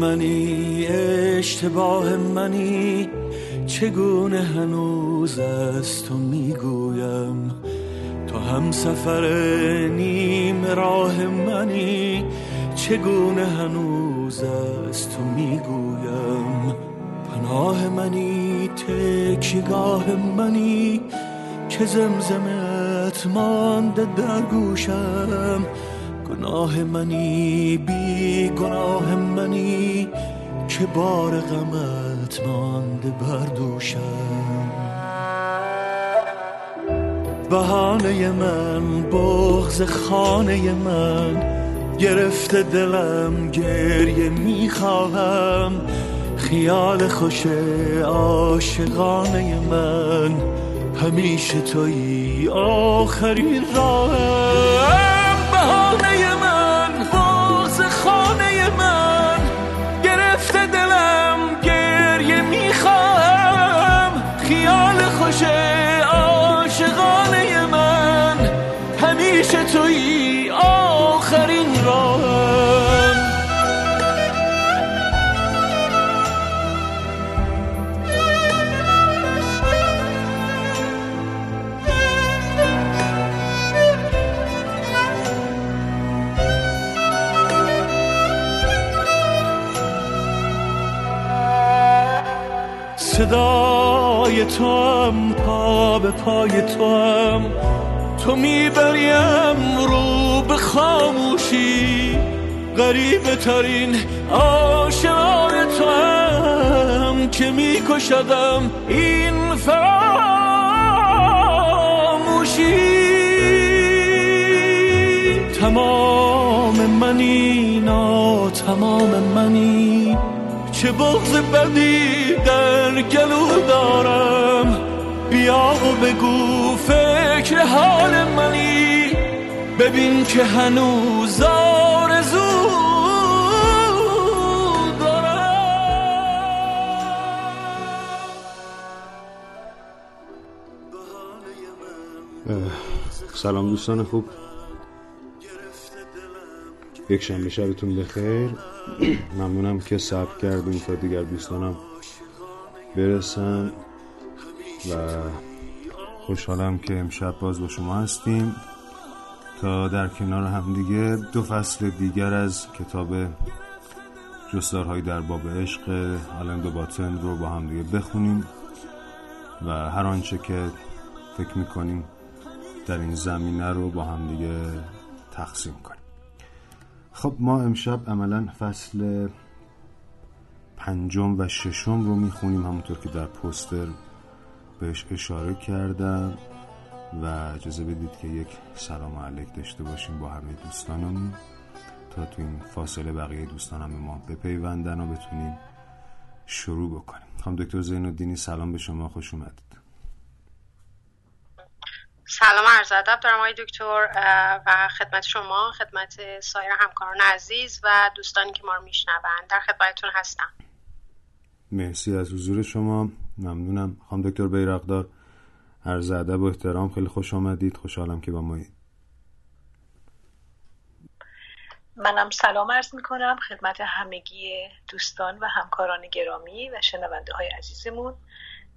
منی اشتباه منی چگونه هنوز از تو می‌گویم؟ تو هم سفر نیم راه منی چگونه هنوز از تو می‌گویم؟ پناه منی تکیگاه منی که زمزمت مانده در گوشم. گناه منی بی گناه منی که بار غمت مانده بر دوشم. بهانه من بغز خانه من گرفته دلم گریه می‌خواهم. خیال خوش عاشقانه من همیشه توی آخرین راهم. بهانه به پای تو هم تو می‌بریم رو به خاموشی. غریب ترین آشنای تو هم که میکشدم این فراموشی. تمام منی نا تمام منی. چه بغز بدی در گلو دارم. بیا بگو فکر حال منی. ببین که هنوز آرزو سلام دوستان خوب. یک شنبه شبتون بخیر. ممنونم که صبر کردیم تا دیگر دوستانم برسن و خوشحالم که امشب باز با شما هستیم. تا در کنار هم دیگه دو فصل دیگر از کتاب جستارهایی در باب عشق آلن دو باتن رو با هم دیگه بخونیم و هر آنچه که فکر می‌کنیم در این زمینه رو با هم دیگه تقسیم کنیم. خب ما امشب عملا فصل پنجم و ششم رو می‌خونیم همونطور که در پوستر بهش اشاره کردم و اجازه بدید که یک سلام علیک داشته باشیم با همه دوستانمون تا تو این فاصله بقیه دوستان هم ما بپیوندن و بتونیم شروع بکنیم. خانم دکتر زین الدینی سلام به شما خوش اومدید. سلام عرض ادب دارم آقای دکتر و خدمت شما خدمت سایر همکاران عزیز و دوستانی که ما رو میشنوند در خدمتتون هستم. مرسی از حضور شما. ممنونم. خانم دکتر بیرقدار عرض ادب و احترام. خیلی خوش آمدید. خوشحالم که با مایید منم سلام عرض می کنم خدمت همگی دوستان و همکاران گرامی و شنونده های عزیزمون.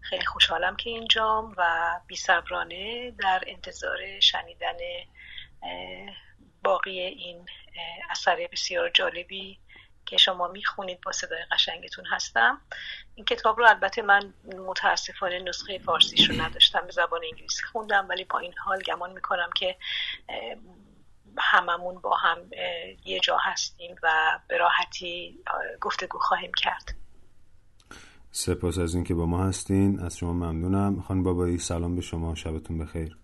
خیلی خوشحالم که اینجام و بیصبرانه در انتظار شنیدن باقی این اثر بسیار جالبی که شما می‌خونید با صدای قشنگتون هستم. این کتاب رو البته من متاسفانه نسخه فارسیش رو نداشتم به زبان انگلیسی خوندم ولی با این حال گمان می‌کنم که هممون با هم یه جا هستیم و به راحتی گفتگو خواهیم کرد. سپاس از اینکه با ما هستین. از شما ممنونم. خانم بابایی سلام به شما. شبتون بخیر.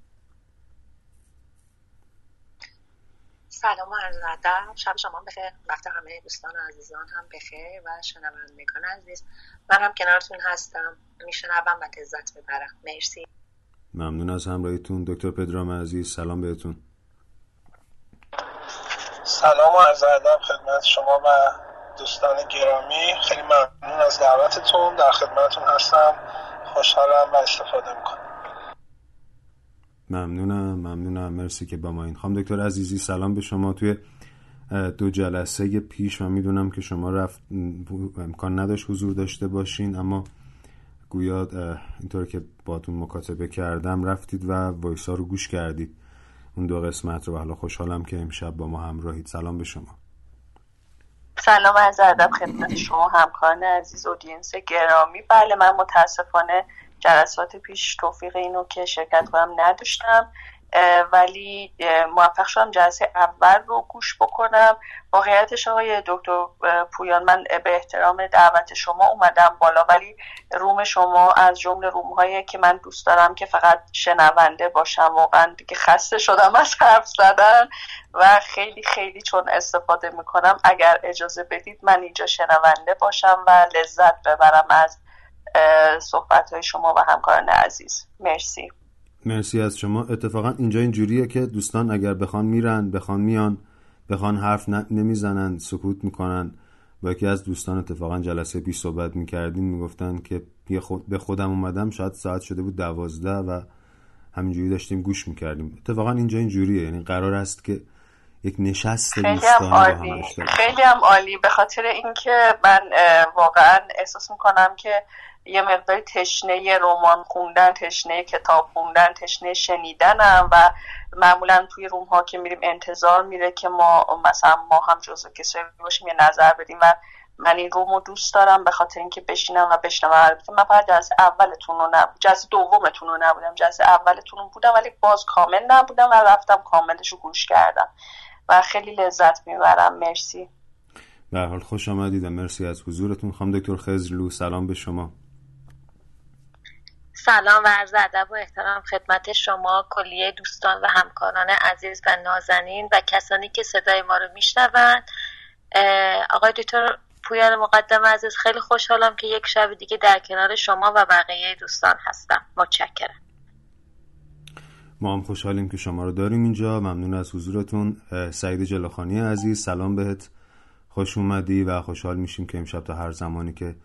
سلام و عرض ادب. شب شما بخیر. وقت همه دوستان و عزیزان هم بخیر و شنوندگان عزیز. من هم کنارتون هستم. میشنوم و لذت ببرم مرسی. ممنون از همراهیتون. دکتر پدرام عزیز سلام بهتون. سلام و عرض ادب خدمت شما و دوستان گرامی. خیلی ممنون از دعوتتون. در خدمتتون هستم. خوشحالم و استفاده می‌کنم. ممنونم ممنونم. مرسی که با ما این. خانم دکتر عزیزی سلام به شما. توی دو جلسه پیش و می‌دونم که شما رفت امکان نداشت حضور داشته باشین اما گویا اینطور که باتون مکاتبه کردم رفتید و وایسا رو گوش کردید. اون دو قسمت رو. حالا خوشحالم که امشب با ما همراهید. سلام به شما. سلام از ادب خدمت شما همکاران عزیز اودینس گرامی. بله من متاسفانه جلسات پیش توفیق اینو که شرکت کنم نداشتم. ولی موفق شدم جلسه اول رو گوش بکنم. واقعیتش آقای دکتر پویان من به احترام دعوت شما اومدم بالا ولی روم شما از جمله روم هایی که من دوست دارم که فقط شنونده باشم واقعا دیگه خسته شدم از حرف زدن و خیلی خیلی چون استفاده می‌کنم اگر اجازه بدید من اینجا شنونده باشم و لذت ببرم از صحبت های شما و همکاران عزیز. مرسی. مرسی از شما. اتفاقا اینجا اینجوریه که دوستان اگر بخوان میرن بخوان میان بخوان حرف نمی‌زنن سکوت می‌کنن. با یکی از دوستان اتفاقا جلسه پیش صحبت می‌کردیم می‌گفتن که به خودم اومدم شاید ساعت شده بود دوازده و همینجوری داشتیم گوش می‌کردیم. اتفاقا اینجا اینجوریه. یعنی قرار است که یک نشست با هم خیلی هم عالی. به خاطر اینکه من واقعا احساس می‌کنم که یه مقداری تشنه رمان خوندن تشنه کتاب خوندن تشنه شنیدنم و معمولا توی روم ها که میریم انتظار میره که ما مثلا ما هم جزو کسایی باشیم یه نظر بدیم و من این روم رو دوست دارم به خاطر اینکه بشینم و بشنم البته من فقط جلسه اولتون رو نبودم جلسه دومتون رو نبودم جلسه اولتون رو بودم ولی باز کامل نبودم و رفتم کاملش رو گوش کردم. و خیلی لذت می‌برم. مرسی. به حال خوش آمدید مرسی از حضورتون. خانم دکتر خزرلو سلام به شما. سلام و عرض ادب و احترام خدمت شما کلیه دوستان و همکاران عزیز و نازنین و کسانی که صدای ما رو میشنوند. آقای دکتر پویان مقدم عزیز خیلی خوشحالم که یک شب دیگه در کنار شما و بقیه دوستان هستم. متشکرم. ما هم خوشحالیم که شما رو داریم اینجا. ممنون از حضورتون. سعید جلاخانی عزیز سلام بهت. خوش اومدی و خوشحال میشیم که امشب تا هر زمانی که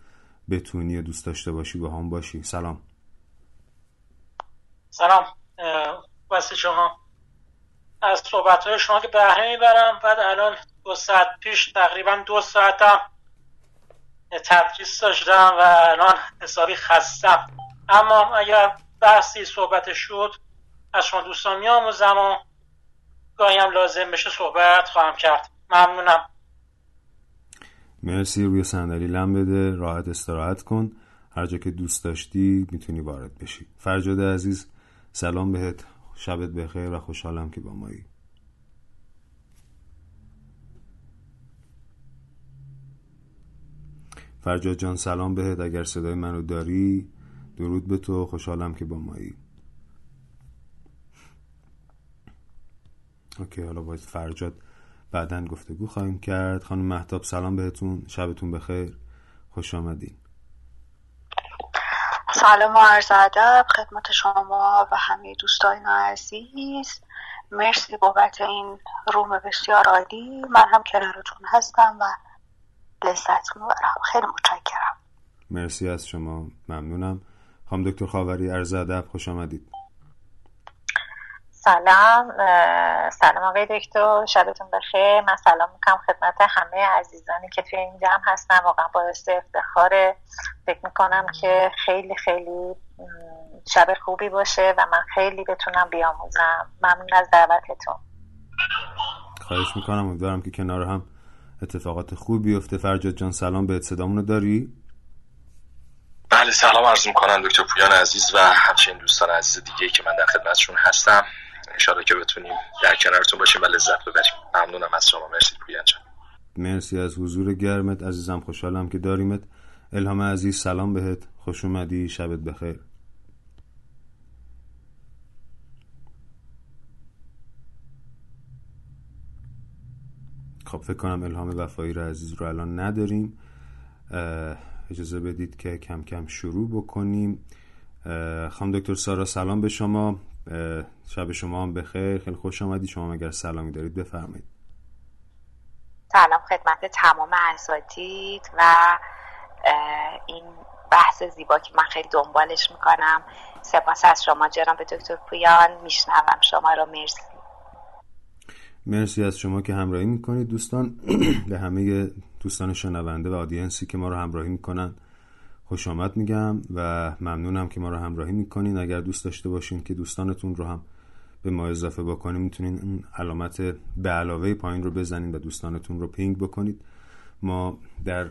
بتونی دوست داشته باشی با هم باشی. سلام. سلام واسه شما. از صحبت های شما که بهره می‌برم بعد الان دو ساعت پیش تقریبا دو ساعتم تدریس داشتم و الان حسابی خستم. اما اگر بحثی صحبت شد از شما دوستان میآموزم و گاهی هم لازم بشه صحبت خواهم کرد. ممنونم. مرسی روی صندلی لم بده راحت استراحت کن. هر جا که دوست داشتی می‌تونی وارد بشی. فرجاد عزیز سلام بهت. شبت بخیر و خوشحالم که با مایی. فرجاد جان سلام بهت. اگر صدای منو داری درود به تو. خوشحالم که با مایی. اوکی حالا باید فرجاد بعدا گفتگو خواهیم کرد. خانم محتاب سلام بهتون. شبتون بخیر. خوش آمدین. سلام و عرض ادب خدمت شما و همه دوستان عزیز. مرسی بابت این روم بسیار عالی. من هم کنارتون هستم و لذت می‌برم خیلی متشکرم. مرسی از شما. ممنونم. خانم دکتر خاوری عرض ادب خوش آمدید. سلام سلام آقای دکتر شبتون بخیر. من سلام می‌کنم خدمت همه عزیزانی که توی این جمع هستن. واقعا باعث افتخاره. فکر می‌کنم که خیلی خیلی شب خوبی باشه و من خیلی بتونم بیاموزم. ممنون از دعوتتون. خواهش می‌کنم. امیدوارم که کنار هم اتفاقات خوب بیفته. فرجاد جان سلام. به صدامونو داری؟ بله سلام. عرض می‌کنم دکتر پویان عزیز و همچنین دوستان عزیز دیگه که من در خدمتشون هستم. انشاءالله که بتونیم در کنارتون باشیم و لذت ببریم. ممنونم از شما. مرسی پویان جان. مرسی از حضور گرمت. عزیزم خوشحالم که داریمت. الهام عزیز سلام بهت. خوش اومدی. شبت بخیر. خب فکر کنم الهام وفایی رو عزیز رو الان نداریم. اجازه بدید که کم کم شروع بکنیم. خانم دکتر سارا سلام به شما. شب شما هم بخیر. خیلی خوش آمدی. شما اگر سلامی دارید بفرمایید. سلام خدمت تمام اساتید و این بحث زیبا که من خیلی دنبالش می‌کنم. سپاس از شما جناب دکتر پویان. میشنوم شما رو. مرسی. مرسی از شما که همراهی می‌کنید. دوستان به همه دوستان شنونده و audience ی که ما رو همراهی می‌کنن خوش آمد میگم و ممنونم که ما رو همراهی می‌کنین. اگر دوست داشته باشین که دوستانتون رو هم به ما اضافه بکنیم می‌تونین اون علامت به علاوه پایین رو بزنین و دوستانتون رو ping بکنید. ما در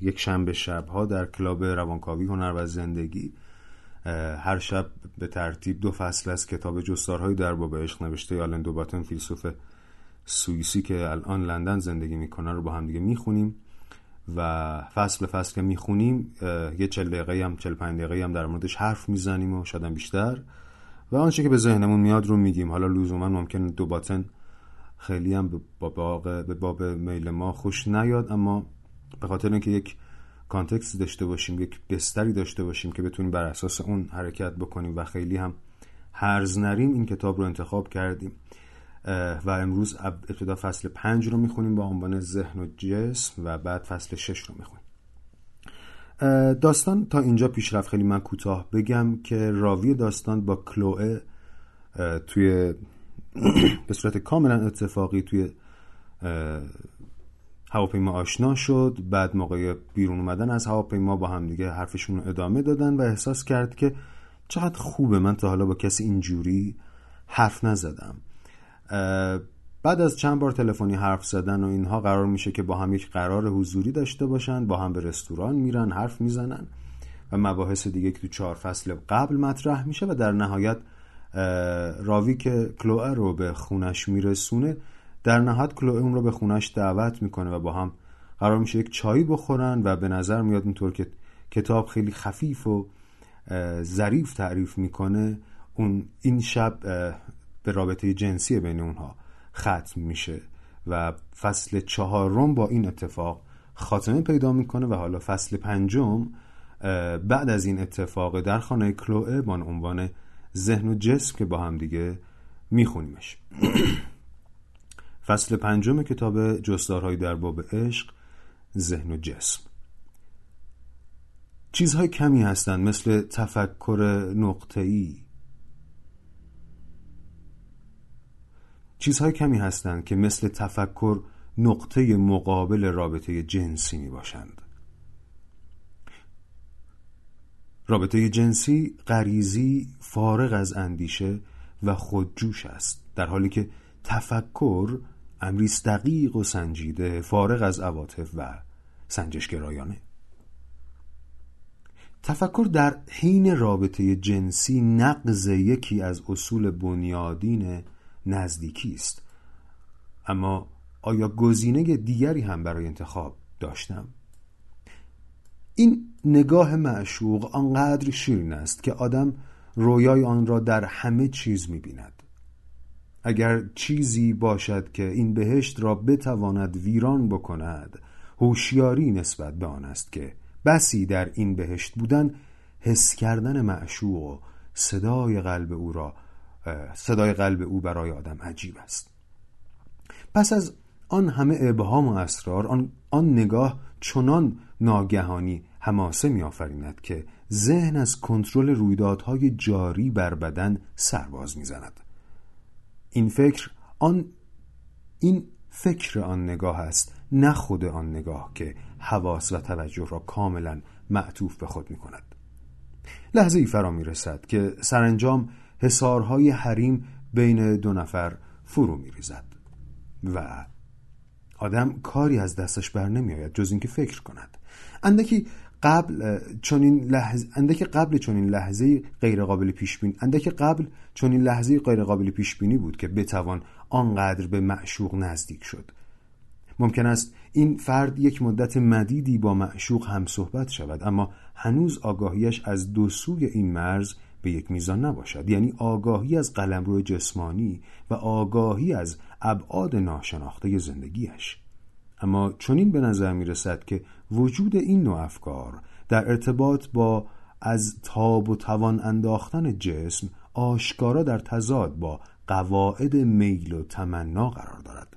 یک شنبه شبها در club روانکاوی هنر و زندگی هر شب به ترتیب دو فصل از کتاب جستارهای در باب عشق نوشته آلن دوباتن فیلسوف سوئیسی که الان لندن زندگی می‌کنه رو با هم دیگه می‌خونیم. و فصل به فصل که می‌خونیم یه چل دقیقه هم چل پنج دقیقه هم در موردش حرف می‌زنیم و شاید بیشتر. و آنچه که به ذهنمون میاد رو میگیم. حالا لزوما ممکن دوباتن خیلی هم به باب میل ما خوش نیاد اما به خاطر اینکه یک کانتکست داشته باشیم یک بستری داشته باشیم که بتونیم بر اساس اون حرکت بکنیم و خیلی هم هرز نریم این کتاب رو انتخاب کردیم. و امروز ابتدا فصل پنج رو می‌خونیم با عنوان ذهن و جسم و بعد فصل شش رو می‌خونیم. داستان تا اینجا پیش رفت خیلی من کوتاه بگم که راوی داستان با کلوه توی به صورت کاملا اتفاقی توی هواپیما آشنا شد. بعد موقع بیرون اومدن از هواپیما با هم دیگه حرفشون رو ادامه دادن و احساس کرد که چقدر خوبه. من تا حالا با کسی اینجوری حرف نزدم. بعد از چند بار تلفنی حرف زدن و اینها قرار میشه که با هم یک قرار حضوری داشته باشن با هم به رستوران میرن حرف می‌زنن و مباحث دیگه که تو چهار فصل قبل مطرح میشه و در نهایت راوی که کلوه رو به خونش میرسونه در نهایت کلوه اون رو به خونش دعوت می‌کنه و با هم قرار میشه یک چایی بخورن و به نظر میاد اینطور که کتاب خیلی خفیف و ظریف تعریف می‌کنه اون این شب به رابطه جنسی بین اونها ختم میشه و فصل چهارم با این اتفاق خاتمه پیدا می‌کنه و حالا فصل پنجم بعد از این اتفاق در خانه کلوه با عنوان ذهن و جسم که با هم دیگه میخونیمش. فصل پنجم کتاب جستارهای در باب عشق ذهن و جسم. چیزهای کمی هستند مثل تفکر نقطه‌ای چیزهای کمی هستند که مثل تفکر نقطه مقابل رابطه جنسی می باشند رابطه جنسی غریزی فارغ از اندیشه و خودجوش است در حالی که تفکر امری دقیق و سنجیده فارغ از عواطف و سنجشگرایانه. تفکر در حین رابطه جنسی نقض یکی از اصول بنیادین نزدیکی است. اما آیا گزینه دیگری هم برای انتخاب داشتم؟ این نگاه معشوق آنقدر شیرین است که آدم رویای آن را در همه چیز می‌بیند. اگر چیزی باشد که این بهشت را بتواند ویران بکند هوشیاری نسبت به آن است که بسی در این بهشت بودن حس کردن معشوق و صدای قلب او را صدای قلب او برای آدم عجیب است. پس از آن همه ابهام و اسرار آن, آن نگاه چنان ناگهانی حماسه میآفریند که ذهن از کنترل رویدادهای جاری بر بدن سرباز می‌زند. این فکر آن این فکر آن نگاه است نه خود آن نگاه که حواس و توجه را کاملا معطوف به خود می کند لحظه ای فرا می رسد که سرانجام حسارهای حریم بین دو نفر فرو می ریزد و آدم کاری از دستش بر نمی آید جز اینکه فکر کند. اندکی قبل چنین لحظه اندک قبل چنین لحظه غیر قابل پیش بینی اندک قبل چنین لحظه غیر قابل پیش بینی بود که بتوان آنقدر به معشوق نزدیک شد. ممکن است این فرد یک مدت مدیدی با معشوق هم صحبت شود اما هنوز آگاهیش از دو سوی این مرز به یک میزان نباشد. یعنی آگاهی از قلمرو جسمانی و آگاهی از ابعاد ناشناخته زندگیش. اما چنین به نظر می رسد که وجود این نوع افکار در ارتباط با از تاب و توان انداختن جسم آشکارا در تضاد با قواعد میل و تمنا قرار دارد.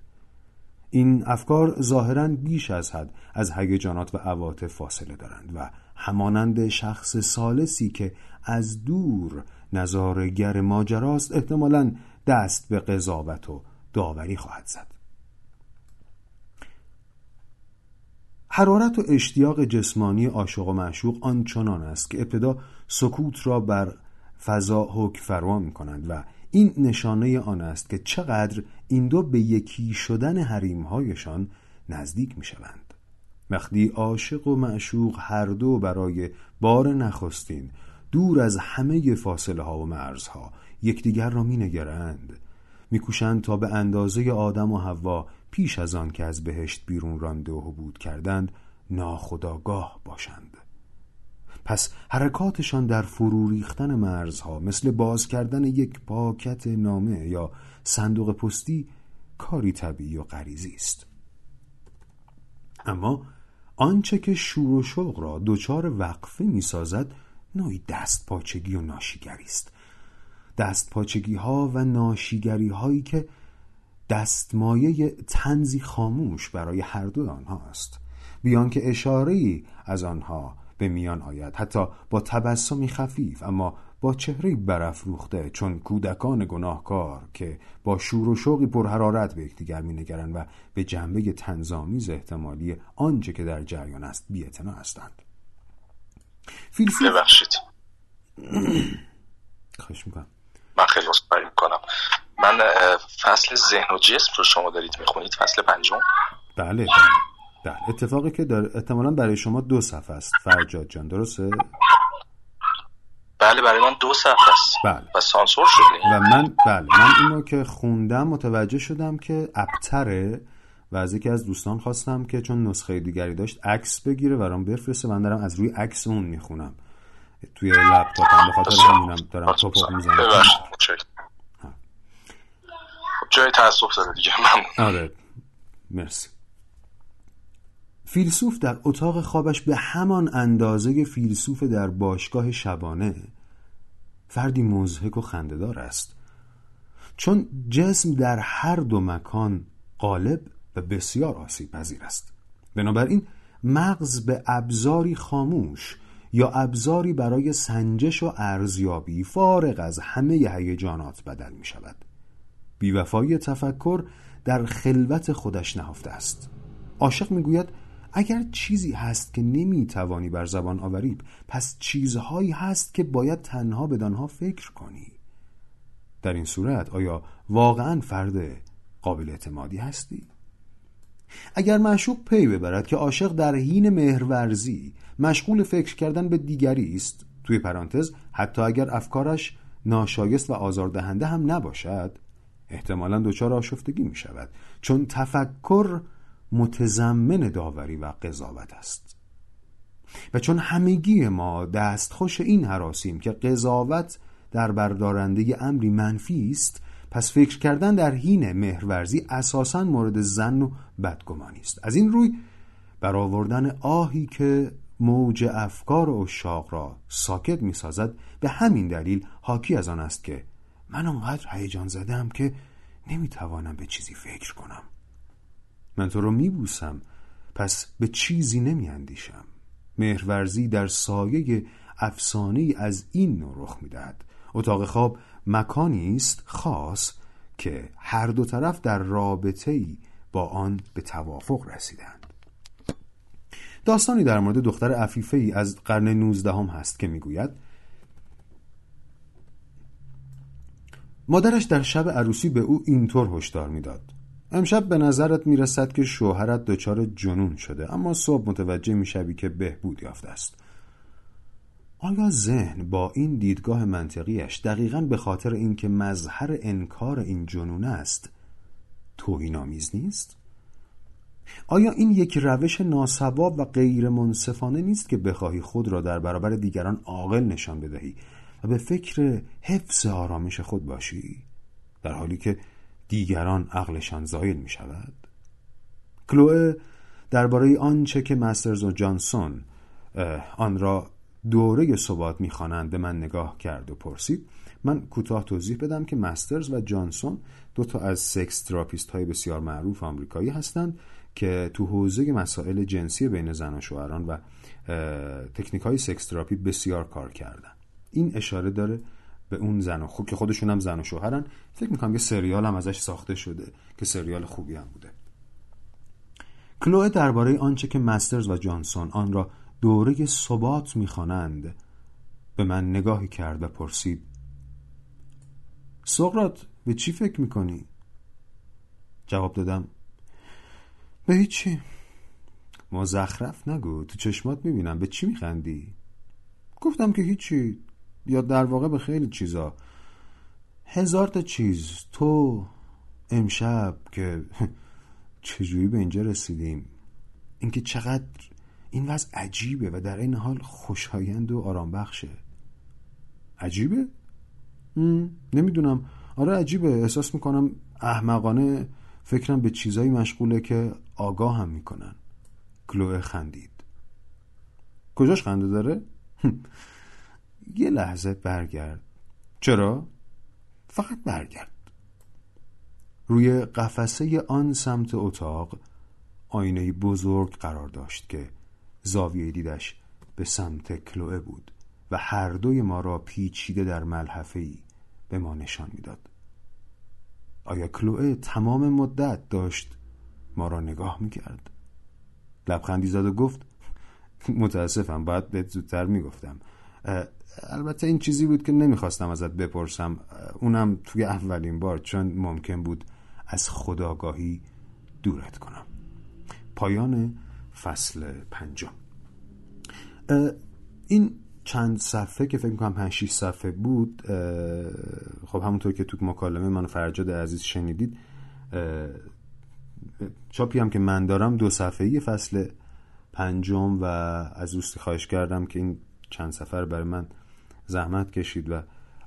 این افکار ظاهرا بیش از حد از هیجانات و عواطف فاصله دارند و همانند شخص سالسی که از دور. نظارگر ماجراست. احتمالا دست به قضاوت و داوری خواهد زد. حرارت و اشتیاق جسمانی عاشق و معشوق آنچنان است که ابتدا سکوت را بر فضا حک فروا می کنند و این نشانه آن است که چقدر این دو به یکی شدن حریمهایشان نزدیک می شوند. وقتی عاشق و معشوق هر دو برای بار نخستین دور از همه فاصله ها و مرزها یکدیگر را می نگرند میکوشند تا به اندازه آدم و حوا پیش از آن که از بهشت بیرون رانده و بود کردند ناخداگاه باشند. پس حرکاتشان در فرو ریختن مرزها مثل باز کردن یک پاکت نامه یا صندوق پستی کاری طبیعی و غریزی است. اما آنچه که شور و شوق را دچار وقفه می‌سازد نوعی دست پاچگی و ناشیگری است. دست پاچگی ها و ناشیگری هایی که دستمایه تنزی خاموش برای هر دو آنها است. بیان که اشاره از آنها به میان آید. حتی با تبسمی خفیف اما با چهره برافروخته چون کودکان گناهکار که با شور و شوقی پرحرارت به یکدیگر مینگرند و به جنبه تنظامیز احتمالی آنچه که در جریان است بیاعتنا هستند. فیلسوف ببخشید. خواهش می‌کنم. من خیلی عذرخواهی می‌کنم. من فصل ذهن و جسم رو شما دارید می‌خونید فصل پنجم؟ بله بله. بله. اتفاقی که داره احتمالا برای شما دو صفحه است. فرجاد جان درسته؟ بله برای من دو صفحه است. بله. و سانسور شده. و من بله. من اینو که خوندم متوجه شدم که ابتره. و از یکی از دوستان خواستم که چون نسخه دیگری داشت عکس بگیره برام بفرسته. من دارم از روی عکس اون می‌خونم. توی لپتاپم. به خاطر همینم دارم توپق می‌زنم. جای تاسف داره دیگه. من آره. مرسی. فیلسوف در اتاق خوابش به همان اندازه فیلسوف در باشگاه شبانه فردی مزهک و خندهدار است. چون جسم در هر دو مکان غالب و بسیار آسیب پذیر است. بنابراین مغز به ابزاری خاموش یا ابزاری برای سنجش و ارزیابی فارغ از همه هیجانات بدل می شود بیوفایی تفکر در خلوت خودش نهفته است. عاشق می‌گوید اگر چیزی هست که نمی‌توانی بر زبان آوری پس چیزهایی هست که باید تنها بدانها فکر کنی. در این صورت آیا واقعا فرد قابل اعتمادی هستی؟ اگر معشوق پی ببرد که عاشق در حین مهرورزی مشغول فکر کردن به دیگری است توی پرانتز حتی اگر افکارش ناشایست و آزاردهنده هم نباشد احتمالا دچار آشفتگی می شود چون تفکر متضمن داوری و قضاوت است. و چون همگی ما دستخوش این حراسیم که قضاوت در بردارنده امری منفی است پس فکر کردن در حین مهرورزی اساسا مورد زن و بدگمانی است. از این روی برآوردن آهی که موج افکار و اشاق را ساکت می سازد به همین دلیل حاکی از آن است که من آنقدر هیجان زدم که نمی‌توانم به چیزی فکر کنم. من تو رو میبوسم پس به چیزی نمیاندیشم. مهرورزی در سایه افسانه از این نوع رخ می‌دهد. اتاق خواب مکانی است خاص که هر دو طرف در رابطه ای با آن به توافق رسیدند. داستانی در مورد دختر عفیفه ای از قرن نوزدهم هست که می‌گوید مادرش در شب عروسی به او اینطور هشدار می‌داد. امشب به نظرت می‌رسد که شوهرت دچار جنون شده اما صبح متوجه می‌شوی که بهبود یافته است. آیا ذهن با این دیدگاه منطقیش دقیقا به خاطر اینکه مظهر انکار این جنون است توهین آمیز نیست؟ آیا این یک روش ناسواب و غیر منصفانه نیست که بخواهی خود را در برابر دیگران عاقل نشان بدهی و به فکر حفظ آرامش خود باشی در حالی که دیگران عقلشان زایل می شود کلوه درباره آنچه که مسترز و جانسون آن را دوره ثبات می‌خوانند به من نگاه کرد و پرسید من کوتاه توضیح بدم که مسترز و جانسون دو تا از sex therapist های بسیار معروف آمریکایی هستند که تو حوزه مسائل جنسی بین زن و شوهران و تکنیک های سکس تراپی بسیار کار کردن. این اشاره داره به اون زن و خوب که خودشون هم زن و شوهرن. فکر می‌کنم یه سریال هم ازش ساخته شده که سریال خوبی هم بوده. کلوه درباره آنچه که مسترز و جانسون آن را دوره ثبات می‌خوانند. به من نگاهی کرد و پرسید سقرات به چی فکر می‌کنی؟ جواب دادم به هیچی. مزخرف نگو تو چشمات می‌بینم. به چی میخندی؟ گفتم که هیچی یا در واقع به خیلی چیزا. هزار تا چیز. تو امشب که چجوری به اینجا رسیدیم؟ اینکه چقدر این وضع عجیبه و در این حال خوشایند و آرام بخشه عجیبه؟ نمی‌دونم. آره عجیبه. احساس می‌کنم احمقانه فکرم به چیزایی مشغوله که آگاه هم می‌کنن. کلوه خندید. کجاش خنده داره؟ یه لحظه برگرد. چرا؟ فقط برگرد. روی قفسه آن سمت اتاق آینه بزرگ قرار داشت که زاویه دیدش به سمت کلوه بود و هر دوی ما را پیچیده در ملحفه به ما نشان می‌داد. آیا کلوه تمام مدت داشت ما را نگاه می‌کرد؟ لبخندی زد و گفت متاسفم باید بهت زودتر می‌گفتم البته این چیزی بود که نمی‌خواستم ازت بپرسم اونم توی اولین بار چون ممکن بود از خداگاهی دورت کنم پایان فصل پنجم. این چند صفحه که فکر می‌کنم 5 6 صفحه بود خب همونطور که تو مکالمه من فرجاد عزیز شنیدید چاپی هم که من دارم دو صفحه فصل پنجم و از دوستی خواهش کردم که این چند سفر برای من زحمت کشید و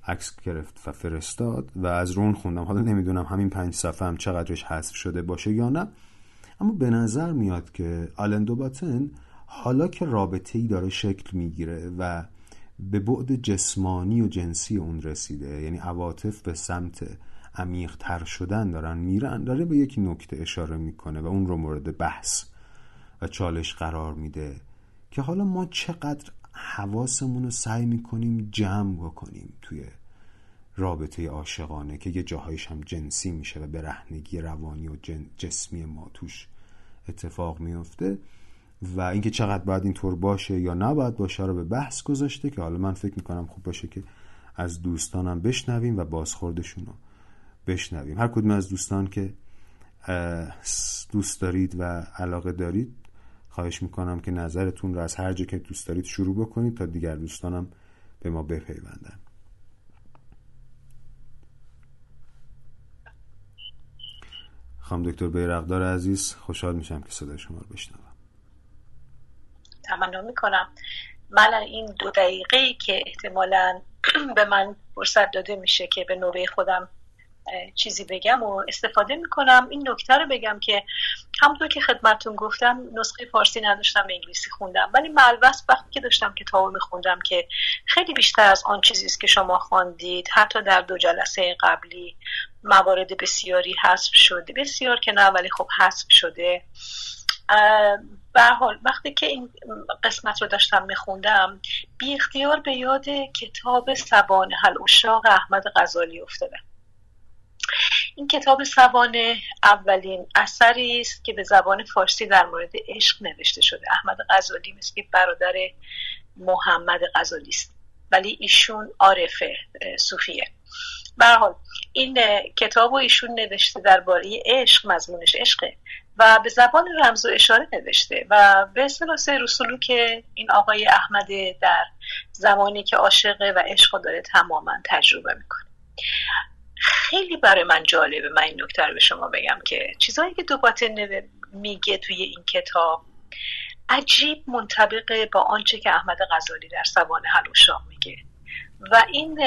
عکس گرفت و فرستاد و از رون خوندم. حالا نمی‌دونم همین پنج صفحه هم چقدرش حذف شده باشه یا نه. اما به نظر میاد که آلندو باتن حالا که رابطه ای داره شکل می‌گیره و به بعد جسمانی و جنسی اون رسیده یعنی عواطف به سمت عمیق تر شدن دارن میرن داره به یک نکته اشاره می‌کنه و اون رو مورد بحث و چالش قرار میده که حالا ما چقدر حواسمون رو سعی می‌کنیم جمع بکنیم توی رابطه عاشقانه که یه جاهایش هم جنسی میشه و برهنگی روانی و جسمی ما توش اتفاق میفته و اینکه چقدر باید اینطور باشه یا نباید باشه رو به بحث گذاشته که حالا من فکر می‌کنم خوب باشه که از دوستانم بشنویم و بازخوردشون رو بشنویم. هر کدوم از دوستان که دوست دارید و علاقه دارید خواهش می‌کنم که نظرتون رو از هر جا که دوست دارید شروع بکنید تا دیگر دوستانم به ما بپیوندن. خانم دکتر بیرقدار عزیز خوشحال میشم که صدای شما رو بشنوم. تمنا می‌کنم. من این دو دقیقه که احتمالا به من فرصت داده میشه که به نوبه خودم چیزی بگم و استفاده می‌کنم. این نکته رو بگم که همونطور که خدمتون گفتم نسخه فارسی نداشتم انگلیسی خوندم. ولی ملوس وقتی که داشتم کتاب میخوندم که خیلی بیشتر از آن چیزی است که شما خواندید حتی در دو جلسه قبلی. موارد بسیاری حذف شده. بسیار که نه ولی خب حذف شده. به حال وقتی که این قسمت رو داشتم میخوندم بی اختیار به یاد کتاب سبان حل اشاق احمد غزالی افتادم این کتاب سوانه اولین اثری است که به زبان فارسی در مورد عشق نوشته شده. احمد غزالی مثل برادر محمد غزالی است. ولی ایشون عارف صوفیه. به حال این کتاب و ایشون نوشته درباره عشق مضمونش عشقه و به زبان رمز و اشاره نوشته و به اصطلاح سیر که این آقای احمد در زمانی که عاشقه و عشق داره تماما تجربه می‌کنه. خیلی برای من جالبه من این نکته رو به شما بگم که چیزهایی که دوباته میگه توی این کتاب عجیب منطبقه با آنچه که احمد غزالی در سوانه حلوشاه میگه. و این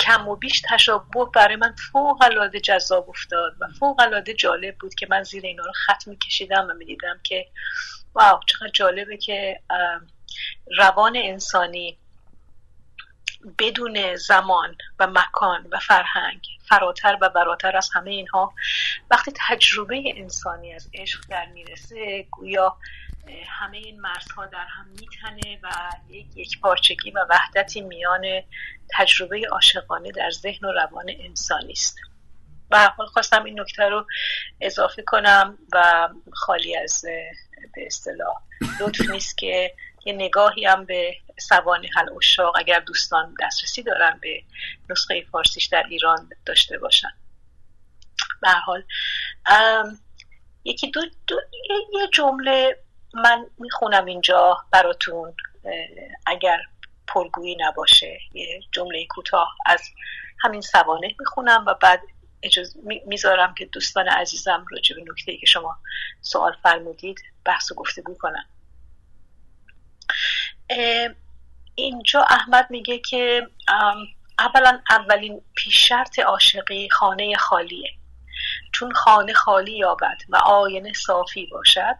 کم و بیش تشابه برای من فوق العاده جذاب افتاد و فوق العاده جالب بود که من زیر اینا رو خط میکشیدم و می‌دیدم که واو چقدر جالبه که روان انسانی بدون زمان و مکان و فرهنگ فراتر و براتر از همه اینها وقتی تجربه انسانی از عشق در می‌رسه گویا همه این مرزها در هم میتنه و یک یک پارچگی و وحدتی میان تجربه عاشقانه در ذهن و روان انسانی است. به حال خواستم این نکته رو اضافه کنم و خالی از به اصطلاح لطف نیست که یه نگاهی هم به سوانه حل اشاق اگر دوستان دسترسی دارن به نسخه فارسیش در ایران داشته باشن. به حال یکی دو, دو یه جمله من می‌خونم اینجا براتون اگر پرگویی نباشه یه جمله کوتاه از همین سوانه می‌خونم و بعد می‌ذارم که دوستان عزیزم راجع به نکته که شما سوال فرمودید بحث و گفتگو کنم اینجا احمد میگه که اولا اولین پیش شرط عاشقی خانه خالیه. چون خانه خالی یابد و آینه صافی باشد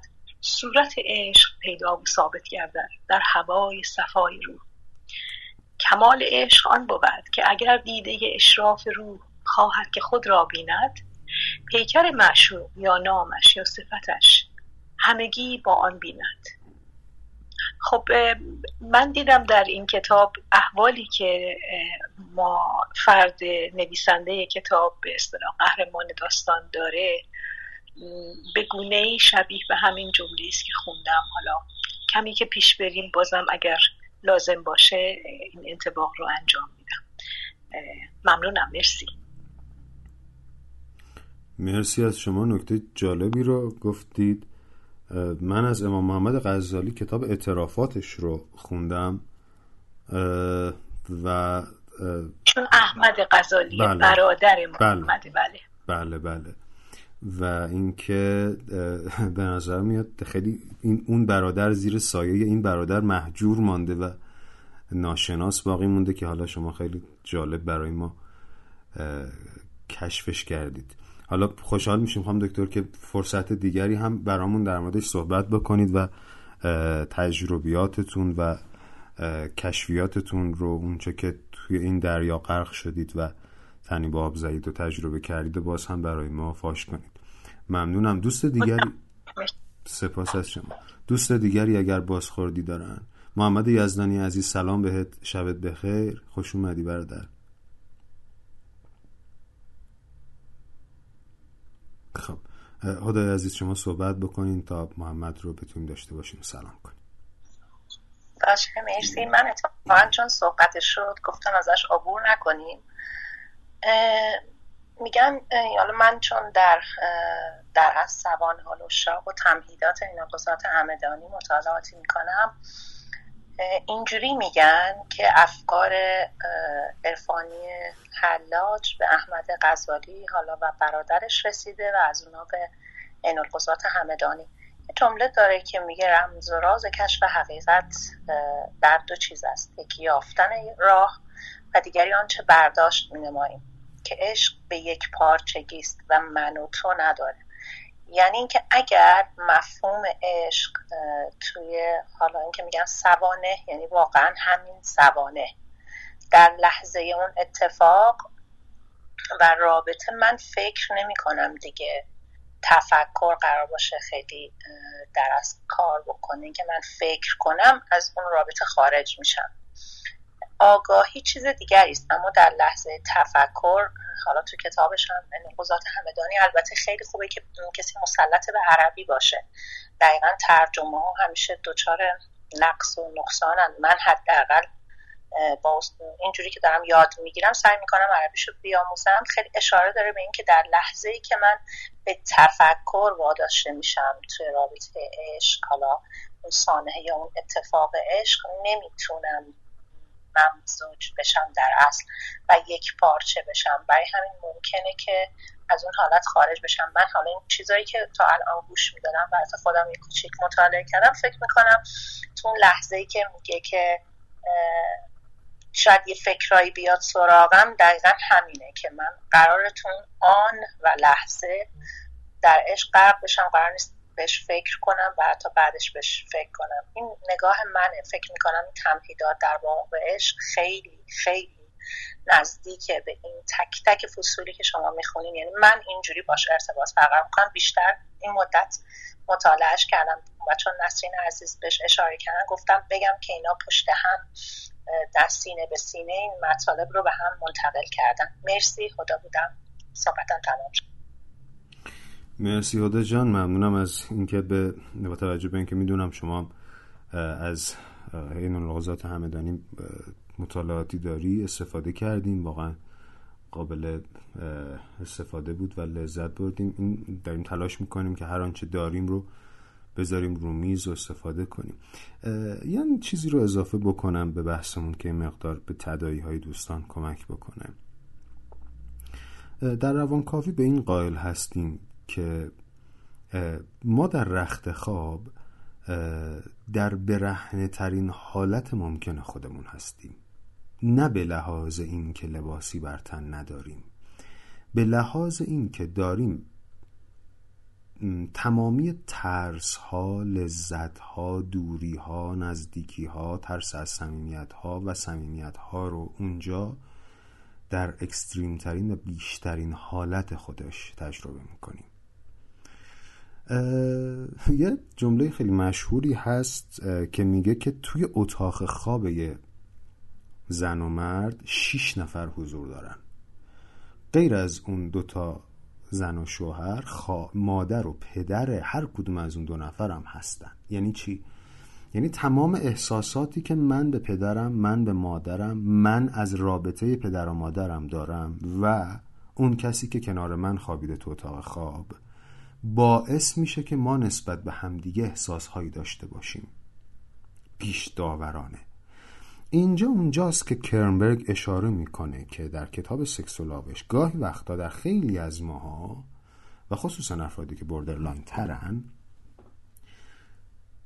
صورت عشق پیدا و ثابت گردد در هوای صفای روح. کمال عشق آن بود که اگر دیده اشراف روح خواهد که خود را بیند پیکر معشوق یا نامش یا صفتش همگی با آن بیند. خب من دیدم در این کتاب احوالی که ما فرد نویسنده کتاب به اصطلاح قهرمان داستان داره به گونه ای شبیه به همین جمله است که خوندم. حالا کمی که پیش بریم بازم اگر لازم باشه این انتباق رو انجام میدم. ممنونم. مرسی. مرسی از شما. نکته جالبی رو گفتید. من از امام محمد غزالی کتاب اعترافاتش رو خوندم و چون احمد غزالی بله. برادر محمد. بله. بله بله. و اینکه به نظر میاد خیلی این اون برادر زیر سایه این برادر محجور مانده و ناشناس باقی مونده که حالا شما خیلی جالب برای ما کشفش کردید. حالا خوشحال میشیم خواهم دکتر که فرصت دیگری هم برامون در موردش صحبت بکنید و تجربیاتتون و کشفیاتتون رو اونچه که توی این دریا غرق شدید و تنی با آب زدید و تجربه کردید باز هم برای ما فاش کنید. ممنونم. دوست دیگری سپاس از شما. دوست دیگری اگر بازخوردی دارن. محمد یزدانی عزیز سلام بهت. شبت بخیر. خوش اومدی برادر. خب خدای عزیز شما صحبت بکنین تا محمد رو بتونیم داشته باشیم. سلام کنیم. باشه مرسی. من اتفاقا چون صحبت شد گفتم ازش عبور نکنیم. میگم حالا من چون در در از سوان حال و شاق و تمهیدات نقصات همدانی مطالعاتی می‌کنم اینجوری میگن که افکار عرفانی حلاج به احمد غزالی حالا و برادرش رسیده و از اونا به عین القصات همدانی. جمله داره که میگه رمز و راز کشف حقیقت در دو چیز است. یکی یافتن راه و دیگری آنچه برداشت مینماییم. که عشق به یک پارچگی است و من و تو نداره. یعنی اینکه اگر مفهوم عشق توی حالا اینکه میگن سوانه یعنی واقعا همین سوانه. در لحظه اون اتفاق و رابطه من فکر نمی کنم دیگه تفکر قرار باشه خیلی در از کار بکنه. که من فکر کنم از اون رابطه خارج میشم. آگاهی چیز دیگری است اما در لحظه تفکر حالا تو کتابش هم قضات همدانی البته خیلی خوبه که کسی مسلط به عربی باشه. دقیقا ترجمه ها همیشه دچار نقص و نقصانن. من حداقل با اینجوری که دارم یاد می‌گیرم سعی می‌کنم عربیشو بیاموزم. خیلی اشاره داره به اینکه در لحظه ای که من به تفکر واداشته میشم توی رابطه عشق حالا اون سانحه یا اون اتفاق عشق نمی‌تونم ممزوج بشم در اصل و یک پارچه بشم. برای همین ممکنه که از اون حالت خارج بشم. من حالا این چیزایی که تا الان گوش می‌دادم حتی خودم یک کوچیک مطالعه کردم فکر می‌کنم تو اون لحظه ای که میگه که شاید یه فکرایی بیاد سراغم دقیقا همینه که من قرارتون آن و لحظه در عشق غرق بشم. قرار نیست بهش فکر کنم و حتی بعدش بهش فکر کنم. این نگاه منه. فکر می‌کنم این تمهیدات در واقع عشق خیلی خیلی نزدیکه به این تک تک فصولی که شما می‌خونین. یعنی من اینجوری باش ارتباط برقرار می‌کنم. بیشتر این مدت مطالعهش کردم. و چون نسرین عزیز بهش اشاره کردن. گفتم بگم که اینا پشت هم در سینه به سینه این مطالب رو به هم منتقل کردن. مرسی. خدا بودم. صحبتم تمام شد. مرسی هدا جان. ممنونم از اینکه به با توجه به اینکه می‌دونم شما از این لغزات همدانی مطالعاتی داری استفاده کردیم واقعا قابل استفاده بود و لذت بردیم. این داریم تلاش می‌کنیم که هر آنچه داریم رو بذاریم رو میز و استفاده کنیم. یعنی چیزی رو اضافه بکنم به بحثمون که مقدار به تدایی های دوستان کمک بکنه. در روانکاوی به این قائل هستیم که ما در رخت خواب در برهنه ترین حالت ممکن خودمون هستیم. نه به لحاظ این که لباسی بر تن نداریم. به لحاظ این که داریم تمامی ترس ها لذت ها دوری ها نزدیکی ها ترس از سمیمیت ها و سمیمیت ها رو اونجا در اکستریم ترین و بیشترین حالت خودش تجربه می‌کنیم. یه جمله خیلی مشهوری هست که میگه که توی اتاق خواب یه زن و مرد شیش نفر حضور دارن غیر از اون دوتا زن و شوهر مادر و پدر هر کدوم از اون دو نفر هم هستن یعنی چی؟ یعنی تمام احساساتی که من به پدرم من به مادرم من از رابطه پدر و مادرم دارم و اون کسی که کنار من خوابیده تو اتاق خواب باعث میشه که ما نسبت به همدیگه احساسهایی داشته باشیم. پیش داورانه اینجا اونجاست که کرنبرگ اشاره می‌کنه که در کتاب سکسولابش گاهی وقتا در خیلی از ماها و خصوصا افرادی که بردرلاین ترن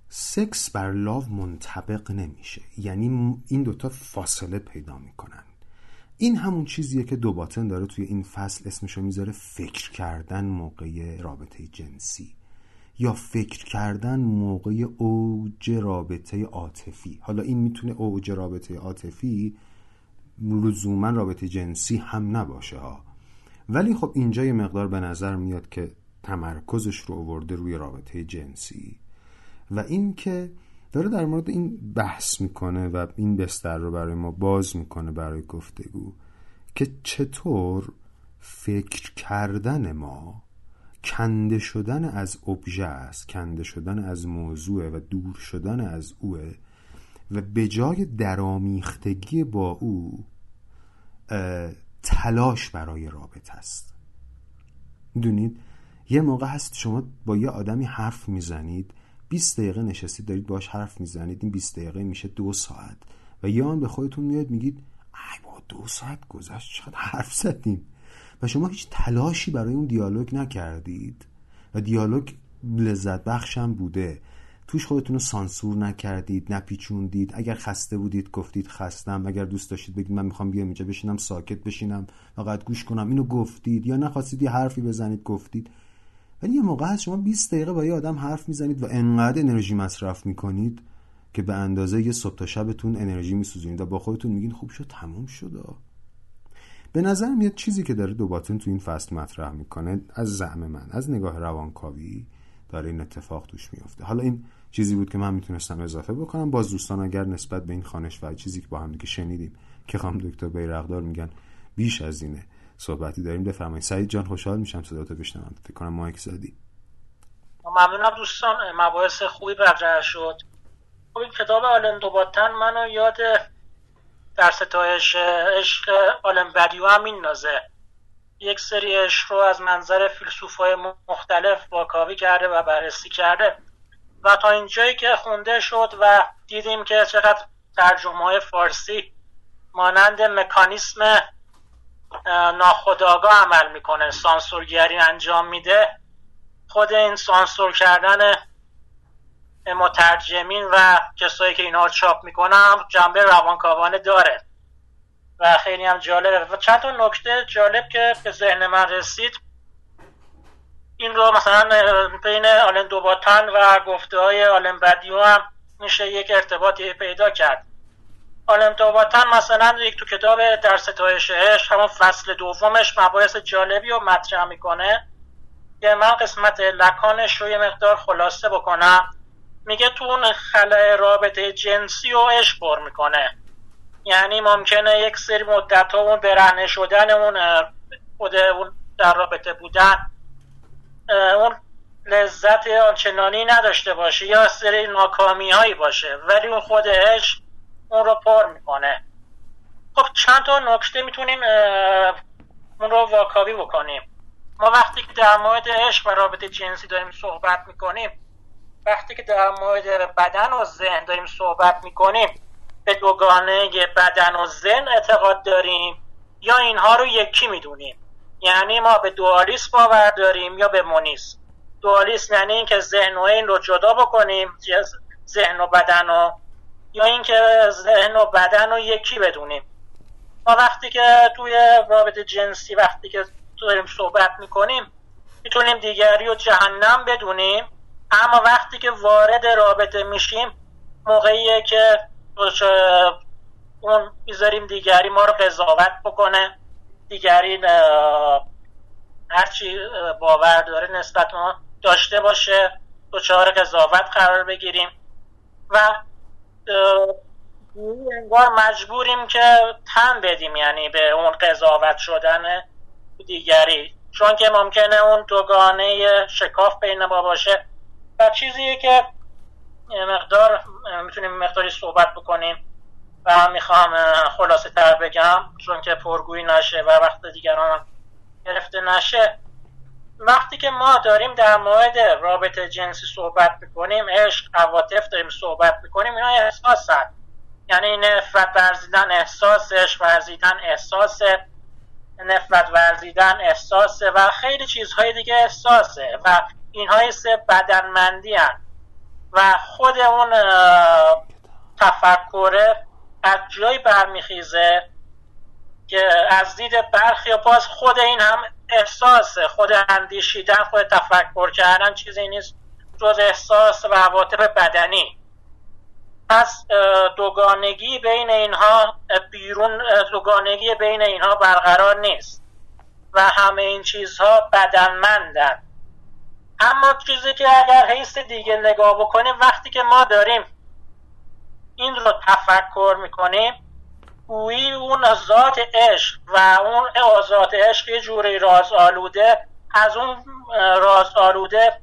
سکس بر لاو منطبق نمیشه. یعنی این دوتا فاصله پیدا می‌کنن. این همون چیزیه که دوباتن داره توی این فصل اسمشو می‌ذاره فکر کردن موقع رابطه جنسی یا فکر کردن موقع اوج رابطه عاطفی. حالا این می‌تونه اوج رابطه عاطفی لزوما رابطه جنسی هم نباشه ها. ولی خب اینجا یه مقدار به نظر میاد که تمرکزش رو آورده روی رابطه جنسی و این که داره در مورد این بحث می‌کنه و این بستر رو برای ما باز می‌کنه برای گفتگو که چطور فکر کردن ما کنده شدن از ابژه است کنده شدن از موضوع و دور شدن از اوه و به جای درامیختگی با او تلاش برای رابطه است. می‌دونید؟ یه موقع هست شما با یه آدمی حرف می‌زنید 20 دقیقه نشستید دارید باش حرف می‌زنید این 20 دقیقه میشه دو ساعت. و یا به خودتون میاد میگید ای با دو ساعت گذشت چقدر حرف زدیم. و شما هیچ تلاشی برای اون دیالوگ نکردید. و دیالوگ لذت بخشم بوده. توش خودتون رو سانسور نکردید نپیچوندید. اگر خسته بودید گفتید خستم. اگر دوست داشتید بگید من می‌خوام بیام اینجا بشینم ساکت بشینم فقط گوش کنم اینو گفتید. یا نخواستید یه حرفی بزنید گفتید. ولی یه موقع هست شما 20 دقیقه با یه آدم حرف می‌زنید و انقدر انرژی مصرف می‌کنید که به اندازه یه صبح تا شبتون انرژی میسوزونید و با خودتون میگین خوب شد تموم شد. به نظر میاد چیزی که داره دوباتون تو این فصل مطرح می‌کنه از زعم من از نگاه روانکاوی داره این اتفاق توش میفته حالا این چیزی بود که من می‌تونستم اضافه بکنم. باز دوستان اگر نسبت به این خانش و چیزی که با هم دیگه شنیدیم که خانم دکتر بیرقدار میگن بیش از اینه. صحبتی داریم بفرمایید. سعید جان خوشحال میشم صداتو بشنوم. فکر کنم مایک زدی. ممنونم دوستان. مباحث خوبی برجه شد. خب این کتاب آلن دوباتن منو یاد در ستایش عشق آلن بدیو هم میندازه. یک سری عشق رو از منظر فیلسوفای مختلف واکاوی کرده و بررسی کرده. و تا اینجایی که خونده شد و دیدیم که چقدر ترجمه های فارسی مانند مکانیسم ناخداگاه عمل می‌کنه سانسورگری انجام میده. خود این سانسور کردن مترجمین و کسایی که اینا رو چاپ می‌کنن جنبه روانکاوانه داره. و خیلی هم جالبه. و چند تا نکته جالب که به ذهن من رسید. این رو مثلا بین آلن دوباتن و گفته های آلن بدیو هم میشه یک ارتباطی پیدا کرد. آلن دوباتن مثلا یک تو کتاب در ستایش همون فصل دومش مباحث جالبی رو مطرح می‌کنه. که من قسمت لکانش رو یه مقدار خلاصه بکنم. میگه تو اون خلای رابطه جنسی و عشق پر می‌کنه. یعنی ممکنه یک سری مدت ها اون برهنه شدن خود اون در رابطه بودن اون لذت آنچنانی نداشته باشه یا سری ناکامی هایی باشه. ولی اون خودش اون رو پر می‌کنه. خب چند تا نکته می‌تونیم اون رو واکاوی بکنیم. ما وقتی که در مورد عشق و رابطه جنسی داریم صحبت می‌کنیم وقتی که در مورد بدن و ذهن داریم صحبت می‌کنیم به دوگانه بدن و ذهن اعتقاد داریم یا اینها رو یکی می‌دونیم. یعنی ما به دوالیسم باور داریم یا به مونیسم. دوالیسم یعنی اینکه ذهن و این رو جدا بکنیم ذهن و بدن رو یا اینکه ذهن و بدن رو یکی بدونیم. ما وقتی که توی رابطه جنسی وقتی که داریم صحبت می‌کنیم می‌تونیم دیگری و جهنم بدونیم. اما وقتی که وارد رابطه میشیم موقعیه که اون می‌ذاریم دیگری ما رو قضاوت بکنه. دیگری هرچی باور داره نسبت ما داشته باشه دچار قضاوت قرار بگیریم. و انگار مجبوریم که تن بدیم یعنی به اون قضاوت شدن دیگری. چون که ممکنه اون دوگانه شکاف بین ما باشه. و چیزیه که مقدار می‌تونیم مقداری صحبت بکنیم. و می‌خوام خلاصه تر بگم چون که پرگویی نشه و وقت دیگران گرفته نشه. وقتی که ما داریم در مورد رابطه جنسی صحبت می‌کنیم عشق عواطف داریم صحبت می‌کنیم اینا احساس هست. یعنی نفرت ورزیدن احساسش ورزیدن احساس نفرت ورزیدن احساسه و خیلی چیزهای دیگه احساسه و اینهای سه بدنمندی هن. و خود اون تفکره از جایی برمیخیزه که از دید برخی باز خود این هم احساسه خود اندیشیدن خود تفکر کردن چیزی نیست جز احساس و عواطف بدنی. پس دوگانگی بین اینها بیرون دوگانگی بین اینها برقرار نیست و همه این چیزها بدنمندن. اما چیزی که اگر حیث دیگه نگاه بکنیم وقتی که ما داریم این رو تفکر می‌کنیم گویی اون ذات عشق و اون ذات عشق یه جوری راز آلوده از اون راز آلوده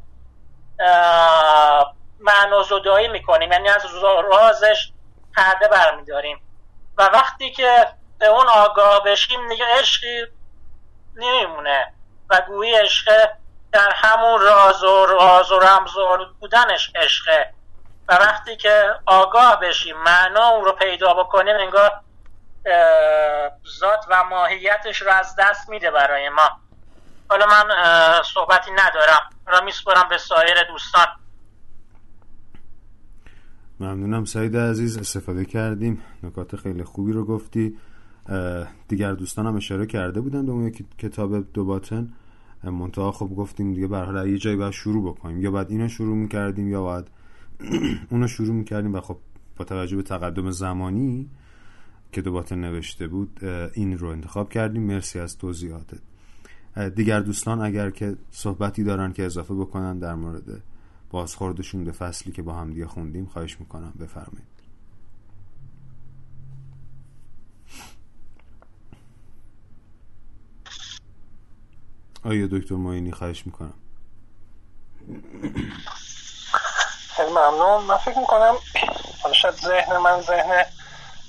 معنا زدایی می‌کنیم. یعنی از رازش پرده برمیداریم. و وقتی که به اون آگاه بشیم دیگه عشقی نمیمونه. و گویی عشق در همون راز و راز و رمز بودنش عشقه. و وقتی که آگاه بشیم معنا اون رو پیدا بکنیم انگار ذات و ماهیتش رو از دست میده برای ما. حالا من صحبتی ندارم. را میسپرم به سایر دوستان. ممنونم سعید عزیز استفاده کردیم. نکات خیلی خوبی رو گفتی. دیگر دوستان هم اشاره کرده بودن به اون کتاب دو باتن منتها خب گفتیم دیگه به یه جایی باید شروع بکنیم. یا باید اینو شروع می‌کردیم یا باید اونو شروع می‌کردیم و خب با توجه به تقدم زمانی که دوباره نوشته بود این رو انتخاب کردیم. مرسی از توضیحاتت. دیگر دوستان اگر که صحبتی دارن که اضافه بکنن در مورد بازخوردشون به فصلی که با هم دیگه خوندیم خواهش می‌کنم بفرمایید. آیا دکتر ماینی خواهش می‌کنم؟ خیلی ممنون. من فکر می‌کنم شاید ذهن من ذهن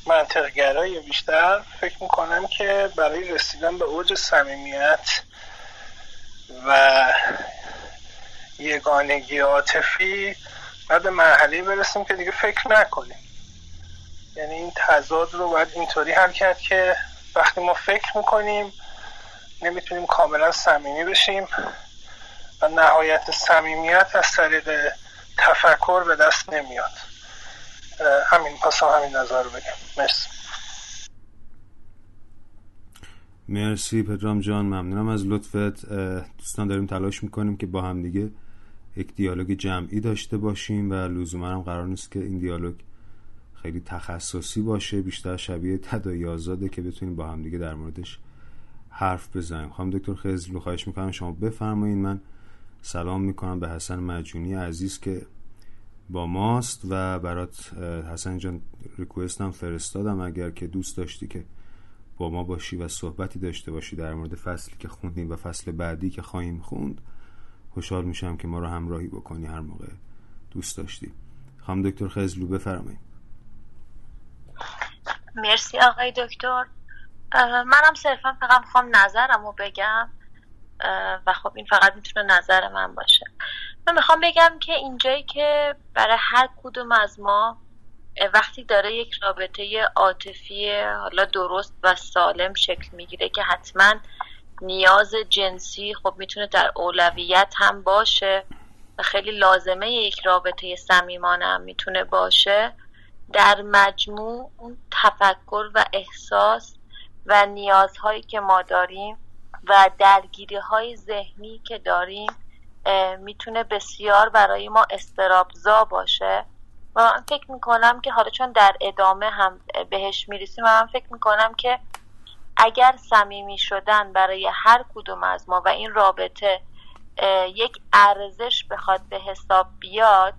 منطقگرایی بیشتر فکر می‌کنم که برای رسیدن به اوج صمیمیت و یگانگی عاطفی بعد به مرحله برسیم که دیگه فکر نکنیم. یعنی این تضاد رو باید اینطوری حل کرد که وقتی ما فکر می‌کنیم نمی‌تونیم کاملا صمیمی بشیم و نهایت صمیمیت از طریق تفکر به دست نمیاد. همین پاسم همین نظر رو بگم. مرسی. مرسی پدرام جان ممنونم از لطفت. دوستان داریم تلاش می‌کنیم که با هم دیگه یک دیالوگ جمعی داشته باشیم و لزوما هم قرار نیست که این دیالوگ خیلی تخصصی باشه بیشتر شبیه تدایی آزاده که بتونیم با هم دیگه در موردش حرف بزنیم. خواهم دکتر خیلی خواهش می‌کنم شما بفرمایید. من سلام می‌کنم به حسن مجونی عزیز که با ماست و برات حسن جان ریکوست هم فرستادم. اگر که دوست داشتی که با ما باشی و صحبتی داشته باشی در مورد فصلی که خوندیم و فصل بعدی که خواهیم خوند خوشحال میشم که ما رو همراهی بکنی هر موقع دوست داشتی. خانم دکتر خزلو بفرمایید. مرسی آقای دکتر. منم صرفا فقط می‌خوام نظرم رو بگم و خب این فقط می‌تونه نظر من باشه. من می‌خوام بگم که اینجایی که برای هر کدوم از ما وقتی داره یک رابطه عاطفی حالا درست و سالم شکل می‌گیره که حتما نیاز جنسی خب می‌تونه در اولویت هم باشه و خیلی لازمه یک رابطه صمیمانه هم می‌تونه باشه در مجموع اون تفکر و احساس و نیازهایی که ما داریم و درگیری های ذهنی که داریم می‌تونه بسیار برای ما استرابزا باشه و من فکر می‌کنم که حالا چون در ادامه هم بهش می‌رسیم و من فکر می‌کنم که اگر صمیمی شدن برای هر کدوم از ما و این رابطه یک ارزش بخواد به حساب بیاد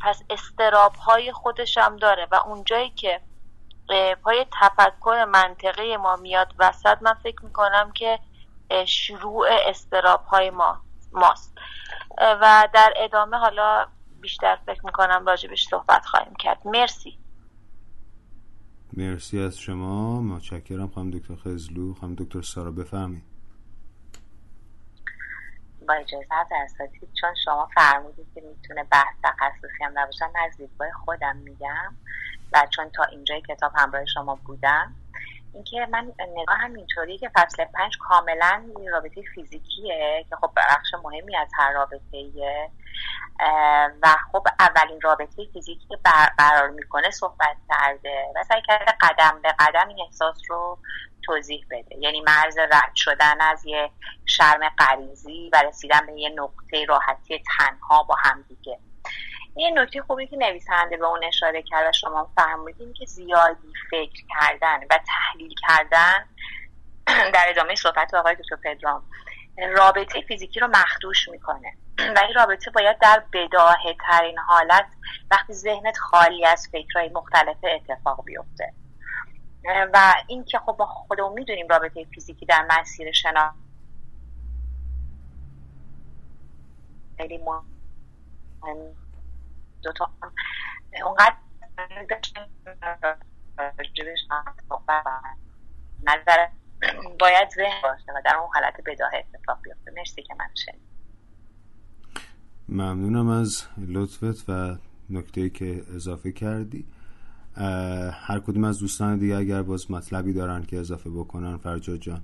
پس استراب های خودش هم داره و اونجایی که پای تفکر منطقه ما میاد وسط من فکر می‌کنم که شروع استراب های ما ماست. و در ادامه حالا بیشتر فکر می‌کنم راجبش صحبت خواهیم کرد. مرسی. مرسی از شما. متشکرم. خانم دکتر خزلو. خانم دکتر سارا بفهمید با اجازت اساتید چون شما فرمودید که می‌تونه بحث تخصصی هم نباشه از دیدگاه خودم میگم و چون تا اینجای کتاب همراه شما بودم اینکه من نگاه هم اینطوریه که فصل پنج کاملا رابطه فیزیکیه که خب بخش مهمی از هر رابطه و خب اولین رابطه فیزیکی که برقرار می‌کنه صحبت کرده و سعی کرده قدم به قدم این احساس رو توضیح بده. یعنی مرز رد شدن از یه شرم غریزی و رسیدن به یه نقطه راحتی تنها با همدیگه یه نکته خوبی که نویسنده به اون اشاره کرد و شما فرمودین که زیادی فکر کردن و تحلیل کردن در ادامه صحبت آقای دکتر پدرام رابطه فیزیکی رو مخدوش می‌کنه. و این رابطه باید در بداهه ترین حالت وقتی ذهنت خالی از فکرهای مختلف اتفاق بیفته. و این که خب ما خودمون می‌دونیم رابطه فیزیکی در مسیر شنا خیلی دوتا. اونقدر نظر باید ذهن باشه و در اون حالت بداه اتفاق بیفته. مرسی که من شنید ممنونم از لطفت و نکته که اضافه کردی. هر کدوم از دوستان دیگه اگر باز مطلبی دارن که اضافه بکنن فرجاد جان.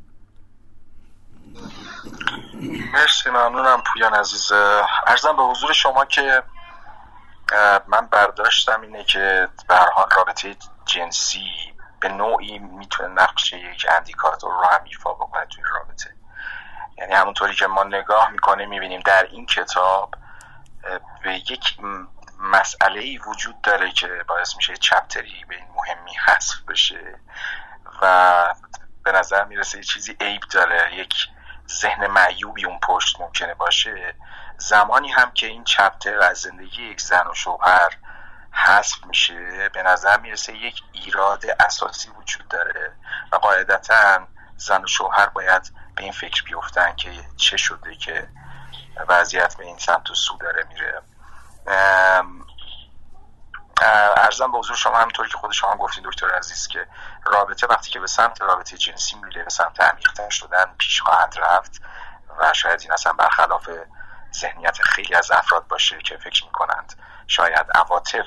مرسی ممنونم پویان عزیز. ارزم به حضور شما که من برداشتم اینه که به رابطه جنسی به نوعی می‌تونه نقش یک اندیکاتور رو هم ایفا بکنه توی رابطه. یعنی همونطوری که ما نگاه می‌کنیم می‌بینیم در این کتاب به یک مسئله ای وجود داره که باعث میشه چپتری به این مهمی حذف بشه و به نظر می‌رسه یه چیزی عیب داره. یک ذهن معیوبی اون پشت ممکنه باشه. زمانی هم که این چپتر از زندگی یک زن و شوهر حذف میشه به نظر می‌رسه یک ایراد اساسی وجود داره و قاعدتا زن و شوهر باید به این فکر بیفتن که چه شده که وضعیت به این سمت و سو داره میره. ارزم به حضور شما همینطوری که خود شما گفتین دکتر عزیز که رابطه وقتی که به سمت رابطه جنسی میره به سمت عمیقتر شدن پیش خواهد رفت و شاید این اصلا برخلاف ذهنیت خیلی از افراد باشه که فکر می‌کنند شاید عواطف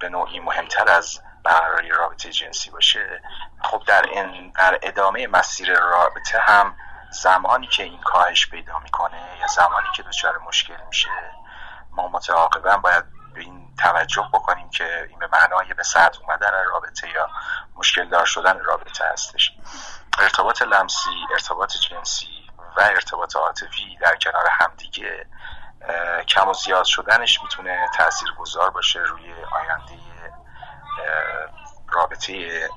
به نوعی مهمتر از برقراری رابطه جنسی باشه. خب در, این در ادامه مسیر رابطه هم زمانی که این کاهش پیدا می‌کنه یا زمانی که دچار مشکل میشه ما متعاقبا باید به این توجه بکنیم که این به معنای به سطح اومدن رابطه یا مشکل دار شدن رابطه هستش. ارتباط لمسی ارتباط جنسی و ارتباط عاطفی در کنار همدیگه کم و زیاد شدنش می‌تونه تأثیر گذار باشه روی آینده رابطه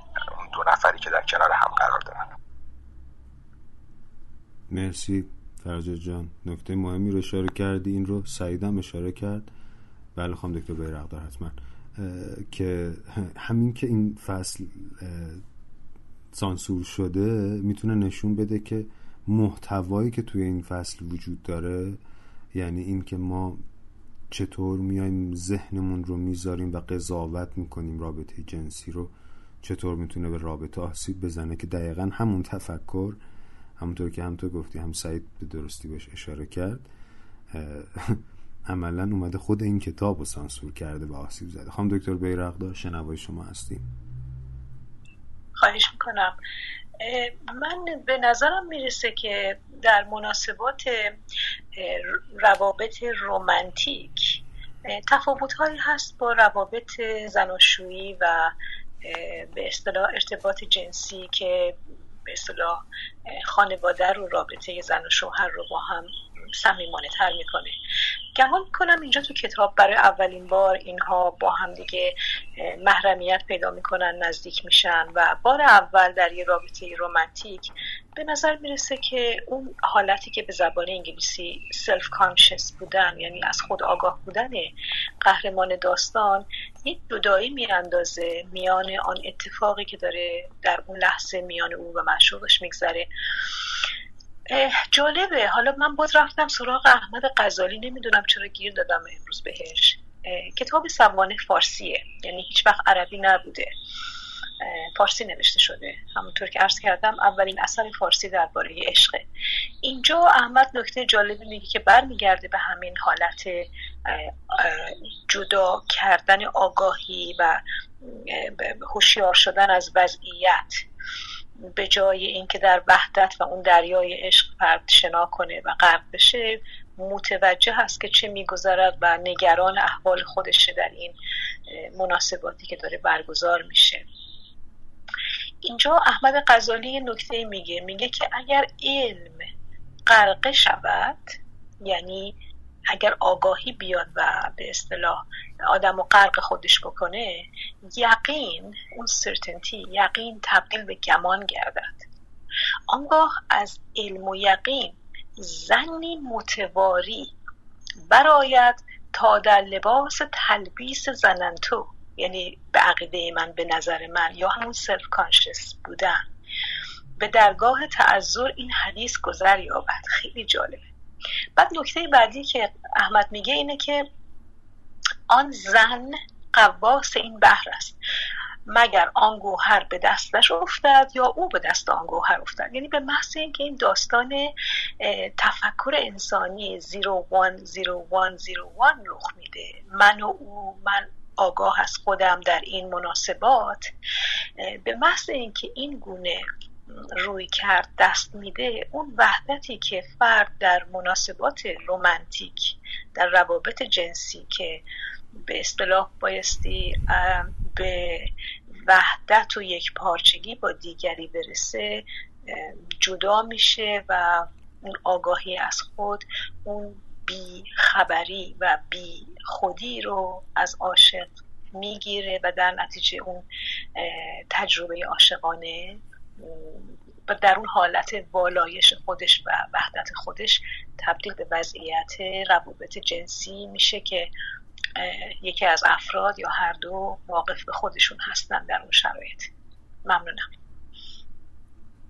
دو نفری که در کنار هم قرار دارن. مرسی فرجا جان. نکته مهمی رو اشاره کردی این رو سعیدم اشاره کرد. بله خواهم دکتر بیرقدار حتما. که همین که این فصل سانسور شده می‌تونه نشون بده که محتوایی که توی این فصل وجود داره یعنی این که ما چطور میایم ذهنمون رو می‌ذاریم و قضاوت می‌کنیم رابطه جنسی رو چطور می‌تونه به رابطه آسیب بزنه که دقیقا همون تفکر همونطور که هم تو گفتی هم سعید به درستی بهش اشاره کرد عملا اومده خود این کتاب رو سانسور کرده و آسیب زده. خانم دکتر بیرقدا شنوای شما هستیم. خواهش می‌کنم. من به نظرم می‌رسه که در مناسبات روابط رومنتیک تفاوت هایی هست با روابط زناشویی و به اصطلاح ارتباط جنسی که به اصطلاح خانواده رو رابطه زن و شوهر رو با هم صمیمانه تر می‌کنه. گمان می‌کنم اینجا تو کتاب برای اولین بار اینها با هم دیگه محرمیت پیدا می‌کنن نزدیک میشن و بار اول در یه رابطه رومنتیک به نظر می‌رسه که اون حالتی که به زبان انگلیسی سلف کانشس بودن یعنی از خود آگاه بودن قهرمان داستان یک جدایی میاندازه میان آن اتفاقی که داره در اون لحظه میان او و معشوقش میگذره. جالبه. حالا من باز رفتم سراغ احمد غزالی. نمی‌دونم چرا گیر دادم امروز بهش. کتاب سوانه فارسیه. یعنی هیچ وقت عربی نبوده. فارسی نوشته شده. همونطور که عرض کردم اولین اثر فارسی درباره عشقه. اینجا احمد نکته جالبی میگه که برمیگرده به همین حالت جدا کردن آگاهی و هوشیار شدن از وضعیت. به جای اینکه در وحدت و اون دریای عشق فرد شنا کنه و غرق بشه متوجه هست که چه میگذرد و نگران احوال خودشه در این مناسباتی که داره برگزار میشه. اینجا احمد غزالی نکته میگه. میگه که اگر علم غرقه شود یعنی اگر آگاهی بیاد و به اصطلاح آدم و غرق خودش بکنه یقین اون سرتنتی یقین تبدیل به گمان گردد. آنگاه از علم و یقین زنی متواری براید تا در لباس تلبیس زننتو یعنی به عقیده من به نظر من یا همون سلف کانشس بودن. به درگاه تعذر این حدیث گذر یابد. خیلی جالبه. بعد نکته بعدی که احمد میگه اینه که آن زن قواس این بحر است. مگر آن گوهر به دستش افتد یا او به دست آن گوهر افتد؟ یعنی به محض اینکه این داستان تفکر انسانی زیرو وان زیرو وان زیرو وان رخ میده. من و او من آگاه از خودم در این مناسبات. به محض اینکه این گونه روی کرد دست میده اون وحدتی که فرد در مناسبات رومنتیک در روابط جنسی که به اصطلاح بایستی به وحدت و یک پارچگی با دیگری برسه جدا میشه و اون آگاهی از خود اون بی خبری و بی خودی رو از عاشق می‌گیره و در نتیجه اون تجربه عاشقانه و در اون حالت والایش خودش و وحدت خودش تبدیل به وضعیت روابط جنسی میشه که یکی از افراد یا هر دو واقف به خودشون هستن در اون شرایط. ممنونم.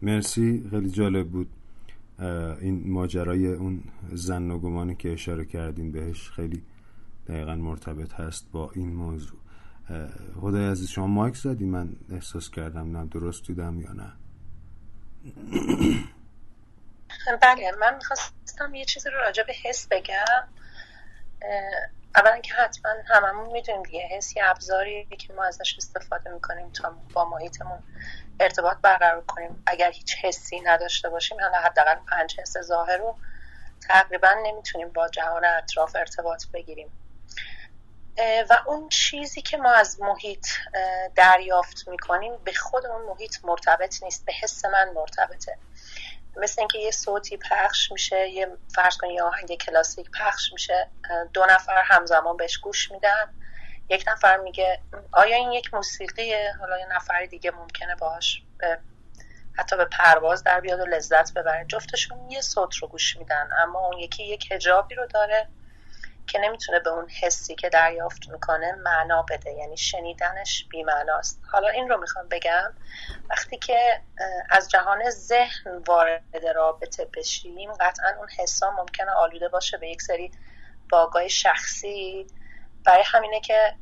مرسی خیلی جالب بود. این ماجرای اون زن و گمانی که اشاره کردیم بهش خیلی دقیقا مرتبط هست با این موضوع. خدای عزیز شما مایک زدی؟ من احساس کردم نه درست دیدم یا نه؟ بله من می‌خواستم یه چیزی رو راجع به حس بگم. اولا که حتما هممون می‌دونیم دیگه حس یه ابزاری که ما ازش استفاده می‌کنیم تا با محیطمون ارتباط برقرار کنیم. اگر هیچ حسی نداشته باشیم حالا حداقل پنج حس ظاهر رو تقریبا نمی‌تونیم با جهان اطراف ارتباط بگیریم. و اون چیزی که ما از محیط دریافت می‌کنیم به خود اون محیط مرتبط نیست به حس من مرتبطه. مثل اینکه یه صوتی پخش میشه یه فرض کنید یه آهنگ کلاسیک پخش میشه دو نفر همزمان بهش گوش میدن. یک نفر میگه آیا این یک موسیقیه؟ حالا یه نفر دیگه ممکنه باش به حتی به پرواز در بیاد و لذت ببره. جفتشون یه صوت رو گوش میدن اما اون یکی یک هجابی رو داره. که نمی‌تونه به اون حسی که دریافت می‌کنه معنا بده. یعنی شنیدنش بیمعناست. حالا این رو می‌خوام بگم. وقتی که از جهان ذهن وارد رابطه بشیم قطعا اون حسا ممکنه آلوده باشه به یک سری باگای شخصی. برای همینه که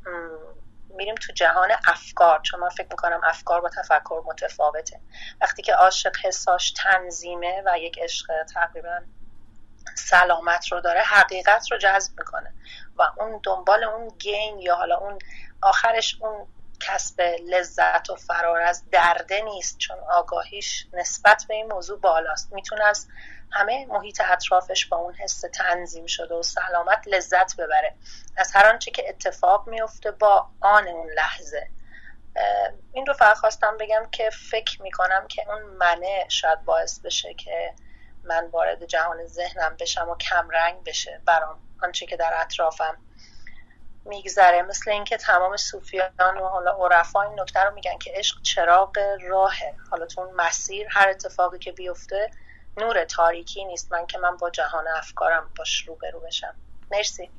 میریم تو جهان افکار. چون من فکر می‌کنم افکار با تفکر متفاوته. وقتی که عاشق حساش تنظیمه و یک عشق تقریبا سلامت رو داره حقیقت رو جذب می‌کنه. و اون دنبال اون گین یا حالا اون آخرش اون کسب لذت و فرار از درده نیست چون آگاهیش نسبت به این موضوع بالاست. می‌تونه از همه محیط اطرافش با اون حس تنظیم شده و سلامت لذت ببره. از هر آنچه که اتفاق میفته با آن اون لحظه. این رو فقط خواستم بگم که فکر می‌کنم که اون منه شاید باعث بشه که من وارد جهان ذهنم بشم و کمرنگ بشه برام. آنچه که در اطرافم میگذره مثل اینکه تمام صوفیان و حالا عرفا این نکته رو میگن که عشق چراغ راهه. حالا تو اون مسیر هر اتفاقی که بیفته نور تاریکی نیست. من که من با جهان افکارم باش روبرو بشم. مرسی.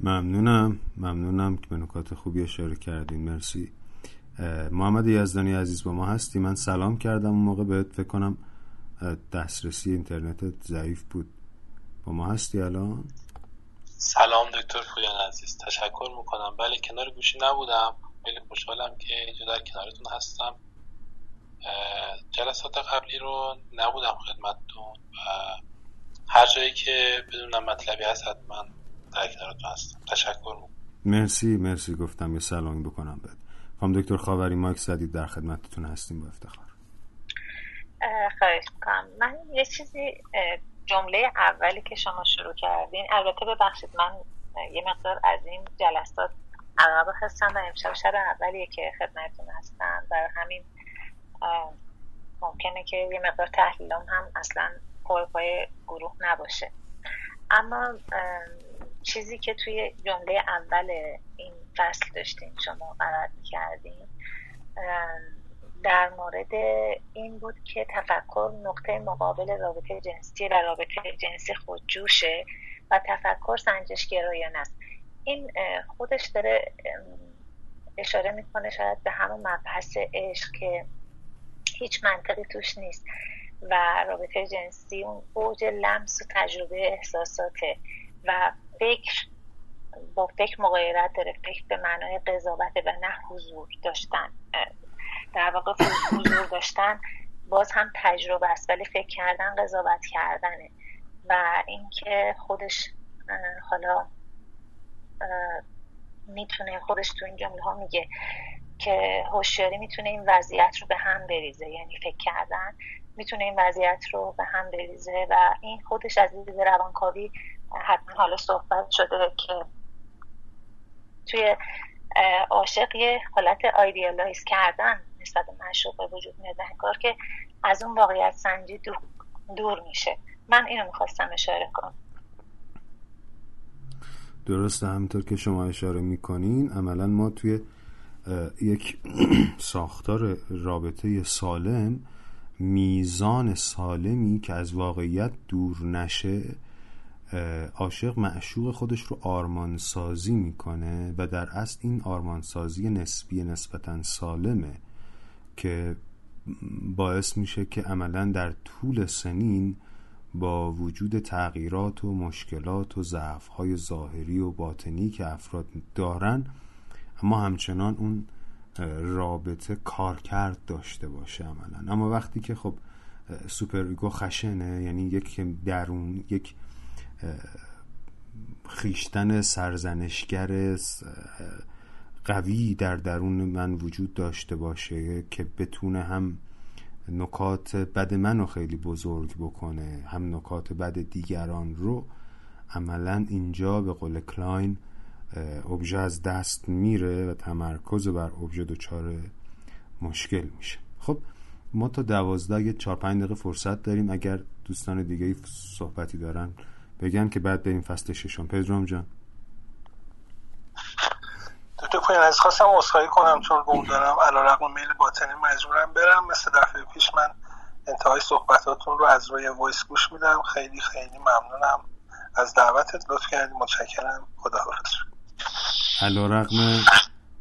ممنونم. ممنونم که به نکات خوبی اشاره کردین. مرسی. محمد یزدانی عزیز با ما هستی. من سلام کردم اون موقع. بهت فکر کنم دسترسی اینترنت ضعیف بود. با ما هستی الان؟ سلام دکتر پویان عزیز. تشکر می‌کنم. بله کنار گوشی نبودم. خیلی خوشحالم که اینجا در کنارتون هستم. جلسات قبلی رو نبودم خدمتتون و هر جایی که بدونم مطلبی هست حتما در کنارتون هستم. تشکر می‌کنم. مرسی مرسی. گفتم یه سلامی بکنم بهت. خانم دکتر خاوری مایک زدید. در خدمتتون هستیم با افتخار. خواهش می‌کنم. من یه چیزی جمله اولی که شما شروع کردین البته ببخشید من یه مقدار از این جلسات عقب هستم و امشب شب اولیه که خدمتتون هستم. برای همین ممکنه که یه مقدار تحلیلام هم اصلا پای گروه نباشه. اما چیزی که توی جمله اول این فصل داشتیم شما قرار کردیم در مورد این بود که تفکر نقطه مقابل رابطه جنسی و رابطه جنسی خودجوشه و تفکر سنجش گرایانه است. این خودش داره اشاره می‌کنه شاید به همون مبحث عشق که هیچ منطقی توش نیست و رابطه جنسی اون اوج لمس و تجربه احساساته و فکر با فکر مغایرت داره فکر به معنای قضاوت و نه حضور داشتن. در واقع حضور داشتن باز هم تجربه است ولی فکر کردن قضاوت کردنه. و اینکه خودش حالا می‌تونه خودش تو این جمله ها میگه که هوشیاری می‌تونه این وضعیت رو به هم بریزه. یعنی فکر کردن می‌تونه این وضعیت رو به هم بریزه و این خودش از دید روانکاوی حتما حالا صحبت شده که توی عاشق یه حالت آیدیالایز کردن به معشوق به وجود میاد انگار که از اون واقعیت سنجی دور, دور میشه. من اینو می‌خواستم اشاره کنم. درسته همینطور که شما اشاره می‌کنین عملا ما توی یک ساختار رابطه سالم میزان سالمی که از واقعیت دور نشه عاشق معشوق خودش رو آرمانسازی می‌کنه و در اصل این آرمانسازی نسبی نسبتا سالمه. که باعث میشه که عملا در طول سنین با وجود تغییرات و مشکلات و ضعفهای ظاهری و باطنی که افراد دارن اما همچنان اون رابطه کارکرد داشته باشه عملا. اما وقتی که خب سوپر خشنه یعنی یک درون یک خیشتن سرزنشگر قوی در درون من وجود داشته باشه که بتونه هم نکات بد منو خیلی بزرگ بکنه هم نکات بد دیگران رو عملا اینجا به قول کلاین ابژه از دست میره و تمرکز بر ابژه دچار مشکل میشه. خب ما تا دوازده یه چهار پنج دقیقه فرصت داریم. اگر دوستان دیگه صحبتی دارن بگن که بعد بریم فصل ششم. پدرام جان. دکتر پوین از خواستم اصخایی کنم چون قول دارم. علا رقم میل باطنی مجبورم برم. مثل دفعه پیش من انتهای صحبتاتون رو از روی وایس گوش میدم. خیلی خیلی ممنونم. از دعوتت لطف کردی. متشکرم. خدا حافظ علا رقم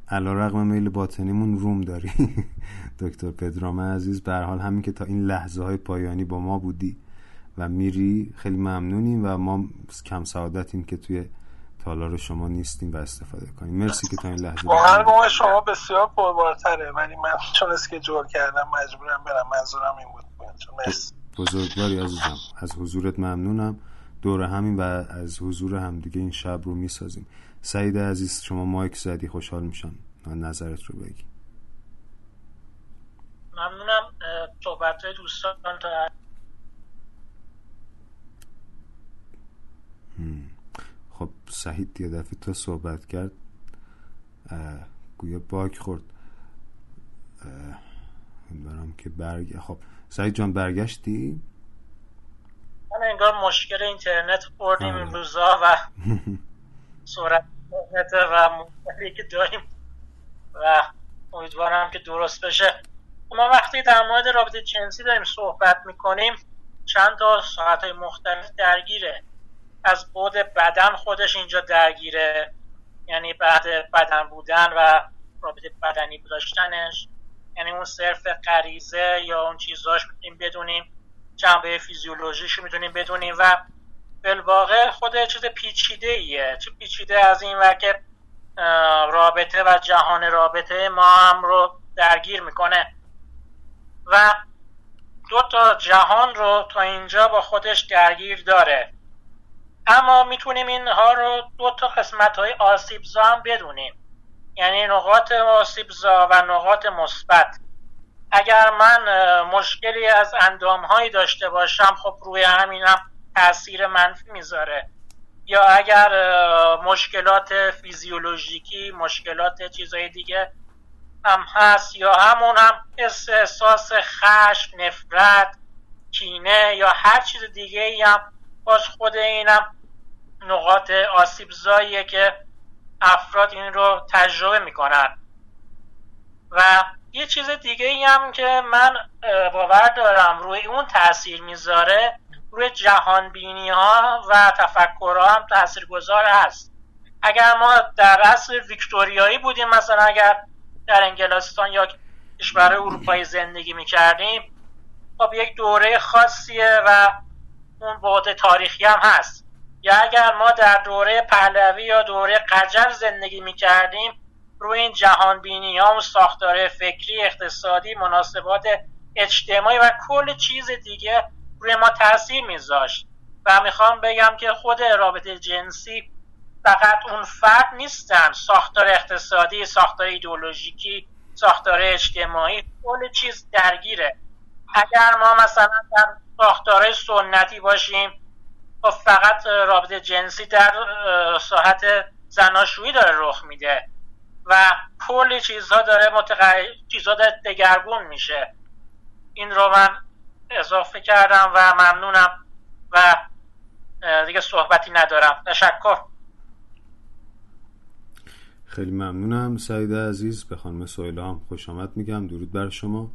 علا رقم میل باطنیمون روم داری. دکتر پدرام عزیز به حال همین که تا این لحظه های پایانی با ما بودی و میری خیلی ممنونیم و ما کم سعادتیم که توی تالار شما نیستیم و استفاده کنیم. مرسی که تا این لحظه واقعا شما بسیار پربارتره ولی من چون که جور کردم مجبورم برم منظورم این بود. مرسی. بزرگواری عزیزم. از حضورت ممنونم. دور همین و از حضور همدیگه این شب رو می‌سازیم. سعید عزیز شما مایک زدی خوشحال میشم نظرت رو بگی. ممنونم. صحبت های دوستان تا خب سعید یه دفعه تا صحبت کرد گویا باک خورد. برام که برگ خب سعید جان برگشتی؟ من انگار مشکل اینترنت خوردیم این روزا و سرعت اینترنت و مشکلی که داریم و امیدوارم که درست بشه. ما وقتی در مورد رابطه جنسی داریم صحبت می‌کنیم چند تا ساعت های مختلف درگیره. از بود بدن خودش اینجا درگیره. یعنی بعد بدن بودن و رابطه بدنی داشتنش. یعنی اون صرف غریزه یا اون چیزاش می‌تونیم بدونیم. جنبه فیزیولوژیش می‌تونیم بدونیم و بالواقع خود چیز پیچیده ایه چه پیچیده از این و که رابطه و جهان رابطه ما هم رو درگیر می‌کنه. و دو تا جهان رو تا اینجا با خودش درگیر داره. اما می‌تونیم اینها رو دو تا قسمت های آسیبزا هم بدونیم. یعنی نقاط آسیبزا و نقاط مثبت. اگر من مشکلی از اندام هایی داشته باشم خب روی همینم تاثیر منفی می‌ذاره. یا اگر مشکلات فیزیولوژیکی مشکلات چیزهای دیگه هم هست یا همون هم احساس خشم نفرت کینه یا هر چیز دیگه هم باز خود اینم نقاط آسیب زاییه که افراد این رو تجربه می‌کنن. و یه چیز دیگه ای هم که من باور دارم روی اون تاثیر می‌ذاره روی جهان بینی ها و تفکرها هم تاثیر گذار هست. اگر ما در عصر ویکتوریایی بودیم مثلا اگر در انگلستان یا کشور اروپایی زندگی می‌کردیم خب یک دوره خاصیه و اون بعد تاریخی هم هست. یا اگر ما در دوره پهلوی یا دوره قجر زندگی می‌کردیم روی این جهان بینی ها و ساختار فکری اقتصادی مناسبات اجتماعی و کل چیز دیگه روی ما تاثیر میذاشت. و می‌خوام بگم که خود رابطه جنسی فقط اون فرد نیستن. ساختار اقتصادی ساختار ایدولوژیکی ساختار اجتماعی کل چیز درگیره. اگر ما مثلا در ساختار سنتی باشیم خب فقط رابطه جنسی در ساحت زناشویی داره رخ میده و کلی چیزها داره متغیر چیزها داره دگرگون میشه. این رو من اضافه کردم و ممنونم و دیگه صحبتی ندارم. تشکر. خیلی ممنونم سعید عزیز. به خانم سویلا هم خوش آمد میگم. درود بر شما.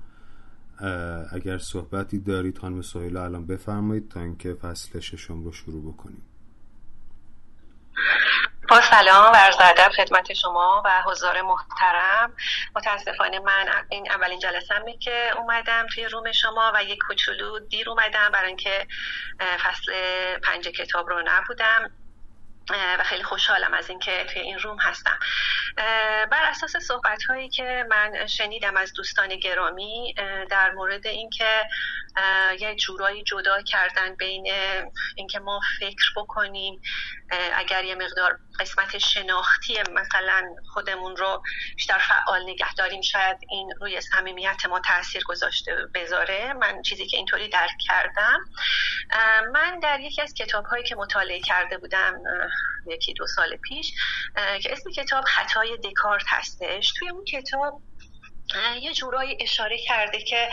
اگر صحبتی دارید خانم سویلا الان بفرمایید تا اینکه فصل ششم رو شروع بکنیم. با سلام و عرض ادب خدمت شما و حضار محترم. متاسفانه من این اولین جلسه که اومدم توی روم شما و یک کوچولو دیر اومدم برای اینکه فصل پنج کتاب رو نبودم. و خیلی خوشحالم از اینکه توی این روم هستم. بر اساس صحبت هایی که من شنیدم از دوستان گرامی در مورد اینکه یه جورایی جدا کردن بین اینکه ما فکر بکنیم اگر یه مقدار قسمت شناختی مثلا خودمون رو بیشتر فعال نگه داریم شاید این روی صمیمیت ما تاثیر گذاشته بذاره. من چیزی که اینطوری درک کردم. من در یکی از کتاب هایی که مطالعه کرده بودم یکی دو سال پیش که اسم کتاب خطای دکارت هستش. توی اون کتاب یه جورایی اشاره کرده که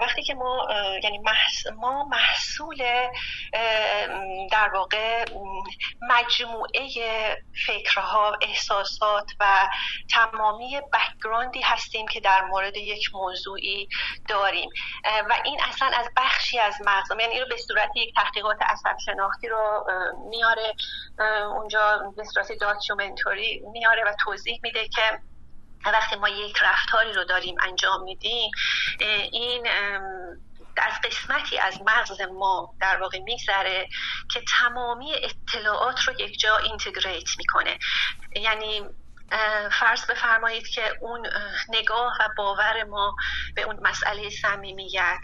وقتی که ما یعنی ما محصول در واقع مجموعه فکرها احساسات و تمامی background ی هستیم که در مورد یک موضوعی داریم. و این اصلا از بخشی از مغز یعنی رو به صورت یک تحقیقات عصب شناختی رو میاره اونجا به صورت documentary میاره و توضیح میده که وقتی ما یک رفتاری رو داریم انجام میدیم این از قسمتی از مغز ما در واقع میگذره که تمامی اطلاعات رو یک جا اینتگریت می‌کنه. یعنی فرض بفرمایید که اون نگاه و باور ما به اون مسئله صمیمیت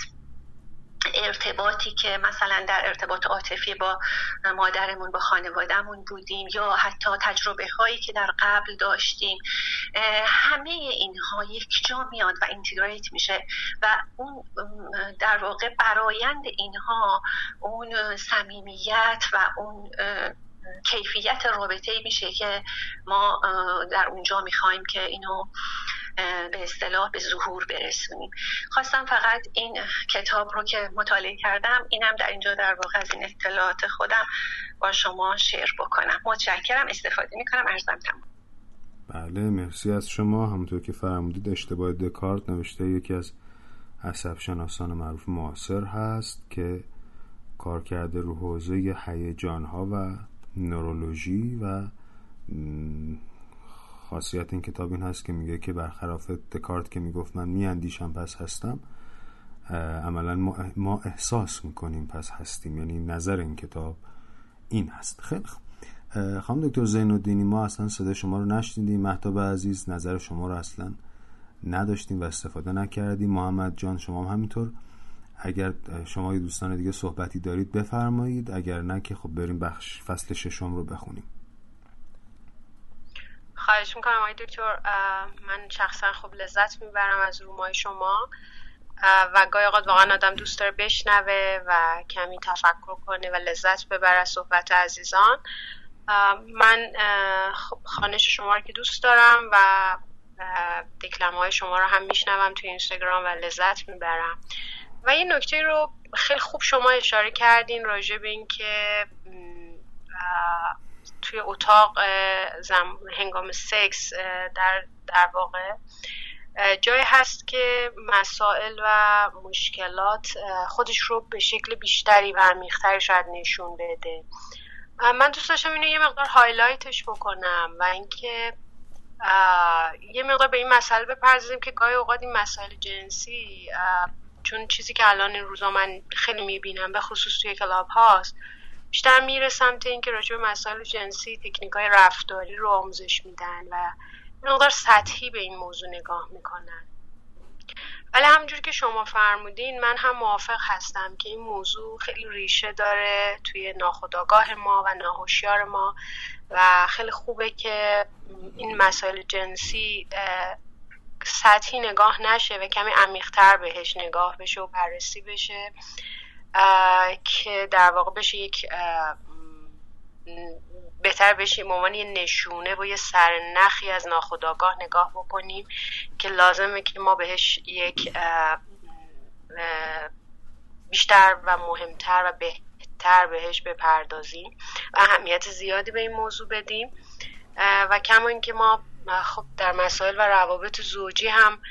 ارتباطی که مثلا در ارتباط عاطفی با مادرمون با خانوادهمون بودیم یا حتی تجربه هایی که در قبل داشتیم همه اینها یک جا میاد و اینتگریت میشه و اون در واقع برایند اینها اون صمیمیت و اون کیفیت رابطه میشه که ما در اونجا می‌خوایم که اینو به اصطلاح به ظهور برسونیم. خواستم فقط این کتاب رو که مطالعه کردم اینم در اینجا در واقع از این اطلاعات خودم با شما شیر بکنم. متشکرم استفاده می‌کنم. ارزم تمام. بله مرسی از شما. همونطور که فرمودید اشتباه دکارت نوشته یکی از عصب شناسان معروف معاصر هست که کار کرده رو حوزه هیجان ها و نورولوژی و خاصیت این کتاب این هست که میگه که برخلاف دکارت که می‌گفت من میاندیشم پس هستم عملا ما احساس می‌کنیم پس هستیم. یعنی نظر این کتاب این هست. خیلی خوب. خانم دکتر زین الدینی ما اصلا صدا شما رو نشنیدیم. محتاب عزیز نظر شما رو اصلا نداشتیم و استفاده نکردیم. محمد جان شما هم همینطور. اگر شما دوستان دیگه صحبتی دارید بفرمایید. اگر نه که خب بریم بخش فصل ششم رو بخونیم. خواهش می‌کنم آقای دکتر من شخصا خوب لذت می‌برم از رومای شما و گاهی اوقات واقعا آدم دوست داره بشنوه و کمی تفکر کنه و لذت ببره از صحبت عزیزان. من خب خانش شما رو که دوست دارم و دکلمه های شما رو هم میشنوم توی اینستاگرام و لذت می‌برم. و یه نکته رو خیلی خوب شما اشاره کردین راجع به این که توی اتاق زم... هنگام سکس در, در واقع. جایی هست که مسائل و مشکلات خودش رو به شکل بیشتری و عمیقتری شاید نشون بده. من دوست داشتم اینو یه مقدار highlight ش بکنم و اینکه یه مقدار به این مسئله بپردازیم که گاهی اوقات این مسائل جنسی چون چیزی که الان این روزا من خیلی می‌بینم به خصوص توی Clubhouse بیشتر میره سمت اینکه راجع به مسائل جنسی تکنیک های رفتاری رو آموزش میدن و مقدار سطحی به این موضوع نگاه می‌کنن. ولی همونجور که شما فرمودین من هم موافق هستم که این موضوع خیلی ریشه داره توی ناخودآگاه ما و ناهوشیار ما و خیلی خوبه که این مسائل جنسی سطحی نگاه نشه و کمی عمیقتر بهش نگاه بشه و بررسی بشه. که در واقع بشه یک بهتر بشیم عنوان یه نشونه و یه سرنخی از ناخداگاه نگاه بکنیم که لازمه که ما بهش یک بیشتر و مهمتر و بهتر بهش بپردازیم و اهمیت زیادی به این موضوع بدیم. و کما اینکه ما خب در مسائل و روابط زوجی هم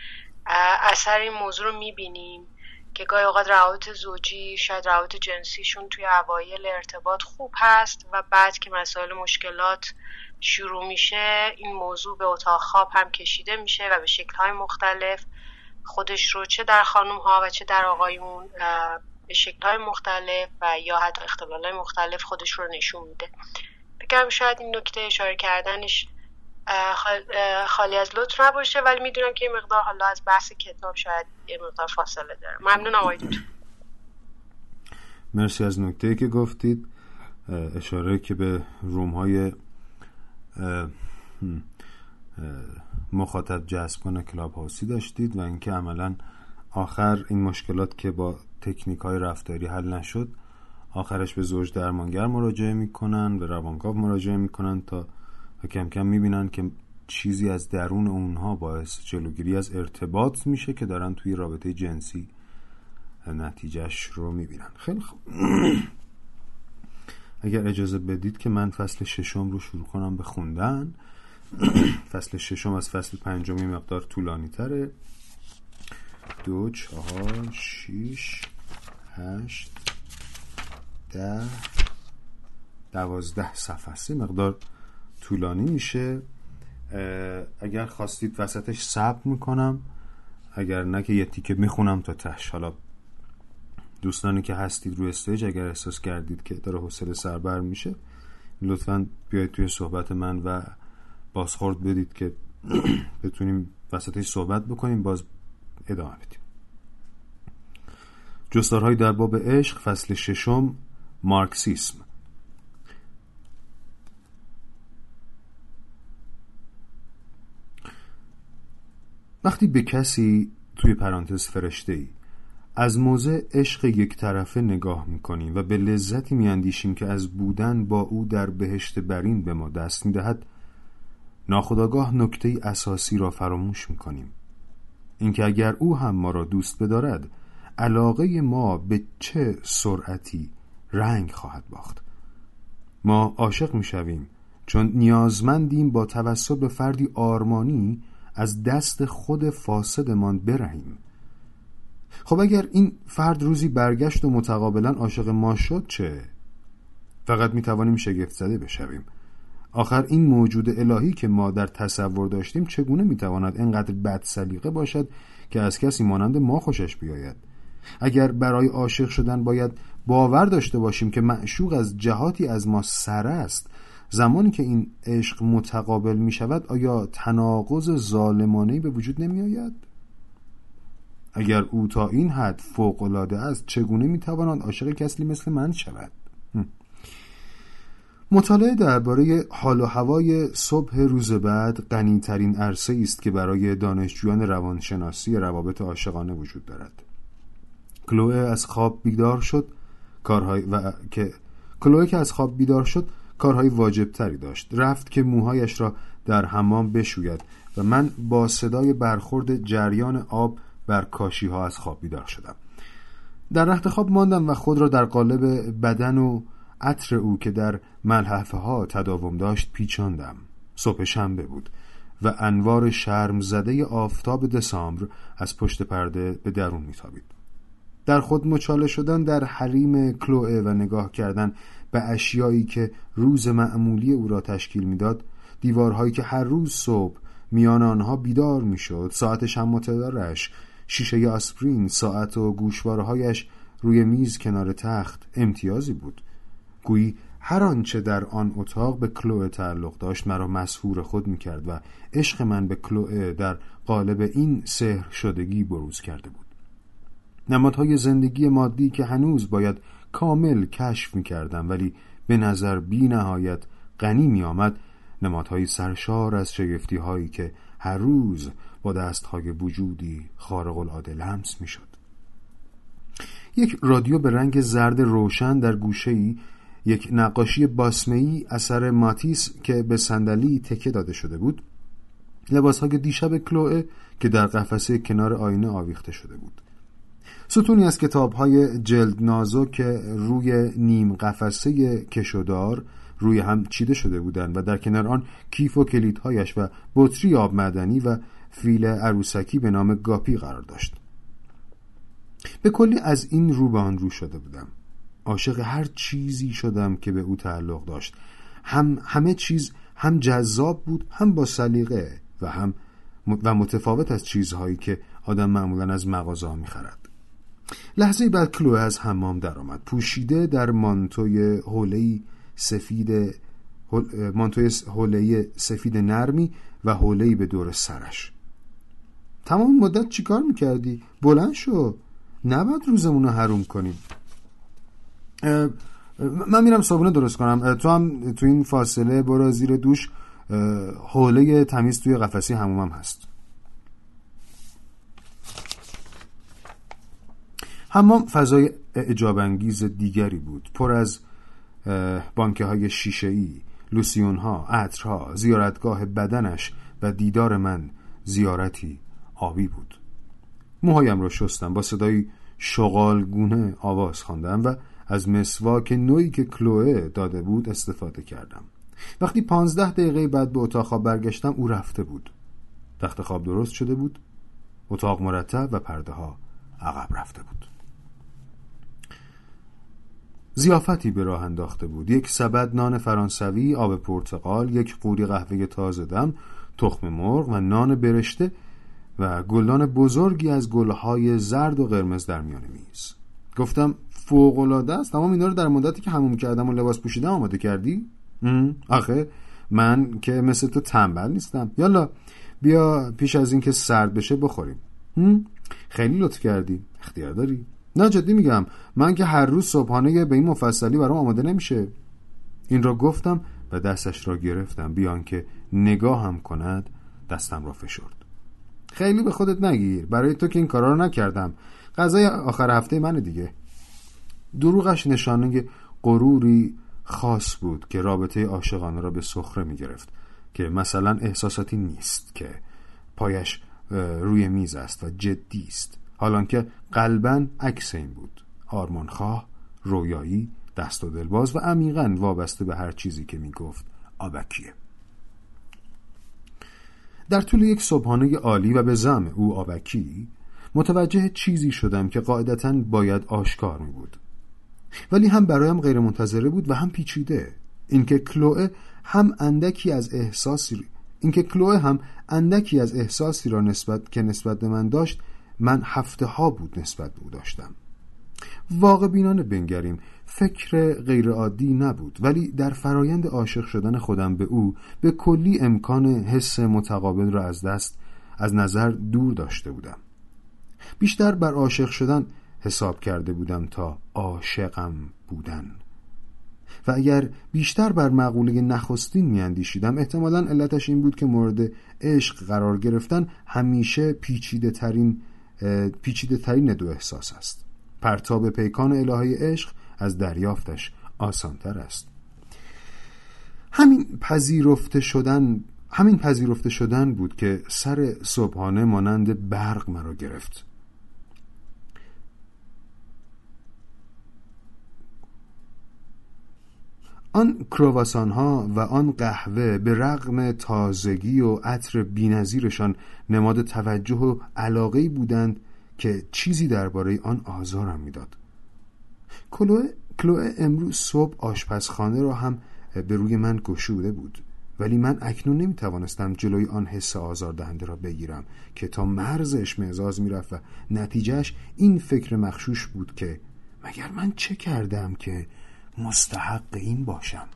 اثر این موضوع رو می‌بینیم. که گاهی اوقات روابط زوجی شاید روابط جنسیشون توی اوایل ارتباط خوب هست و بعد که مسائل مشکلات شروع میشه این موضوع به اتاق خواب هم کشیده میشه و به شکلهای مختلف. خودش رو چه در خانم ها و چه در آقایون به شکلهای مختلف و یا حتی اختلال مختلف خودش رو نشون میده. بگم شاید این نکته اشاره کردنش خالی از لطف نباشه ولی می‌دونم که این مقدار حالا از بحث کتاب شاید یه مقدار فاصله داره. ممنون آقای مرسی از نکته که گفتید. اشاره که به روم های مخاطب جذب کنه کلاب هاوسی داشتید و اینکه عملا آخر این مشکلات که با تکنیک های رفتاری حل نشد آخرش به زوج درمانگر مراجعه می‌کنن به روانکاو مراجعه می‌کنن تا و کم کم می‌بینن که چیزی از درون اونها باعث جلوگیری از ارتباط میشه که دارن توی رابطه جنسی نتیجهش رو می‌بینن. خیلی خوب. اگر اجازه بدید که من فصل ششم رو شروع کنم به خوندن. فصل ششم از فصل پنجمی مقدار طولانی تره. دو چهار شیش هشت ده دوازده صفحه. مقدار طولانی میشه. اگر خواستید وسطش ثبت می‌کنم اگر نه که یه تیکه می‌خونم تا تش حالا دوستانی که هستید روی استیج اگر احساس کردید که داره حوصله سربر میشه لطفا بیاید توی صحبت من و بازخورد بدید که بتونیم وسطش صحبت بکنیم باز ادامه بدیم. جستارهای در باب عشق فصل ششم مارکسیسم. وقتی به کسی توی پرانتز فرشته ای از موضع عشق یک طرفه نگاه می‌کنیم و به لذتی میاندیشیم که از بودن با او در بهشت برین به ما دست می‌دهد ناخداگاه نکته اساسی را فراموش می‌کنیم. اینکه اگر او هم ما را دوست بدارد علاقه ما به چه سرعتی رنگ خواهد باخت. ما عاشق می‌شویم چون نیازمندیم با توسط به فردی آرمانی از دست خود فاسدمان برهیم. خب اگر این فرد روزی برگشت و متقابلا عاشق ما شد چه؟ فقط می توانیم شگفت زده بشویم. آخر این موجود الهی که ما در تصور داشتیم چگونه می تواند انقدر بد سلیقه باشد که از کسی مانند ما خوشش بیاید؟ اگر برای عاشق شدن باید باور داشته باشیم که معشوق از جهاتی از ما سر است زمانی که این عشق متقابل می شود آیا تناقض ظالمانه به وجود نمی آید؟ اگر او تا این حد فوقالعاده است چگونه می تواند عاشق کسی مثل من شود؟ مطالعه درباره حال و هوای صبح روز بعد غنیترین عرصه است که برای دانشجویان روانشناسی روابط عاشقانه وجود دارد. کلوه از خواب بیدار شد کارهای و که کلوه که از خواب بیدار شد کارهای واجب تری داشت. رفت که موهایش را در حمام بشوید و من با صدای برخورد جریان آب بر کاشی ها از خواب بیدار شدم. در رخت خواب ماندم و خود را در قالب بدن و عطر او که در ملحفه ها تداوم داشت پیچاندم. صبح شنبه بود و انوار شرم زده آفتاب دسامبر از پشت پرده به درون میتابید. در خود مچاله شدن در حریم کلوه و نگاه کردن به اشیایی که روز معمولی او را تشکیل می‌داد دیوارهایی که هر روز صبح میان آنها بیدار می‌شد ساعت شم متدارش شیشه آسپرین ساعت و گوشوارهایش روی میز کنار تخت امتیازی بود. گویی هر آنچه در آن اتاق به کلوه تعلق داشت مرا مسهور خود می‌کرد و عشق من به کلوه در قالب این سحر شدگی بروز کرده بود. نمادهای زندگی مادی که هنوز باید کامل کشف می کردم ولی به نظر بی نهایت غنی می آمد نمادهای سرشار از شگفتی هایی که هر روز با دستهای وجودی خارق العاده لمس می شد. یک رادیو به رنگ زرد روشن در گوشه ای یک نقاشی باسمهی اثر ماتیس که به صندلی تکه داده شده بود لباسهای دیشب کلوه که در قفسه کنار آینه آویخته شده بود ستونی از کتاب های جلد نازک روی نیم قفسه کشودار روی هم چیده شده بودند و در کنار آن کیف و کلیدهایش و بطری آب معدنی و فیل عروسکی به نام گاپی قرار داشت. به کلی از این رو به آن رو شده بودم. عاشق هر چیزی شدم که به او تعلق داشت. هم همه چیز هم جذاب بود هم با سلیقه و هم و متفاوت از چیزهایی که آدم معمولا از مغازه ها می‌خرد. لحظه بعد کلوه از حمام درآمد. پوشیده در مانتوی حوله سفید مانتوی حوله سفید نرمی و حوله به دور سرش. تمام مدت چیکار می‌کردی؟ بلند شو. نباید روزمون رو حروم کنیم. من میرم صابونه درست کنم. تو هم تو این فاصله برو زیر دوش. حوله تمیز توی قفسی همومم هست. حمام فضای اجابانگیز دیگری بود. پر از بانکه های شیشه ای لوسیون ها عطرها زیارتگاه بدنش و دیدار من زیارتی آبی بود. موهایم را شستم با صدای شغالگونه آواز خواندم و از مسواک نوعی که کلوه داده بود استفاده کردم. وقتی پانزده دقیقه بعد به اتاق خواب برگشتم او رفته بود. تخت خواب درست شده بود اتاق مرتب و پرده ها عقب رفته بود. زیافتی به راه انداخته بود. یک سبد نان فرانسوی آب پرتقال یک قوری قهوه تازه دم تخم مرغ و نان برشته و گلدان بزرگی از گلهای زرد و قرمز در میان میز. گفتم فوق است. تمام اینا رو در مدتی که هموم کردم و لباس پوشیدم آماده کردی؟ آخه من که مثل تو تنبل نیستم. یالا بیا پیش از اینکه سرد بشه بخوریم. خیلی لطف کردی. اختیار داری. نه جدی میگم. من که هر روز صبحانه به این مفصلی برام آماده نمیشه. این را گفتم و دستش را گرفتم. بیان که نگاه هم کند دستم را فشرد. خیلی به خودت نگیر. برای تو که این کارا رو نکردم. غذای آخر هفته من دیگه. دروغش نشانه غروری خاص بود که رابطه عاشقانه را به سخره می گرفت که مثلا احساساتی نیست که پایش روی میز است و جدی است. حالان که قلبا عکس این بود. آرمانخواه رویایی دست و دلباز و عمیقا وابسته به هر چیزی که می گفت آبکیه. در طول یک صبحانه عالی و به زم او آبکی متوجه چیزی شدم که قاعدتا باید آشکار می بود ولی هم برایم غیر منتظره بود و هم پیچیده. اینکه کلوه هم اندکی از احساسی اینکه کلوه هم اندکی از احساسی را نسبت که نسبت به من داشت من هفته ها بود نسبت به او داشتم. واقع بینانه بنگریم فکر غیرعادی نبود ولی در فرایند عاشق شدن خودم به او به کلی امکان حس متقابل را از دست از نظر دور داشته بودم. بیشتر بر عاشق شدن حساب کرده بودم تا عاشقم بودن. و اگر بیشتر بر مقوله نخستین میاندیشیدم احتمالا علتش این بود که مورد عشق قرار گرفتن همیشه پیچیده ترین پیچیده ترین دو احساس است. پرتاب پیکان الهه عشق از دریافتش آسانتر است. همین پذیرفته شدن همین پذیرفته شدن بود که سر صبحانه مانند برق مرا گرفت. آن کرواسان ها و آن قهوه به رغم تازگی و عطر بینظیرشان نماد توجه و علاقه بودند که چیزی درباره آن آزارم می‌داد. کلوه کلوه امروز صبح آشپزخانه را هم به روی من گشوده بود ولی من اکنون نمی توانستم جلوی آن حس آزاردهنده را بگیرم که تا مرز اشمعزاز می‌رفت و نتیجهش این فکر مخشوش بود که مگر من چه کردم که مستحق این باشم.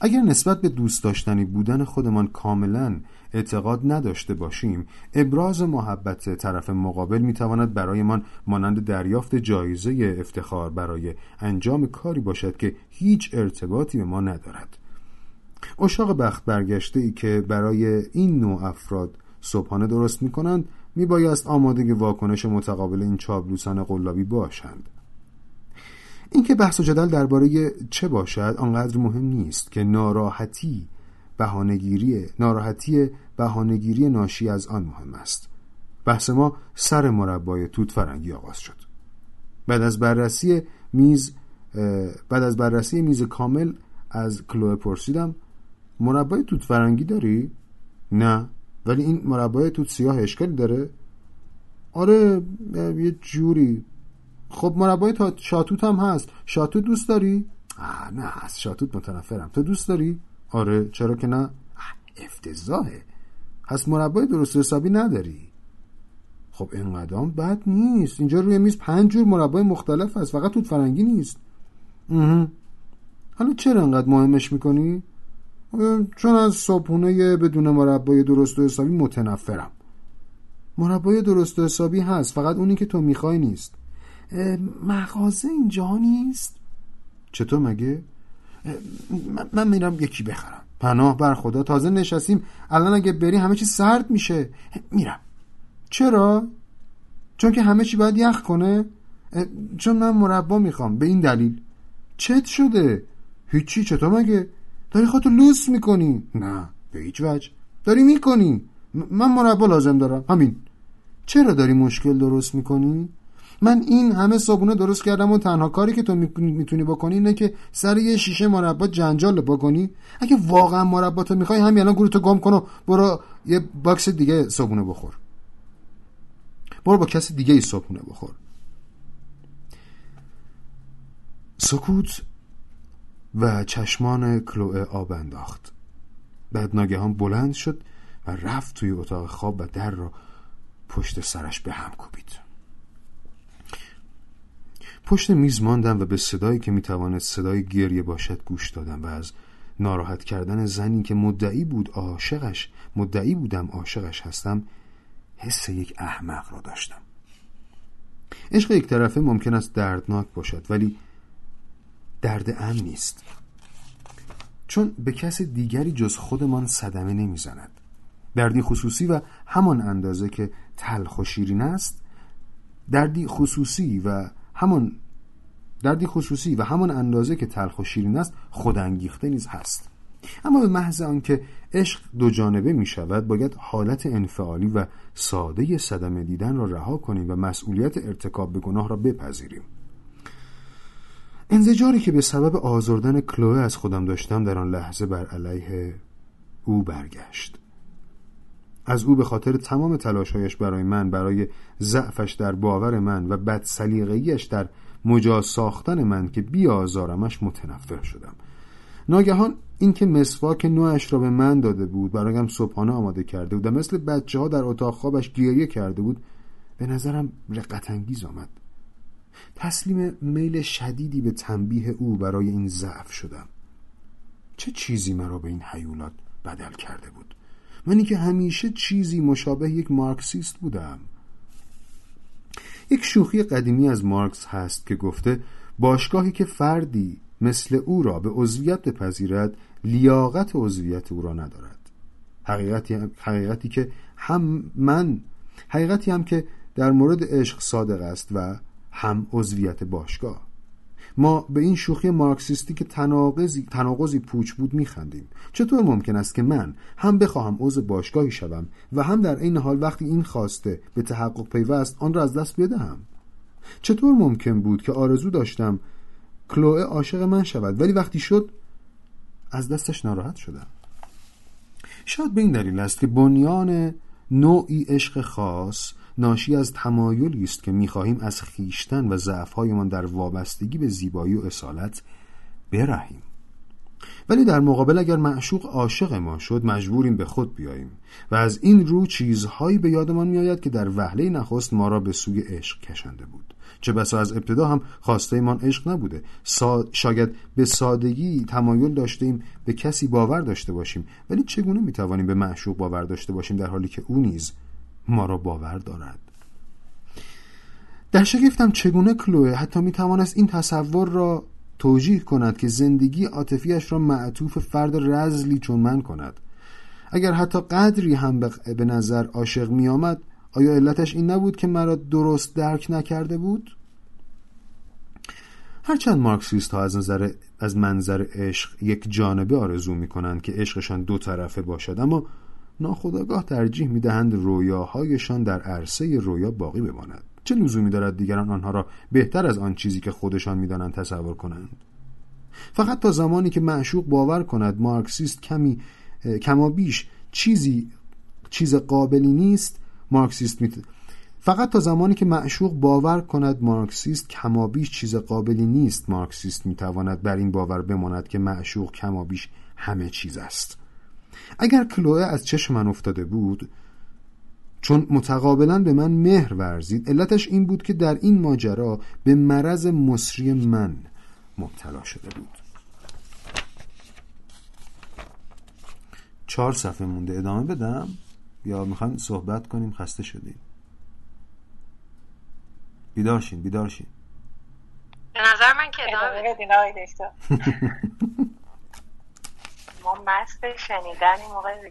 اگر نسبت به دوست داشتنی بودن خودمان کاملا اعتقاد نداشته باشیم ابراز محبت طرف مقابل می‌تواند برایمان مانند دریافت جایزه افتخار برای انجام کاری باشد که هیچ ارتباطی به ما ندارد. اشاق بخت برگشته ای که برای این نوع افراد صبحانه درست می کنند می بایست آماده واکنش متقابل این چابلوسان قلابی باشند. اینکه بحث و جدل درباره چه باشد آنقدر مهم نیست که ناراحتی بهانهگیری ناراحتی بهانهگیری ناشی از آن مهم است. بحث ما سر مربای توت فرنگی آغاز شد. بعد از بررسی میز بعد از بررسی میز کامل از کلوه پرسیدم مربای توت فرنگی داری؟ نه. ولی این مربای توت سیاه اشکالی داره؟ آره یه جوری. خب مربای شاتوت هم هست. شاتوت دوست داری؟ آه نه از شاتوت متنفرم. تو دوست داری؟ آره چرا که نه؟ افتضاحه. پس مربای درست حسابی نداری؟ خب اینقدام بد نیست. اینجا روی میز پنج جور مربای مختلف هست. فقط توت فرنگی نیست. حالا چرا انقدر مهمش می‌کنی؟ چون از صبحونه بدون مربای درست و حسابی متنفرم. مربای درست و حسابی هست فقط اونی که تو می‌خوای نیست. مغازه اینجا نیست؟ چطور مگه؟ من میرم یکی بخرم. پناه بر خدا تازه نشستیم. الان اگه بری همه چی سرد میشه. میرم. چرا؟ چون که همه چی باید یخ کنه؟ چون من مربا می‌خوام به این دلیل. چت شده؟ هیچی چطور مگه؟ داری خودتو لوس می‌کنی. نه به هیچ وجه. داری می‌کنی. من مربا لازم دارم. همین. چرا داری مشکل درست می‌کنی؟ من این همه صبحانه درست کردم و تنها کاری که تو می‌تونی بکنی اینه که سر یه شیشه مربا جنجال بکنی. اگه واقعا مربا تو می‌خوای همین الان گورتو گم کن و برو با کس دیگه صبحانه بخور. برو با کسی دیگه ای صبحانه بخور. سکوت و چشمان کلوه آب انداخت. بعد ناگهان بلند شد و رفت توی اتاق خواب و در را پشت سرش به هم کوبید. پشت میز ماندم و به صدایی که می‌تواند صدای گریه باشد گوش دادم و از ناراحت کردن زنی که مدعی بود عاشقش مدعی بودم عاشقش هستم حس یک احمق را داشتم. عشق یک طرفه ممکن است دردناک باشد ولی درد امن نیست. چون به کس دیگری جز خودمان صدمه نمی‌زند. دردی خصوصی و همان اندازه که تلخ و شیرین است دردی خصوصی و همان دردی خصوصی و همان اندازه که تلخ و شیرین است خودانگیخته نیز هست. اما به محض آنکه عشق دو جانبه می شود باید حالت انفعالی و ساده صدمه دیدن را رها کنیم و مسئولیت ارتکاب به گناه را بپذیریم. انزجاری که به سبب آزردن کلوه از خودم داشتم در آن لحظه بر علیه او برگشت. از او به خاطر تمام تلاشهایش برای من برای ضعفش در باور من و بد در مجاز ساختن من که بیازارمش متنفر شدم. ناگهان اینکه مسواک نوعش را به من داده بود برایم صبحانه آماده کرده بود و مثل بچه ها در اتاق خوابش گریه کرده بود به نظرم رقت انگیز آمد. تسلیم میل شدیدی به تنبیه او برای این ضعف شدم. چه چیزی مرا به این حیولات بدل کرده بود؟ منی که همیشه چیزی مشابه یک مارکسیست بودم. یک شوخی قدیمی از مارکس هست که گفته باشگاهی که فردی مثل او را به عضویت بپذیرد لیاقت عضویت او را ندارد. حقیقتی, حقیقتی که هم من حقیقتی هم که در مورد عشق صادق است و هم عضویت باشگاه. ما به این شوخی مارکسیستی که تناقضی, تناقضی پوچ بود میخندیم. چطور ممکن است که من هم بخواهم عضو باشگاهی شوم و هم در این حال وقتی این خواسته به تحقق پیوست آن را از دست بدهم؟ چطور ممکن بود که آرزو داشتم کلوه عاشق من شود ولی وقتی شد از دستش ناراحت شدم. شاید به این دلیل است که بنیان نوعی عشق خاص ناشی از تمایلی است که می‌خواهیم از خیشتن و ضعفهایمان در وابستگی به زیبایی و اصالت برهیم. ولی در مقابل اگر معشوق عاشق ما شد مجبوریم به خود بیاییم و از این رو چیزهایی به یادمان میآید که در وهله نخست ما را به سوی عشق کشنده بود. چه بسا از ابتدا هم خواسته من عشق نبوده. شاید به سادگی تمایل داشتیم به کسی باور داشته باشیم ولی چگونه می‌توانیم به معشوق باور داشته باشیم در حالی که او نیز ما را باور دارد در شگفتم چگونه کلوه حتی می توانست این تصور را توجیه کند که زندگی عاطفیش را معطوف فرد رزلی چون من کند اگر حتی قدری هم به نظر عاشق می آمد آیا علتش این نبود که مرا درست درک نکرده بود؟ هرچند مارکسیست ها از نظر از منظر عشق یک جانبه آرزو می کنند که عشقشان دو طرفه باشد اما ناخداگاه ترجیح می‌دهند رویاهایشان در عرصه رویا باقی بماند. چه لزومی دارد دیگران آنها را بهتر از آن چیزی که خودشان می‌دانند تصور کنند؟ فقط تا زمانی که معشوق باور کند مارکسیست کمی کما بیش چیزی چیز قابلی نیست مارکسیست می فقط تا زمانی که معشوق باور کند مارکسیست کمابیش چیز قابلی نیست مارکسیست می‌تواند بر این باور بماند که معشوق کمابیش همه چیز است. اگر کلوه از چشم من افتاده بود چون متقابلا به من مهر ورزید علتش این بود که در این ماجرا به مرض مصری من مبتلا شده بود. چهار صفحه مونده. ادامه بدم؟ یا می‌خوایم صحبت کنیم؟ خسته شدیم. بیدارشین بیدارشین به نظر من که ادامه بدیم مست شنیدن موقع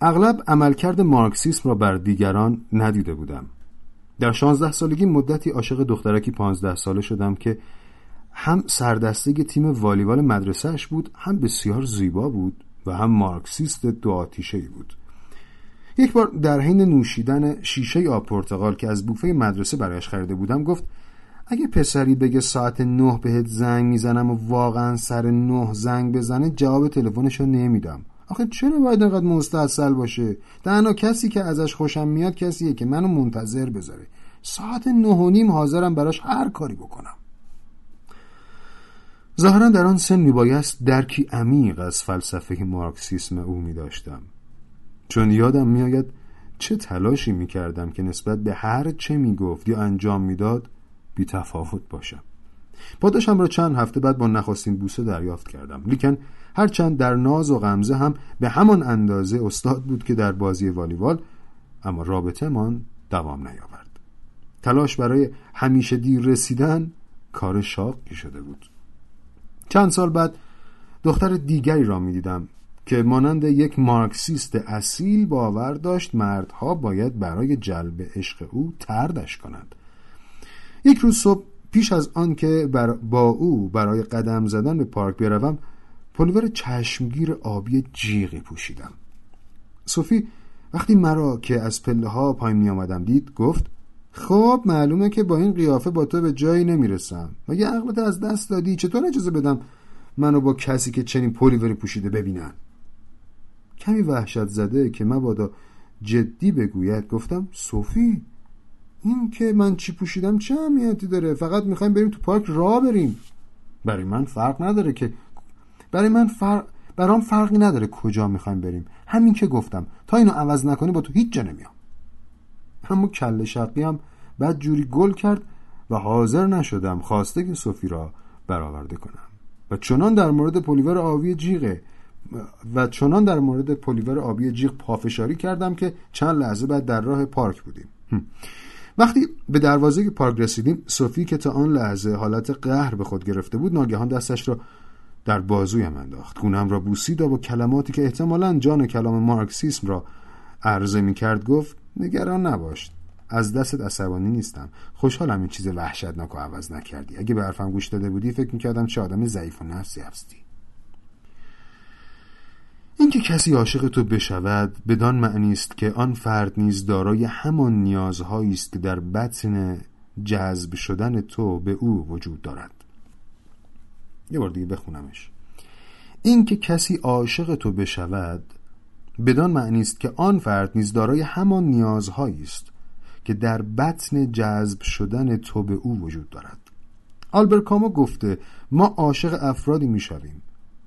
اغلب عملکرد مارکسیسم را بر دیگران ندیده بودم. در شانزده سالگی مدتی عاشق دخترکی پانزده ساله شدم که هم سردسته تیم والیبال مدرسهش بود هم بسیار زیبا بود و هم مارکسیست دو آتیشه بود. یک بار در حین نوشیدن شیشه آب پرتقال که از بوفه مدرسه برایش خریده بودم گفت اگه پسری بگه ساعت نه بهت زنگ می‌زنم و واقعا سر نه زنگ بزنه جواب تلفنش رو نمیدم. آخه چرا باید انقدر مستاصل باشه؟ تنها کسی که ازش خوشم میاد کسیه که منو منتظر بذاره. ساعت نه و نیم حاضرم براش هر کاری بکنم. ظاهرا در آن سن میبایست درکی عمیق از فلسفه مارکسیسم او میداشتم. چون یادم میآید چه تلاشی می‌کردم که نسبت به هر چه می‌گفت یا انجام می‌داد بی تفاوت باشم. پاداشم را چند هفته بعد با نخستین بوسه دریافت کردم. لیکن هرچند در ناز و غمزه هم به همان اندازه استاد بود که در بازی والیبال اما رابطه من دوام نیاورد. تلاش برای همیشه دیر رسیدن کار شاقی شده بود. چند سال بعد دختر دیگری را می دیدم که مانند یک مارکسیست اصیل باور داشت مردها باید برای جلب عشق او تردش کنند. یک روز صبح پیش از آن که با او برای قدم زدن به پارک بروم پلیور چشمگیر آبی جیغی پوشیدم. صوفی وقتی مرا که از پله ها پایین می آمدم دید گفت خب معلومه که با این قیافه با تو به جایی نمی‌رسم. مگه عقلت از دست دادی؟ چطور اجازه بدم منو با کسی که چنین پلیوری پوشیده ببینن؟ کمی وحشت زده که مبادا جدی بگوید گفتم صوفی این که من چی پوشیدم چه اهمیتی داره؟ فقط می‌خوایم بریم تو پارک راه بریم. برای من فرق نداره که برای من فرق برام فرقی نداره کجا می‌خوایم بریم. همین که گفتم. تا اینو عوض نکنی با تو هیچ جا نمیام. اما کله شقی هم بدجوری گل کرد و حاضر نشدم خواسته که صوفی را برآورده کنم. و چنان در مورد پلیور آبی جیغه و چنان در مورد پلیور آبی جیغ پافشاری کردم که چند لحظه بعد در راه پارک بودیم. وقتی به دروازه پارک رسیدیم صوفی که تا آن لحظه حالت قهر به خود گرفته بود ناگهان دستش را در بازویم انداخت. گونم را بوسید و با کلماتی که احتمالا جان کلام مارکسیسم را عرضه می کرد گفت نگران نباش از دستت عصبانی نیستم. خوشحالم این چیز وحشتناک و عوض نکردی. اگه به حرفم گوش داده بودی فکر می‌کردم چه آدم ضعیف و نفسی هستی. اینکه کسی عاشق تو بشود بدان معنی است که آن فرد نیز دارای همان نیازهایی است که در بطن جذب شدن تو به او وجود دارد. یه بار دیگه بخونمش. اینکه کسی عاشق تو بشود بدان معنی است که آن فرد نیز دارای همان نیازهایی است که در بطن جذب شدن تو به او وجود دارد. آلبر کامو گفته ما عاشق افرادی می‌شویم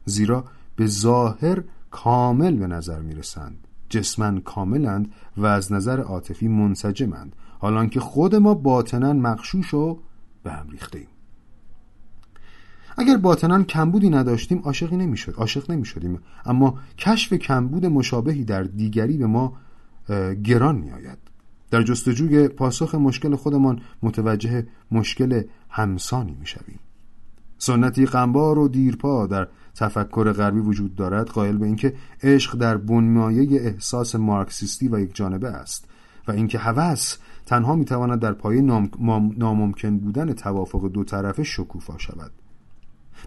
زیرا به ظاهر کامل به نظر می‌رسند. جسمن کاملند و از نظر عاطفی منسجمند. حالان که خود ما باطنا مخشوش و به هم ایم اگر باطنا کمبودی نداشتیم عاشقی نمی‌شد عاشق نمی‌شدیم. اما کشف کمبود مشابهی در دیگری به ما گران میآید. در جستجوی پاسخ مشکل خودمان متوجه مشکل همسانی می‌شویم. سنتی قنبار و دیرپا در تفکر غربی وجود دارد قائل به اینکه عشق در بنمایه احساس مارکسیستی و یک جانبه است و اینکه هوس تنها می‌تواند در پایه ناممکن بودن توافق دو طرفه شکوفا شود.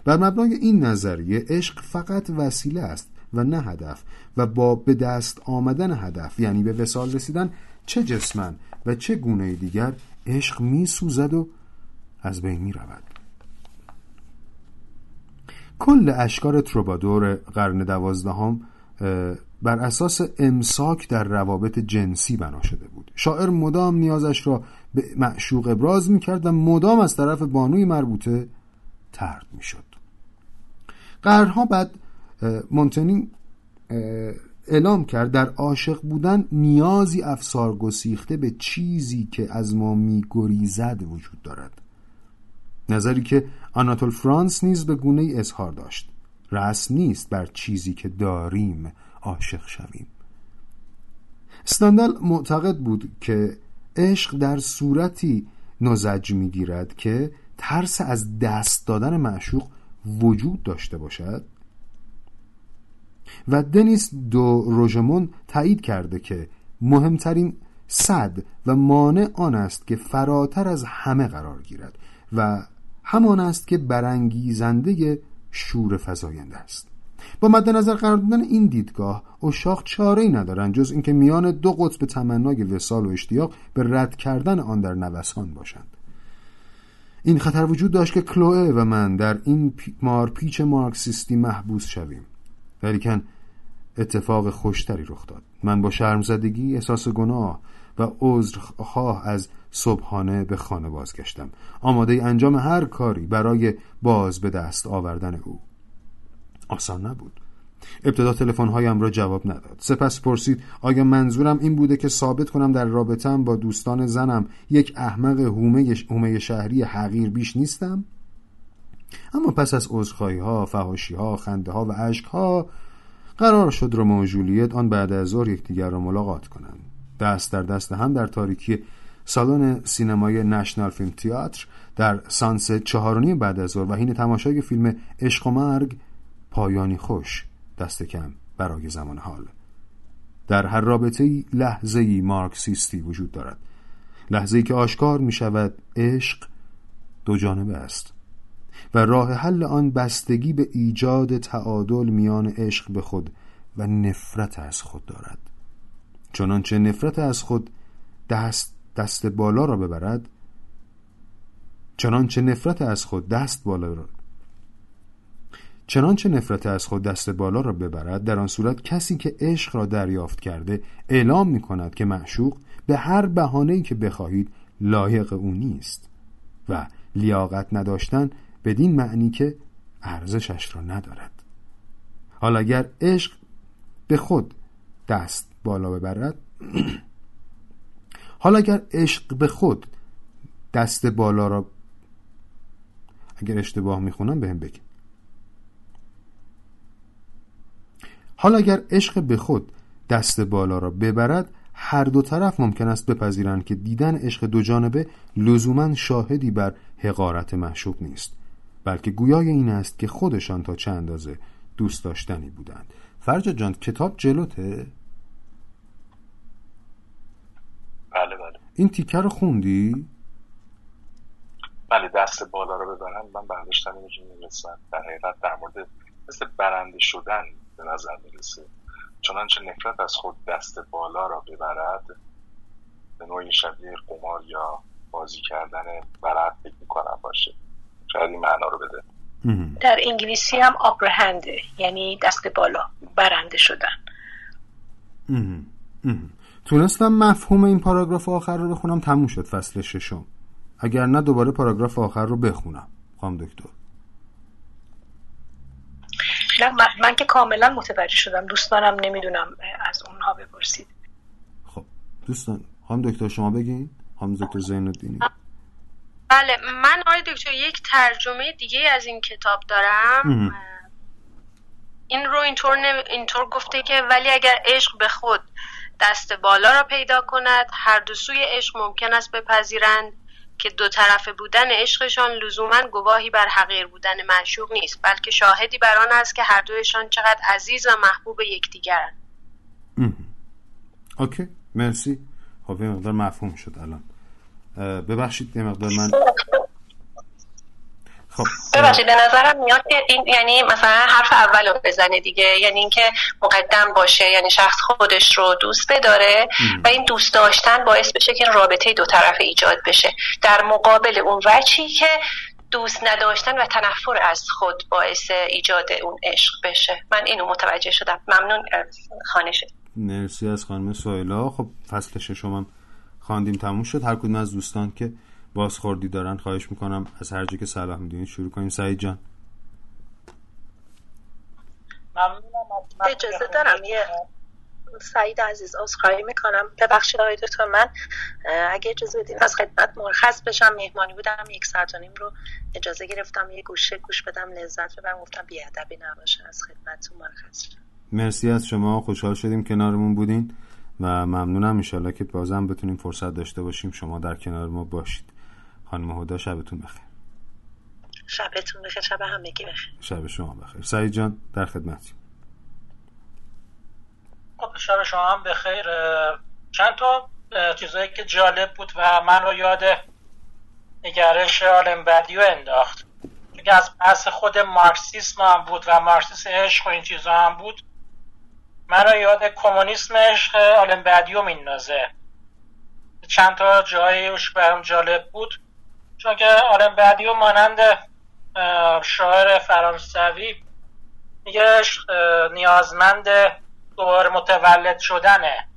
بر مبنای این نظریه عشق فقط وسیله است و نه هدف و با به دست آمدن هدف یعنی به وسال رسیدن چه جسمن و چه گونه دیگر عشق می سوزد و از بین می رود کل اشکار تروبادور قرن دوازدهم بر اساس امساک در روابط جنسی بنا شده بود. شاعر مدام نیازش را به معشوق ابراز می کرد و مدام از طرف بانوی مربوطه ترد می شد قرنها بعد مونتنی اعلام کرد در عاشق بودن نیازی افسار گسیخته به چیزی که از ما میگریزد وجود دارد. نظری که آناتول فرانس نیز به گونه ای اظهار داشت. رسم نیست بر چیزی که داریم عاشق شویم. استاندال معتقد بود که عشق در صورتی نزج می‌گیرد که ترس از دست دادن معشوق وجود داشته باشد. و دنیس دو روژمون تایید کرده که مهمترین صد و مانع آن است که فراتر از همه قرار گیرد و همان است که برانگیزنده شور فزاینده است. با مد نظر قرار دادن این دیدگاه اشاق چاره ای ندارند جز اینکه میان دو قطب تمنای وسال و اشتیاق به رد کردن آن در نوسان باشند. این خطر وجود داشت که کلوه و من در این مارپیچ مارکسیستی محبوس شویم. ولیکن اتفاق خوشتری رخ داد. من با شرمزدگی احساس گناه و عذرخواه از صبحانه به خانه بازگشتم. آماده انجام هر کاری برای باز به دست آوردن او. آسان نبود. ابتدا تلفن هایم را جواب نداد. سپس پرسید آیا منظورم این بوده که ثابت کنم در رابطم با دوستان زنم یک احمق هومه شهری حقیر بیش نیستم؟ اما پس از عذرخواهی ها فهاشی ها خنده ها و عشق ها قرار شد رومو و جولیت آن بعد از ظهر یکدیگر را ملاقات کنند. دست در دست هم در تاریکی سالن سینمای نشنال فیلم تئاتر در سانست چهارونی بعد از ظهر و حین تماشای فیلم عشق و مرگ پایانی خوش دست کم برای زمان حال. در هر رابطه لحظه ای مارکسیستی وجود دارد. لحظه ای که آشکار می شود عشق دو جانبه است و راه حل آن بستگی به ایجاد تعادل میان عشق به خود و نفرت از خود دارد. چنانچه نفرت از خود دست دست بالا را ببرد چنانچه نفرت از خود دست بالا را چنانچه نفرت از خود دست بالا را ببرد در آن صورت کسی که عشق را دریافت کرده اعلام می کند که معشوق به هر بهانه‌ای که بخواهید لایق او نیست و لیاقت نداشتن بدین معنی که ارزشش را ندارد. حالا اگر عشق به خود دست بالا ببرد. حالا اگر عشق به خود دست بالا را اگر اشتباه می‌خونم بهم بگید. حالا اگر عشق به خود دست بالا را ببرد هر دو طرف ممکن است بپذیرند که دیدن عشق دو جانبه لزوما شاهدی بر حقارت معشوق نیست بلکه گویای این است که خودشان تا چه اندازه دوست داشتنی بودند. فرجا جان کتاب جلوته بله بله این تیکه رو خوندی؟ بله دست بالا رو ببرن من برداشتم اینجا می‌رسن در حقیقت در مورد مثل برنده شدن به نظر می‌رسه. چنانچه نفرت از خود دست بالا را ببرد به نوعی شبیه قمار یا بازی کردن برد فکر می‌کنم باشه. شاید این معنا رو بده. در انگلیسی هم آپرهنده یعنی دست بالا برنده شدن. تونستم مفهوم این پاراگراف آخر رو بخونم تموم شد فصل ششم. اگر نه دوباره پاراگراف آخر رو بخونم. خواهم دکتر. نه من, من که کاملا متوجه شدم. دوستانم نمی‌دونم از اونها بپرسید. خب دوستان خواهم دکتر شما بگین. خواهم دکتر زین الدینی بله من آقای دکتر یک ترجمه دیگه از این کتاب دارم. این رو اینطور, اینطور گفته که ولی اگر عشق به خود دست بالا را پیدا کند. هر دو سوی عشق ممکن است بپذیرند که دو طرفه بودن عشقشان لزوما گواهی بر حقیر بودن معشوق نیست بلکه شاهدی بر آن است که هر دویشان چقدر عزیز و محبوب یکدیگرند. اوکی. مرسی. خب یه مقدار مفهوم شد الان. ببخشید یه مقدار من خب ببخشید به نظرم میاد که این یعنی مثلا حرف اول رو بزنه دیگه. یعنی اینکه مقدم باشه یعنی شخص خودش رو دوست بداره و این دوست داشتن باعث بشه که رابطه دو طرفه ایجاد بشه. در مقابل اون وچی که دوست نداشتن و تنفر از خود باعث ایجاد اون عشق بشه. من اینو متوجه شدم. ممنون خانه شد مرسی از خانم سویلا خب فصل ششمم خواندیم تموم شد. هر کدوم از دوستان که بازخوردی دارن خواهش می‌کنم از هر جا که صلاح می‌دونید شروع کنیم. سعید جان. اجازه دارم. یه سعید عزیز عذرخواهی می‌کنم. ببخشید آقای دکتر من اگه اجازه بدین از خدمت مرخص بشم. مهمانی بودم یک ساعت و نیم رو اجازه گرفتم. یه گوشه گوش بدم لذت ببرم. گفتم بیادبی نباشه. از خدمتتون مرخص مرسی از شما. خوشحال شدیم کنارمون بودین و ممنونم. انشالله که بازم بتونیم فرصت داشته باشیم. شما در کنار ما باشید. خانم هدا شبتون بخیر. شبتون بخیر شب همگی بخیر. شب شما بخیر. سعید جان در خدمتیم. خب شب شما هم بخیر. چند تا چیزایی که جالب بود و من رو یاد نگرش آلم بدیو انداخت. دیگه از بحث خود مارکسیسم هم بود و مارکسیسم عشق و این چیزا هم بود مرا یاد کمونیسم عشق آلن بعدیو میندازه. چند تا جایش برام جالب بود. چون که آلن بعدیو مانند شاعر فرانسوی میگه نیازمند دوباره متولد شدنه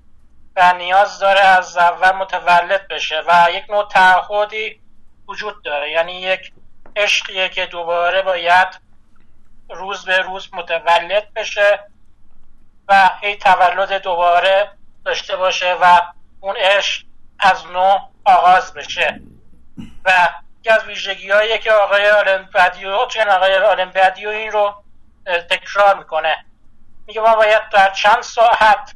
و نیاز داره از اول متولد بشه و یک نوع تعهدی وجود داره. یعنی یک عشقیه که دوباره باید روز به روز متولد بشه و هی تولد دوباره داشته باشه و اون عشق از نو آغاز بشه. و یکی از ویژگی هایی که آقای آلن بدیو چون آقای آلن بدیو این رو تکرار می‌کنه. میگه ما باید در چند ساعت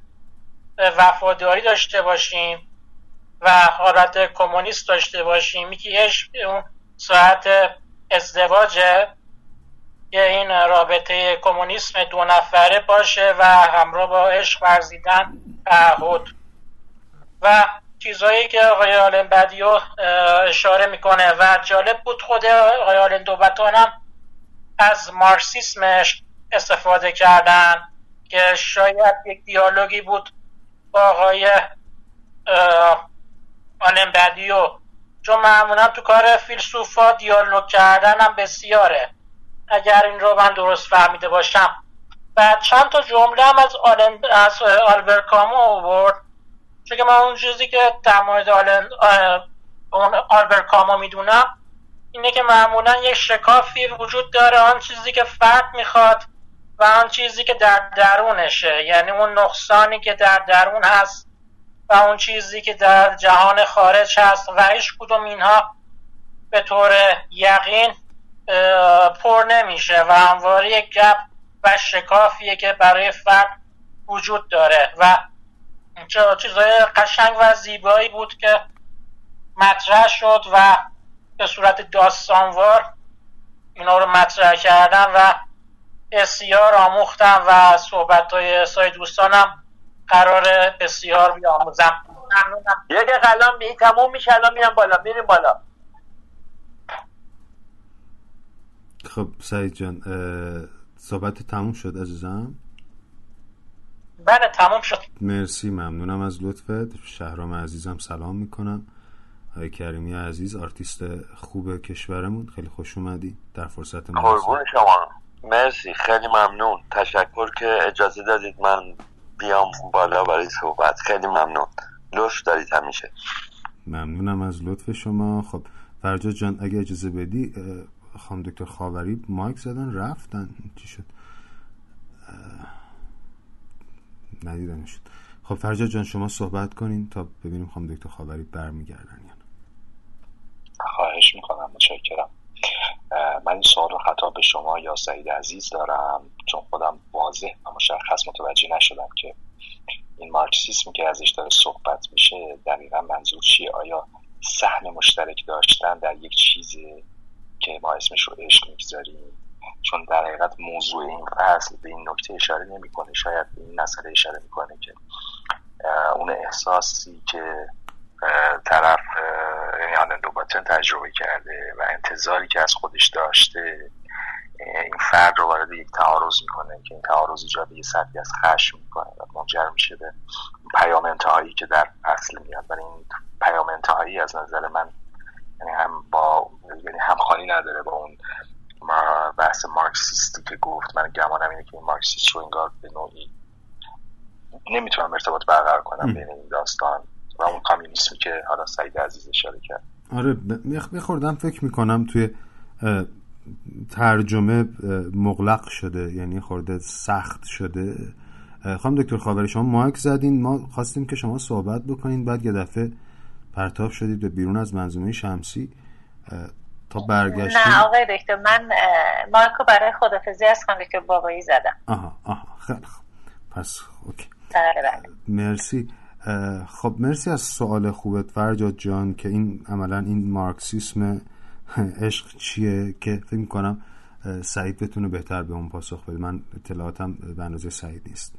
وفاداری داشته باشیم و حالت کمونیست داشته باشیم. میگه اون ساعت ازدواجه یه این رابطه کمونیسم دو نفره باشه و همراه با عشق ورزیدن تعهد. و چیزهایی که آقای آلن بدیو اشاره می‌کنه و جالب بود خود آقای آلن دوبتان هم از مارکسیسمش استفاده کردن که شاید یک دیالوگی بود با آقای آلن بدیو چون معمولا تو کار فیلسوفا دیالوگ کردن هم بسیاره. اگر این رو من درست فهمیده باشم. و چند تا جمله هم از, آلن از آلبر کامو آورد. چون که من اون چیزی که در مورد آلن اون آلبر کامو می‌دونم اینه که معمولا یک شکافی وجود داره آن چیزی که فرد می‌خواد و آن چیزی که در درونشه. یعنی اون نقصانی که در درون هست و اون چیزی که در جهان خارج هست و هیچ کدوم اینها به طور یقین پر نمیشه و همواره یک گپ و شکافیه که برای فرد وجود داره و چیزهای قشنگ و زیبایی بود که مطرح شد و به صورت داستانوار اینا رو مطرح کردن و بسیار آموختم و صحبت های سای دوستانم قرار بسیار بیاموزم. یک قلم می تموم میشه الان میرم بالا میریم بالا. خب سعید جان صحبت تموم شد عزیزم؟ بله تموم شد. مرسی ممنونم از لطفت. شهرام عزیزم سلام می‌کنم. آقای کریمی عزیز آرتیست خوب کشورمون. خیلی خوش اومدی. در خدمت قربون شما. مرسی خیلی ممنون. تشکر که اجازه دادید من بیام بالا برای صحبت. خیلی ممنون. لطف دارید همیشه. ممنونم از لطف شما. خب فرجا جان اگه اجازه بدی خانم دکتر خاوری مایک زدن رفتن. چی شد؟ ندیدم شد خب فرجا جان شما صحبت کنین تا ببینیم خانم دکتر خاوری برمیگردن یا خواهش می‌کنم متشکرم. من این سوال رو خطاب به شما یا سعید عزیز دارم چون خودم واضح و مشخص متوجه نشدم که این مارکسیسم که ازش داره صحبت میشه دقیقا منظور چیه؟ آیا سهم مشترک داشتن در یک چیزی که ما اسمش رو عشق می‌گذاریم؟ چون در حقیقت موضوع این فصل به این نکته اشاره نمی‌کنه. شاید به این مسئله اشاره می‌کنه که اون احساسی که طرف یعنی دوباتن تجربه کرده و انتظاری که از خودش داشته این فرد رو وارد یک تعارض می‌کنه که این تعارض ایجاد یه سطحی از خشم می‌کنه و منجر میشه به پیام انتهایی که در اصل میاد. ولی این پیام انتهایی از نظر من یعنی هم با یعنی همخوانی نداره با اون بحث مارکسیستی که گفت. من گمانم اینه که این مارکسیست رو انگار به نوعی نمی‌تونم ارتباط برقرار کنم بین این داستان و اون کامیونیسمی که حالا سعید عزیز اشاره کرد. آره میخوردم فکر می‌کنم توی ترجمه مغلق شده یعنی خورده سخت شده. خانم دکتر خاوری شما مایک زدین ما خواستیم که شما صحبت بکنین بعد یه دفعه پرتاب شدید به بیرون از منظومه شمسی. تا برگشتیم نه آقای دکتر من مایکو برای خدافزی از خانم دکتر بابایی زدم. آها آها خیلی خب پس اوکی. بله بله. مرسی. خب مرسی از سوال خوبت. فرجاد جان که این عملا این مارکسیسم عشق چیه که فکر می‌کنم سعید بتونه بهتر به اون پاسخ بده. من اطلاعاتم به اندازه سعید نیست.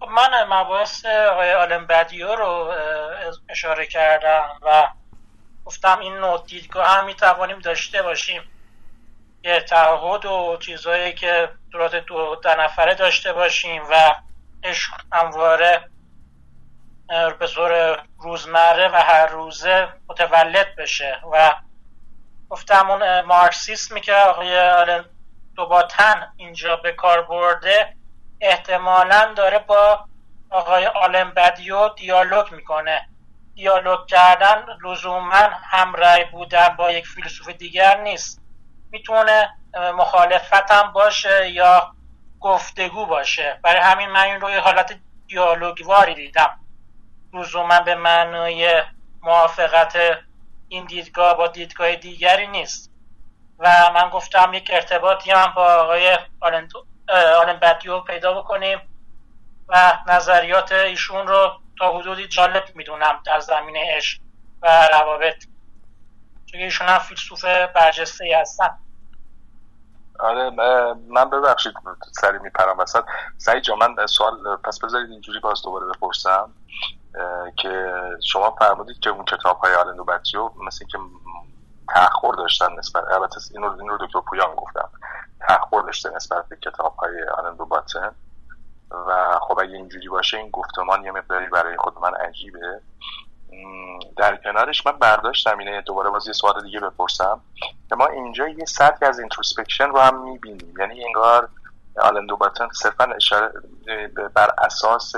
من مباحث آقای آلم بدیو رو اشاره کردم و گفتم این نوع دیدگاه هم می‌توانیم داشته باشیم. که تعهد و چیزهایی که دورات دو نفره داشته باشیم و عشق همواره به طور روزمره و هر روزه متولد بشه. و گفتم اون مارکسیسمی که آقای دوباتن اینجا به کار برده احتمالا داره با آقای آلم بدیو دیالوگ می‌کنه. دیالوگ کردن لزوما همراه بودن با یک فیلسوف دیگر نیست. می‌تونه مخالفت هم باشه یا گفتگو باشه. برای همین من این رو حالت دیالوگواری دیدم. لزوما به معنای موافقت این دیدگاه با دیدگاه دیگری نیست. و من گفتم یک ارتباطی هم با آقای آلن بدیو پیدا بکنیم و نظریات ایشون رو تا حدودی جالب می‌دونم در زمینه عشق و روابط. چون ایشون هم فیلسوف برجسته ای هستن. آره من ببخشید سری میپرم وسط. سعید جا من سوال پس بذارید اینجوری باز دوباره بپرسم که شما فرمودید که اون کتاب های آلن بچیو مثل که تأخر داشتن نسبت البته اینو رو دکتر پویان گفتم تأخر داشته نسبت به کتاب. باتن و خب اگه اینجوری باشه این گفتمان یه مقداری برای خود من عجیبه. در کنارش من برداشتم اینه دوباره باز یه سوال دیگه بپرسم. که ما اینجا یه سطحی از introspection رو هم می‌بینیم. یعنی انگار آلن دوباتن صرفا اشاره بر اساس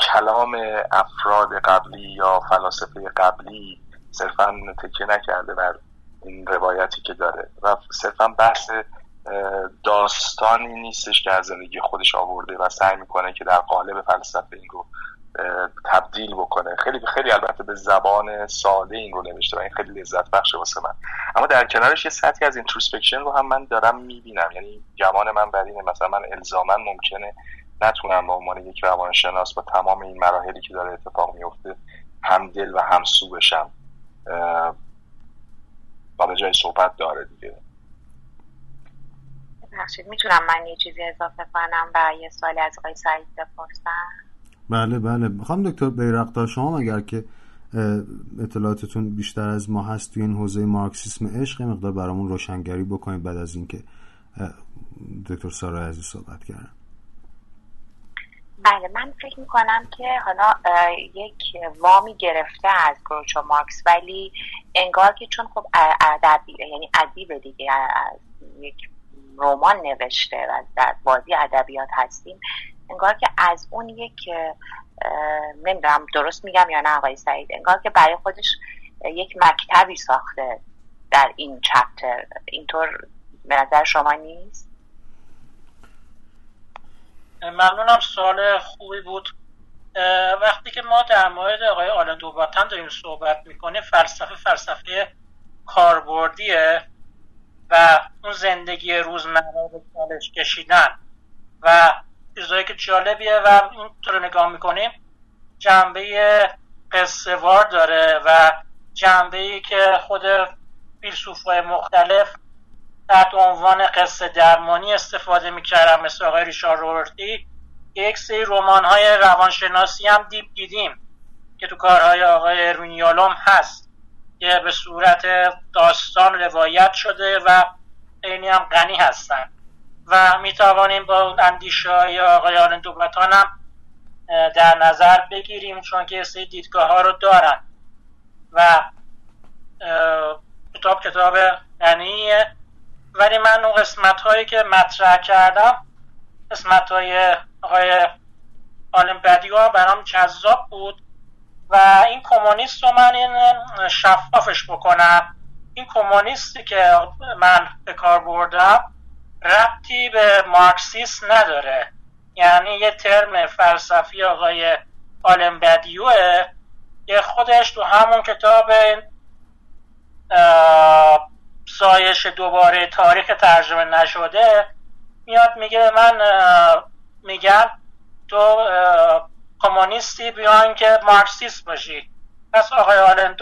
کلام افراد قبلی یا فلاسفه قبلی صرفا تکیه نکرده بر این روایتی که داره. و صرفا بحث داستانی نیستش که از زندگی خودش آورده و سعی می‌کنه که در قالب فلسفه این رو تبدیل بکنه. خیلی خیلی البته به زبان ساده این رو نوشته و این خیلی لذت بخشه واسه من. اما در کنارش یه سطحی از introspection رو هم من دارم می‌بینم. یعنی گمان من بر اینه. مثلا من الزاما ممکنه نتونم به عنوان یک روانشناس با تمام این مراحلی که داره اتفاق میفته هم دل و هم سو بشم و به جای صحبت داره دیگه. ببخشید می‌تونم من یه چیزی اضافه کنم و یه سوالی از آقای سعید بپرسم؟ بله بله. می‌خوام دکتر بیرقدار شما اگر که اطلاعاتتون بیشتر از ما هست توی این حوزه مارکسیسم عشق مقدار برامون روشنگری بکنید بعد از اینکه دکتر سارا عزیز صحبت کردن بله من فکر می‌کنم که حالا یک وامی گرفته از گروچو مارکس ولی انگار که چون خب ادبی یعنی ادیب دیگه از یک رمان نوشته و در بازی ادبیات هستیم. انگار که از اون یک نمی‌دونم درست میگم یا نه آقای سعید انگار که برای خودش یک مکتبی ساخته در این چپتر. اینطور به نظر شما نیست؟ ممنونم سوال خوبی بود. وقتی که ما در مورد آقای آلن دوباتن داریم صحبت می‌کنیم فلسفه فلسفه کاربردیه. و اون زندگی روزمره رو چالش کشیدن و چیزایی که جالبیه و اینطور نگاه می‌کنیم جنبه قصه وار داره و جنبه ای که خود فیلسوفای مختلف تحت عنوان قصه درمانی استفاده می‌کردن مثل آقای ریشار روبرتی. یک سری رمان های روانشناسی هم دیب دیدیم که تو کارهای آقای رونیالوم هست. که به صورت داستان روایت شده و خیلی هم غنی هستن. و می توانیم با اندیشه های آقای آلن دوبتان هم در نظر بگیریم چون که سری دیدگاه ها رو دارن. و کتاب کتاب غنیه. ولی من اون قسمت هایی که مطرح کردم قسمت های آقای آلن بدیو برام جذاب بود. و این کمونیست رو من این شفافش بکنم. این کمونیستی که من به کار بردم ربطی به مارکسیست نداره. یعنی یه ترم فلسفی آقای آلن بدیوه که خودش تو همون کتاب سایش دوباره تاریخ ترجمه نشده میاد میگه من میگم تو کمونیستی بیان که مارکسیست باشی. پس آقای آلن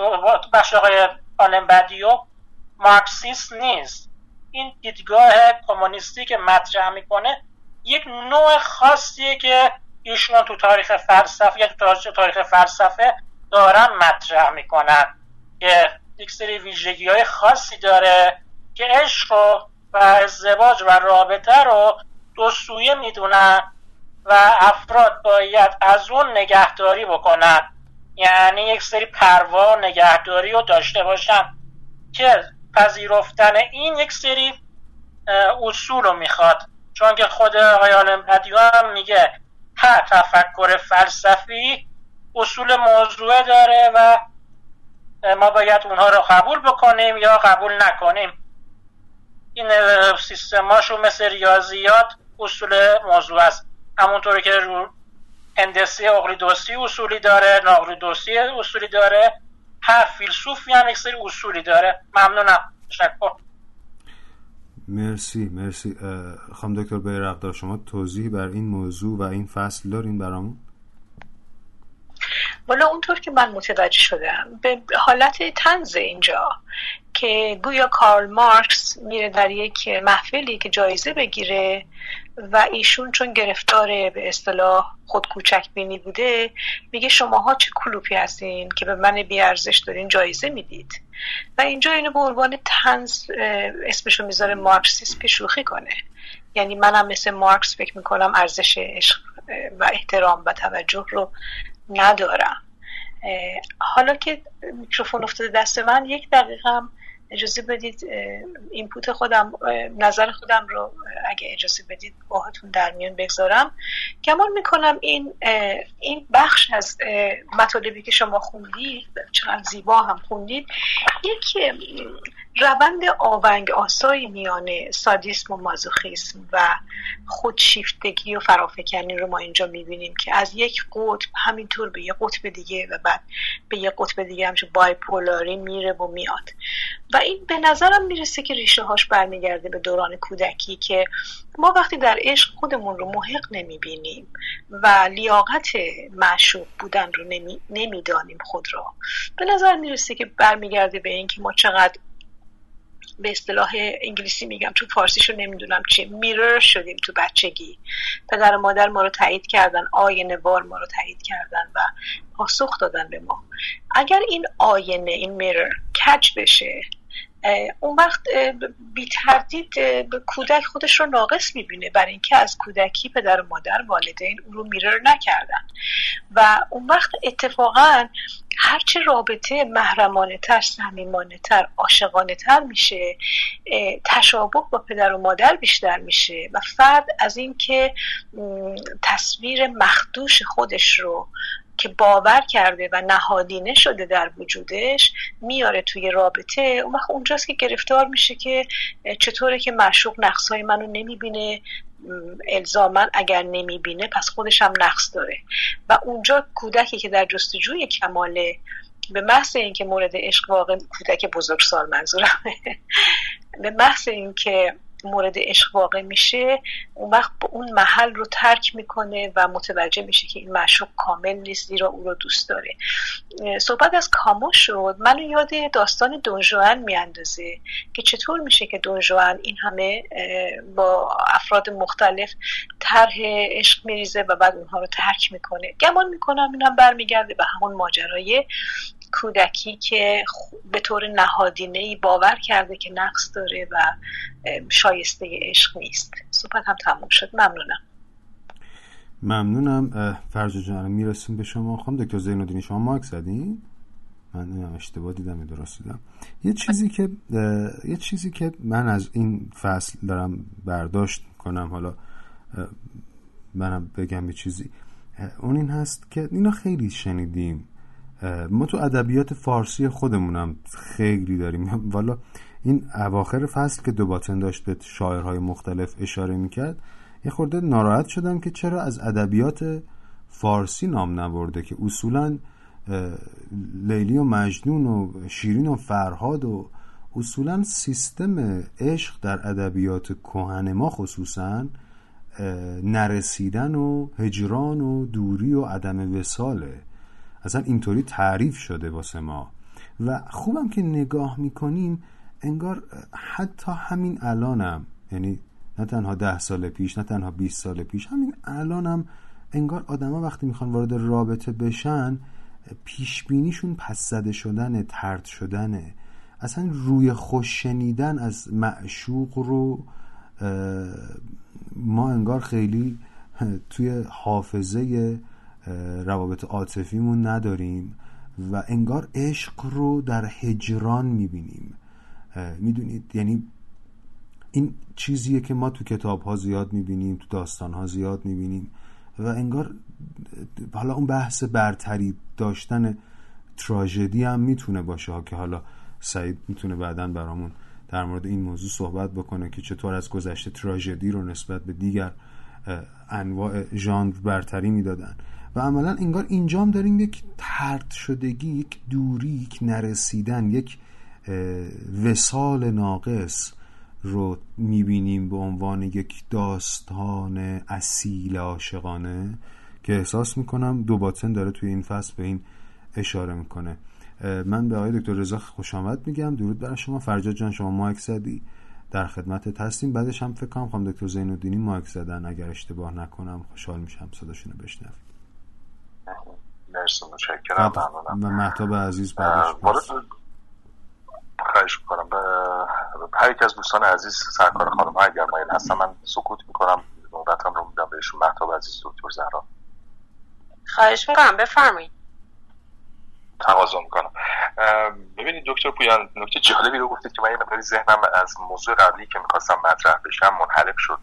بخش آقای آلن بدیو مارکسیست نیست. این دیدگاه کمونیستی که مطرح می‌کنه یک نوع خاصیه که ایشون تو تاریخ فلسفه یا تو تاریخ فلسفه دارن مطرح می‌کنن. که یک سری ویژگی های خاصی داره که عشق و ازدواج و رابطه رو دو سویه می‌دونن. و افراد باید از اون نگهداری بکنن. یعنی یک سری پروا نگهداری رو داشته باشن که پذیرفتن این یک سری اصول رو می‌خواد. چون که خود آقای عالم هم میگه هر تفکر فلسفی اصول موضوعه داره و ما باید اونها رو قبول بکنیم یا قبول نکنیم. این سیستماشو مثل ریاضیات اصول موضوع است. همونطوری که رو هندسه اقلیدوسی اصولی داره ناقلیدوسی اصولی داره. هر فیلسوفی هم یک سری اصولی داره. ممنونم. تشکر. مرسی مرسی. خانم دکتر بیرقدار شما توضیح بر این موضوع و این فصل دارین برامون؟ والا اونطور که من متوجه شدم به حالت تنز اینجا. که گویا کارل مارکس میره در یک محفلی که جایزه بگیره و ایشون چون گرفتار به اصطلاح خود کوچک بینی بوده میگه شماها چه کلوپی هستین که به من بیارزش دارین جایزه می‌دید. و اینجا اینو به عنوان تنز اسمشو می‌ذاره مارکسیسم که شوخی کنه. یعنی منم مثل مارکس فکر می‌کنم ارزش عشق و احترام و توجه رو ندارم. حالا که میکروفون افتاده دست من یک دقیقه هم اجازه بدید اینپوت خودم نظر خودم رو اگه اجازه بدید باهاتون در میان بگذارم. گمان می‌کنم این این بخش از مطالبی که شما خوندید چقدر زیبا هم خوندید یک روند آونگ آسایی میان سادیسم و مازوخیسم و خودشیفتگی و فرافکنی رو ما اینجا می‌بینیم که از یک قطب همینطور به یک قطب دیگه و بعد به یک قطب دیگه همچون بایپولاری میره و میاد. و این به نظرم می‌رسه که ریشه هاش برمیگرده به دوران کودکی که ما وقتی در عشق خودمون رو محق نمی‌بینیم و لیاقت معشوق بودن رو نمی‌دانیم خود را به نظر می‌رسه که برمیگرده به اینکه ما چقدر به اصطلاح انگلیسی میگم تو فارسیشو نمی‌دونم چی میرر شدیم تو بچگی. پدر و مادر ما رو تایید کردن آینه بار ما رو تایید کردن و پاسخ دادن به ما. اگر این آینه این میرر کج بشه اون وقت بی تردید به کودک خودش رو ناقص می‌بینه برای اینکه از کودکی پدر و مادر والدین اون رو میرر نکردن. و اون وقت اتفاقا هرچه رابطه محرمانه تر سمیمانه تر عاشقانه تر میشه تشابه با پدر و مادر بیشتر میشه و فرد از اینکه تصویر مخدوش خودش رو که باور کرده و نهادینه شده در وجودش میاره توی رابطه. اون وقت اونجاست که گرفتار میشه که چطوره که معشوق نقصهای منو نمی‌بینه الزاما اگر نمی‌بینه پس خودش هم نقص داره. و اونجا کودکی که در جستجوی کماله به محض اینکه مورد عشق واقع کودک بزرگسال منظورمه به محض اینکه مورد عشق واقع میشه اون وقت اون محل رو ترک می‌کنه و متوجه میشه که این معشوق کامل نیست زیرا او رو دوست داره. صحبت از کامو شد. منو یاد داستان دونجوان میاندازه که چطور میشه که دونجوان این همه با افراد مختلف طرح عشق میریزه و بعد اونها رو ترک می‌کنه. گمان می‌کنم اینم برمیگرده به همون ماجرای کودکی که به طور نهادینه ای باور کرده که نقص داره و شایسته عشق نیست. صحبت هم تموم شد. ممنونم. ممنونم. فرجا جان می‌رسیم به شما. خواهم دکتر زینودینی شما ماک زدین؟ من اشتباه دیدم درست دیدم. یه چیزی که یه چیزی که من از این فصل دارم برداشت کنم حالا منم بگم یه چیزی. اون این هست که اینا خیلی شنیدیم. ما تو ادبیات فارسی خودمونم خیلی داریم. والا این اواخر فصل که دوباتن داشت به شاعرهای مختلف اشاره می‌کرد یه خورده ناراحت شدم که چرا از ادبیات فارسی نام نبرده که اصولا لیلی و مجنون و شیرین و فرهاد و اصولا سیستم عشق در ادبیات کهن ما خصوصا نرسیدن و هجران و دوری و عدم وساله اصلا اینطوری تعریف شده واسه ما. و خوبم که نگاه می‌کنیم انگار حتی همین الانم یعنی نه تنها ده سال پیش نه تنها 20 سال پیش همین الانم انگار آدما وقتی می‌خوان وارد رابطه بشن پیشبینیشون پس زده شدن ترد شدنه. اصلا روی خوش شنیدن از معشوق رو ما انگار خیلی توی حافظه روابط عاطفیمون نداریم و انگار عشق رو در هجران می‌بینیم. می‌دونید؟ یعنی این چیزیه که ما تو کتاب ها زیاد می‌بینیم تو داستان ها زیاد می‌بینیم و انگار حالا اون بحث برتری داشتن تراژدی هم می‌تونه باشه که حالا سعید می‌تونه بعدا برامون در مورد این موضوع صحبت بکنه که چطور از گذشته تراژدی رو نسبت به دیگر انواع ژانر برتری می‌دادن. و عملا انگار اینجام داریم یک ترد شدگی یک دوری یک نرسیدن یک وسال ناقص رو می‌بینیم به عنوان یک داستان اصیل عاشقانه که احساس می‌کنم دو باطن داره توی این فصل به این اشاره می‌کنه. من به آقای دکتر رضا خوش آمد میگم. درود برای شما. فرجاد جان شما مایک زدی. در خدمتت هستیم. بعدش هم فکر کنم دکتر زین الدینی مایک زدن. اگر اشتباه نکنم خوشحال میشم صداشونو بشنویم. مرسی متشکرم و محتاب عزیز بعدش خواهش می‌کنم. به هر یک از دوستان عزیز سرکار خانم ها اگر مایل هستم من سکوت می‌کنم. نوبتم رو میدم بهشون. محتاب عزیز دکتر زهرا. خواهش می‌کنم. بفرمایید. تقاضا می‌کنم. ببینید دکتر پویان نکته جالبی رو گفتید که من یه مقداری ذهنم از موضوع قبلی که می‌خواستم مطرح بشم منحرف شد.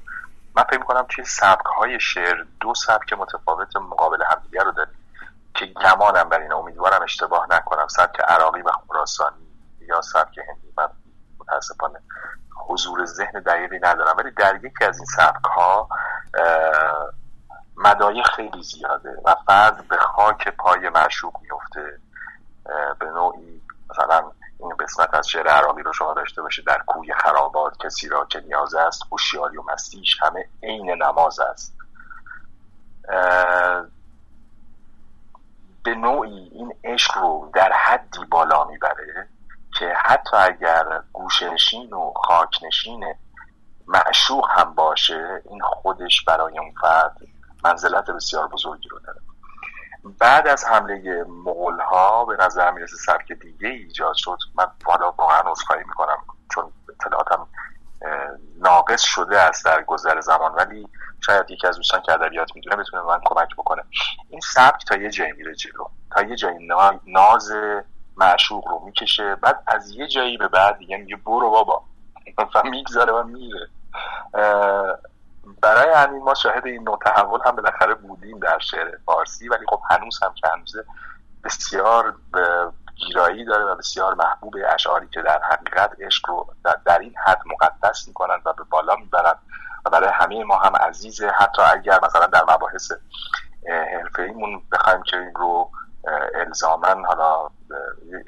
من فکر می‌کنم توی سبک های شعر دو سبک متفاوت مقابل همدیگه رو داریم. که گمانم بر این امیدوارم اشتباه نکنم. سبک عراقی و خراسانی یا سبک هندی من متاسفانه حضور ذهن دقیقی ندارم. ولی در یکی از این سبک ها خیلی زیاده و فرد به خاک پای معشوق میفته به نوعی مثلا این قسمت از شعر عراقی رو شما داشته باشه در کوی خرابات کسی را که نیاز است هوشیاری و مستیش همه عین نماز است. به نوعی این عشق رو در حدی بالا می‌بره که حتی اگر گوشنشین و خاکنشین معشوق هم باشه این خودش برای اون فرد منزلت بسیار بزرگی رو داره. بعد از حمله مغول ها به نظر می‌رسه سبک دیگه ایجاد شد. من حالا واقعا عذرخواهی می‌کنم چون اطلاعاتم ناقص شده است در گذر زمان. ولی شاید یکی از دوستان که ادبیات می‌دونه بتونه من کمک بکنه. این سبک تا یه جایی میره جلو. تا یه جایی ناز معشوق رو می‌کشه. بعد از یه جایی به بعد دیگه میگه برو بابا. و می‌گذاره و میره. برای همین ما شاهد این نوع تحول هم بالاخره بودیم در شعر فارسی. ولی خب هنوز هم که هنوزه بسیار گیرایی داره و بسیار محبوب اشعاری که در حقیقت عشق رو در این حد مقدس می‌کنن و به بالا می‌برن و برای همه ما هم عزیزه. حتی اگر مثلا در مباحث حرفه ایمون بخوایم که این رو الزامن حالا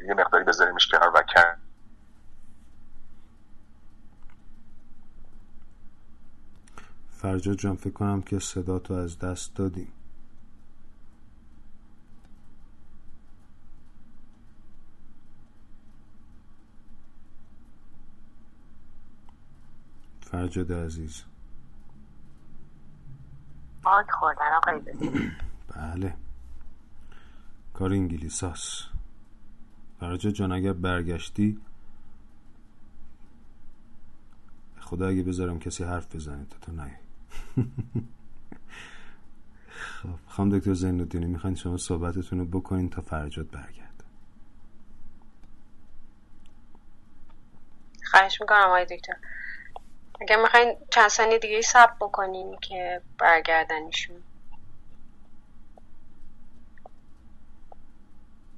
یه مقداری بذاریمش کنار و کن فرجاد جان فکر کنم که صدا تو از دست دادیم فرجاد عزیز. آگ خوردن آقای بله. کار انگلیس هست. فرجاد جان اگر برگشتی خدا اگه بذارم کسی حرف بزنه تا تو نه خب خانم دکتر زین الدینی می‌خواین شما صحبتتون رو بکنین تا فرجاد برگرد خواهش می‌کنم آقای دکتر. اگر می‌خواین چند ثانیه دیگه سب بکنین که برگردنیشون.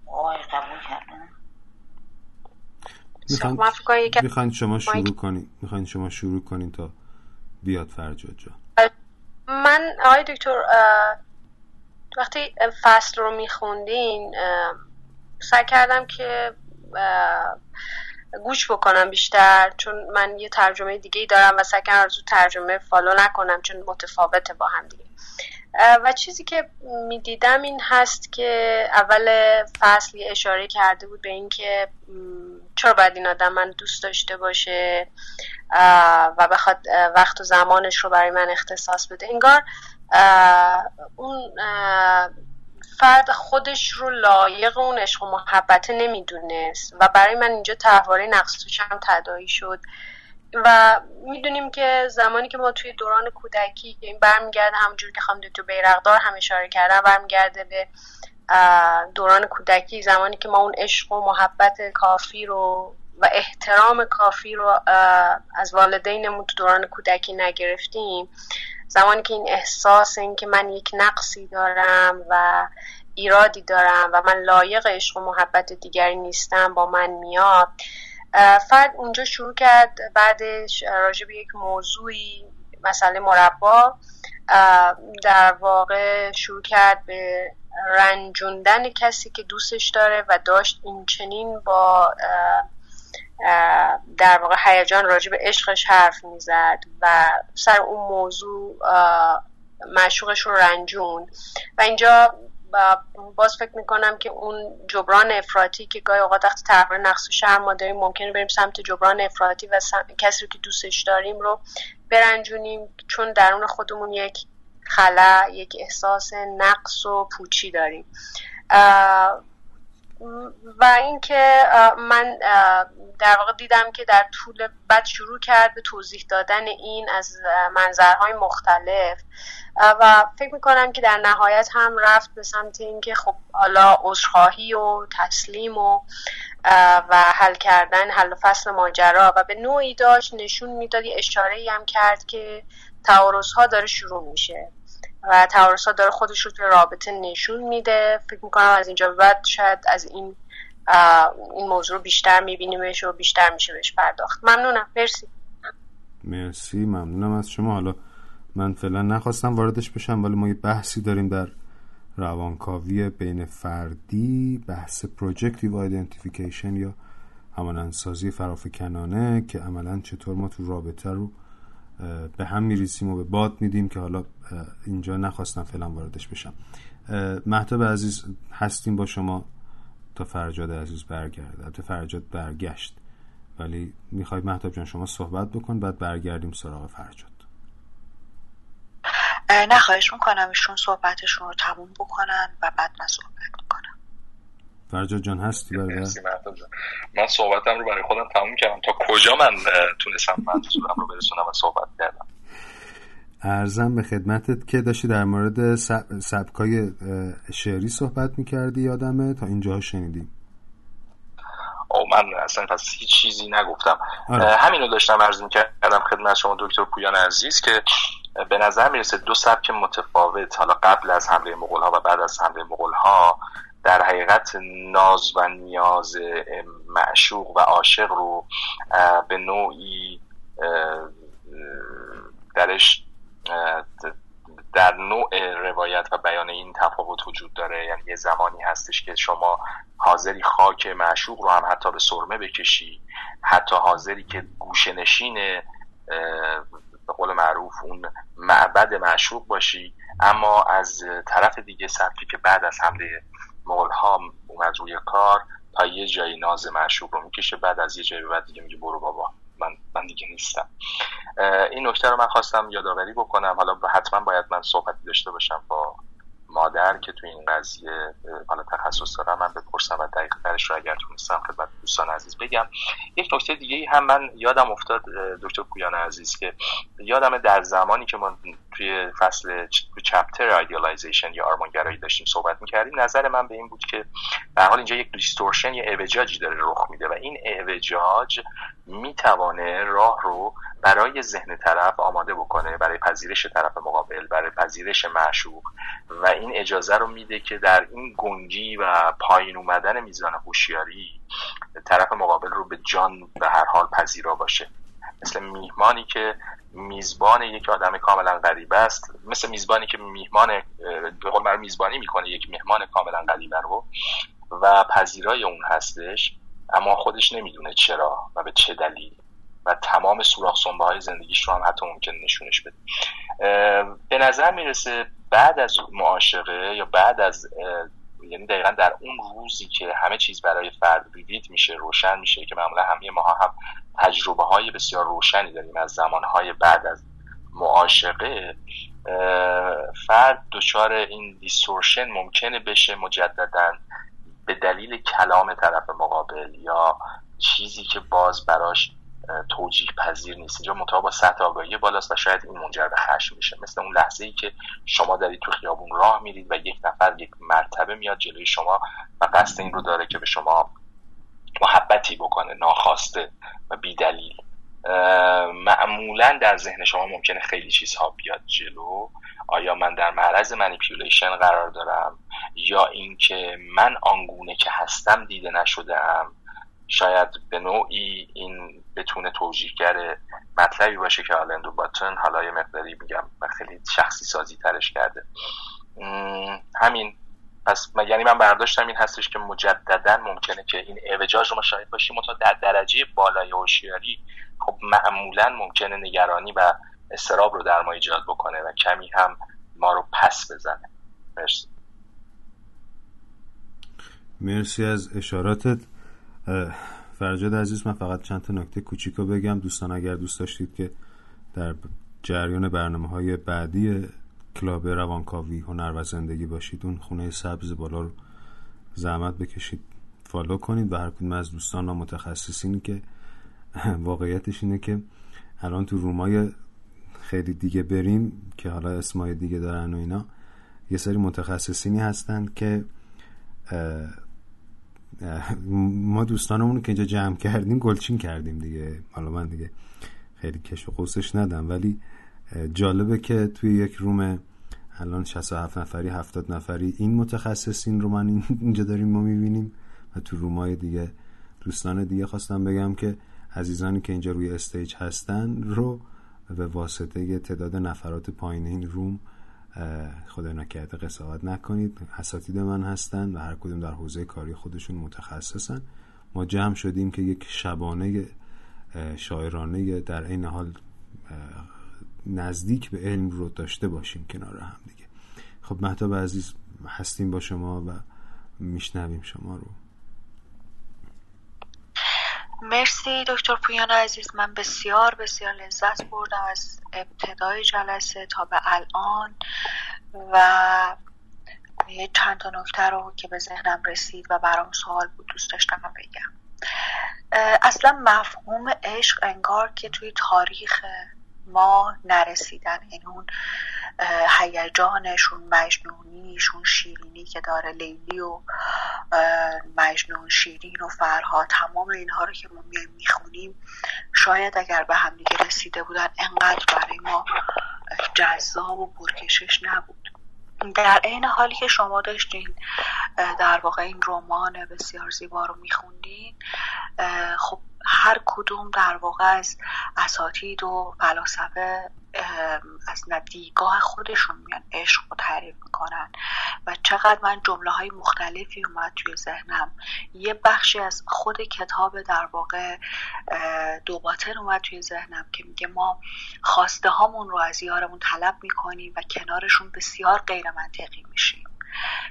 آقای قبول کردن؟ می‌خواین شما شروع کنین. می‌خواین شما شروع کنین تا بیاد فرجاد جان. من آقای دکتر وقتی فصل رو میخوندین سعی کردم که گوش بکنم بیشتر چون من یه ترجمه دیگه ای دارم و سعی کردم ترجمه فالو نکنم چون متفاوته با هم دیگه. و چیزی که می‌دیدم این هست که اول فصل اشاره کرده بود به اینکه چرا باید این آدم من دوست داشته باشه و بخواد وقت و زمانش رو برای من اختصاص بده. انگار اون فرد خودش رو لایق اون عشق و محبت نمی‌دونست و برای من اینجا تحواره نقصش هم تدایی شد. و می‌دونیم که زمانی که ما توی دوران کودکی این برمیگرده همونجور که خانم دکتر بیرقدار هم اشاره کردن برمیگرده به دوران کودکی زمانی که ما اون عشق و محبت کافی رو و احترام کافی رو از والدینمون تو دوران کودکی نگرفتیم. زمانی که این احساس این که من یک نقصی دارم و ایرادی دارم و من لایق عشق و محبت دیگری نیستم با من میاد فرد اونجا شروع کرد بعدش راجع به یک موضوعی مسئله مربا در واقع شروع کرد به رنجوندن کسی که دوستش داره و داشت این چنین با در واقع هیجان راجع به عشقش حرف می‌زد و سر اون موضوع مشوقش رو رنجون و اینجا باز فکر می‌کنم که اون جبران افراطی که گاهی اوقات وقتی تحقیر نقص و شرم ما داریم ممکنه بریم سمت جبران افراطی و کسی رو که دوستش داریم رو برنجونیم چون درون خودمون یک خلا یک احساس نقص و پوچی داریم. و اینکه من در واقع دیدم که در طول بعد شروع کرد به توضیح دادن این از منظرهای مختلف. و فکر می‌کنم که در نهایت هم رفت به سمت اینکه خب حالا عذرخواهی و تسلیم و و حل کردن حل و فصل ماجرا. و به نوعی داشت نشون می‌داد اشاره هم کرد که تعارض ها داره شروع میشه. و ها داره خودش رو توی رابطه نشون میده. فکر می‌کنم از اینجا بعد شاید از این این موضوع رو بیشتر میبینیمش و بیشتر میشه بهش پرداخت. ممنونم. مرسی. مرسی. ممنونم از شما. حالا من فعلا نخواستم واردش بشم ولی ما یه بحثی داریم در روانکاوی بین فردی بحث projective identification یا همانندسازی فرافکنانه که عملا چطور ما تو رابطه رو به هم میریسیم و به باد میدیم که حالا اینجا نخواستم فعلا واردش بشم. محتاب عزیز هستیم با شما تا فرجاد عزیز برگرده البته فرجاد برگشت. ولی می‌خوای محتاب جان شما صحبت بکن بعد برگردیم سراغ فرجاد. نه خواهش می‌کنم ایشون صحبتشون رو تموم بکنن و بعد من صحبت می‌کنم. فرجاد جان هستی برگرد من صحبتم رو برای خودم تموم کردم. تا کجا من تونستم منظورم رو برسونم و صحبت کردم؟ ارزم به خدمتت که داشتی در مورد سبکای شعری صحبت می‌کردی یادمه تا اینجا شنیدیم. او من اصلا پس هیچ چیزی نگفتم. آره. همینو داشتم عرض می‌کردم خدمت شما دکتر پویان عزیز که به نظر می‌رسه دو سبک متفاوت حالا قبل از حمله مغول ها و بعد از حمله مغول ها در حقیقت ناز و نیاز معشوق و عاشق رو به نوعی درش در نوع روایت و بیان این تفاوت وجود داره. یعنی یه زمانی هستش که شما حاضری خاک معشوق رو هم حتی به سرمه بکشی حتی حاضری که نشین به قول معروف اون معبد معشوق باشی. اما از طرف دیگه سبکی که بعد از حمله مغول ها اومد روی کار تا یه جایی ناز معشوق رو می‌کشه بعد از یه جایی بعد دیگه میگه برو بابا من من دیگه نیستم. این نکته رو من خواستم یادآوری بکنم. حالا حتما باید من صحبتی داشته باشم با مادر که تو این قضیه حالا تخصص دارم من بپرسم و دقیق ترش رو اگر تونستم خدمت دوستان عزیز بگم. یک نکته دیگه هم من یادم افتاد دکتر پویان عزیز که یادم در زمانی که ما توی فصل chapter idealization یا آرمانگرایی داشتیم صحبت می‌کردیم نظر من به این بود که به حال اینجا یک distortion یا اعوجاجی داره رخ میده و این اعوجاج می‌توانه راه رو برای ذهن طرف آماده بکنه برای پذیرش طرف مقابل برای پذیرش معشوق. و این اجازه رو میده که در این گنگی و پایین اومدن میزان هوشیاری طرف مقابل رو به جان به هر حال پذیرا باشه. مثل میهمانی که میزبان یک آدم کاملا غریبه است مثل میزبانی که میهمان به قول میزبانی می‌کنه یک مهمان کاملا غریبه رو و پذیرای اون هستش. اما خودش نمی‌دونه چرا و به چه دلیل. و تمام سوراخ سنبه های زندگیش رو هم حتی ممکن نشونش بده. به نظر می‌رسه بعد از معاشقه یا بعد از یعنی دقیقا در اون روزی که همه چیز برای فرد ریوید میشه روشن میشه که معمولا همه ماها هم تجربه های بسیار روشنی داریم از زمان های بعد از معاشقه فرد دچار این دیستورشن ممکنه بشه مجددا به دلیل کلام طرف مقابل یا چیزی که باز براش توجیه پذیر نیست. اینجا مطابق با سطح آگاهی بالاست و شاید این منجر به خشم میشه. مثل اون لحظه ای که شما دارید تو خیابون راه میرید و یک نفر یک مرتبه میاد جلوی شما و قصد این رو داره که به شما محبتی بکنه ناخواسته و بیدلیل. معمولا در ذهن شما ممکنه خیلی چیزها بیاد جلو. آیا من در معرض manipulation قرار دارم؟ یا اینکه من آنگونه که هستم دیده نشده ام شاید به نوعی این بتونه توجیهگر مطلبی باشه که آلن دوباتن حالا یه مقداری میگم خیلی شخصی سازی ترش کرده. همین. پس یعنی من برداشتم این هستش که مجددا ممکنه که این اعوجاج رو ما شاهد باشیم تا در درجه بالای هوشیاری خب معمولا ممکنه نگرانی و استراب رو در ما ایجاد بکنه و کمی هم ما رو پس بزنه. مرسی. مرسی از اشاراتت. فرجاد عزیز من فقط چند تا نکته کوچیک رو بگم. دوستان اگر دوست داشتید که در جریان برنامه های بعدی club روانکاوی هنر و زندگی باشید اون خونه سبز بالا رو زحمت بکشید follow کنید. و هر کدوم از دوستان و متخصصینی که واقعیتش اینه که الان تو room های خیلی دیگه بریم که حالا اسمای دیگه دارن و اینا یه سری متخصصینی هستن که ما دوستانمون که اینجا جمع کردیم گلچین کردیم دیگه. حالا من دیگه خیلی کش و قوسش ندم ولی جالبه که توی یک روم الان 67 نفری 70 نفری این متخصصین رو من اینجا داریم ما می‌بینیم و تو رومای دیگه دوستان دیگه خواستم بگم که عزیزانی که اینجا روی استیج هستن رو به واسطه تعداد نفرات پایین این روم خدا نکرده قصاوت نکنید. اساتید من هستن و هر کدوم در حوزه کاری خودشون متخصصن. ما جمع شدیم که یک شبانه شاعرانه در این حال نزدیک به علم رو داشته باشیم کنار هم دیگه. خب محتاب عزیز هستیم با شما و میشنویم شما رو. مرسی دکتر پویان عزیز. من بسیار بسیار لذت بردم از ابتدای جلسه تا به الان و یه چند تا نکته رو که به ذهنم رسید و برام سوال بود دوست داشتم بگم. اصلا مفهوم عشق انگار که توی تاریخ ما نرسیدن این اون هیجانشون مجنونیشون شیرینی که داره لیلی و مجنون شیرین و فرها تمام اینها رو که ما می‌خونیم شاید اگر به هم دیگه رسیده بودن انقدر برای ما جذاب و پرکشش نبود. در عین حالی که شما داشتین در واقع این رمان بسیار زیبا رو میخوندین خب هر کدوم در واقع از اساتید و فلاسفه از ندیگاه خودشون میان عشق رو تعریف می‌کنن. و چقدر من جمله های مختلفی اومد توی ذهنم. یه بخشی از خود کتاب در واقع دوباتن اومد توی ذهنم که میگه ما خواسته هامون رو از یارمون طلب می‌کنیم و کنارشون بسیار غیر منطقی میشیم.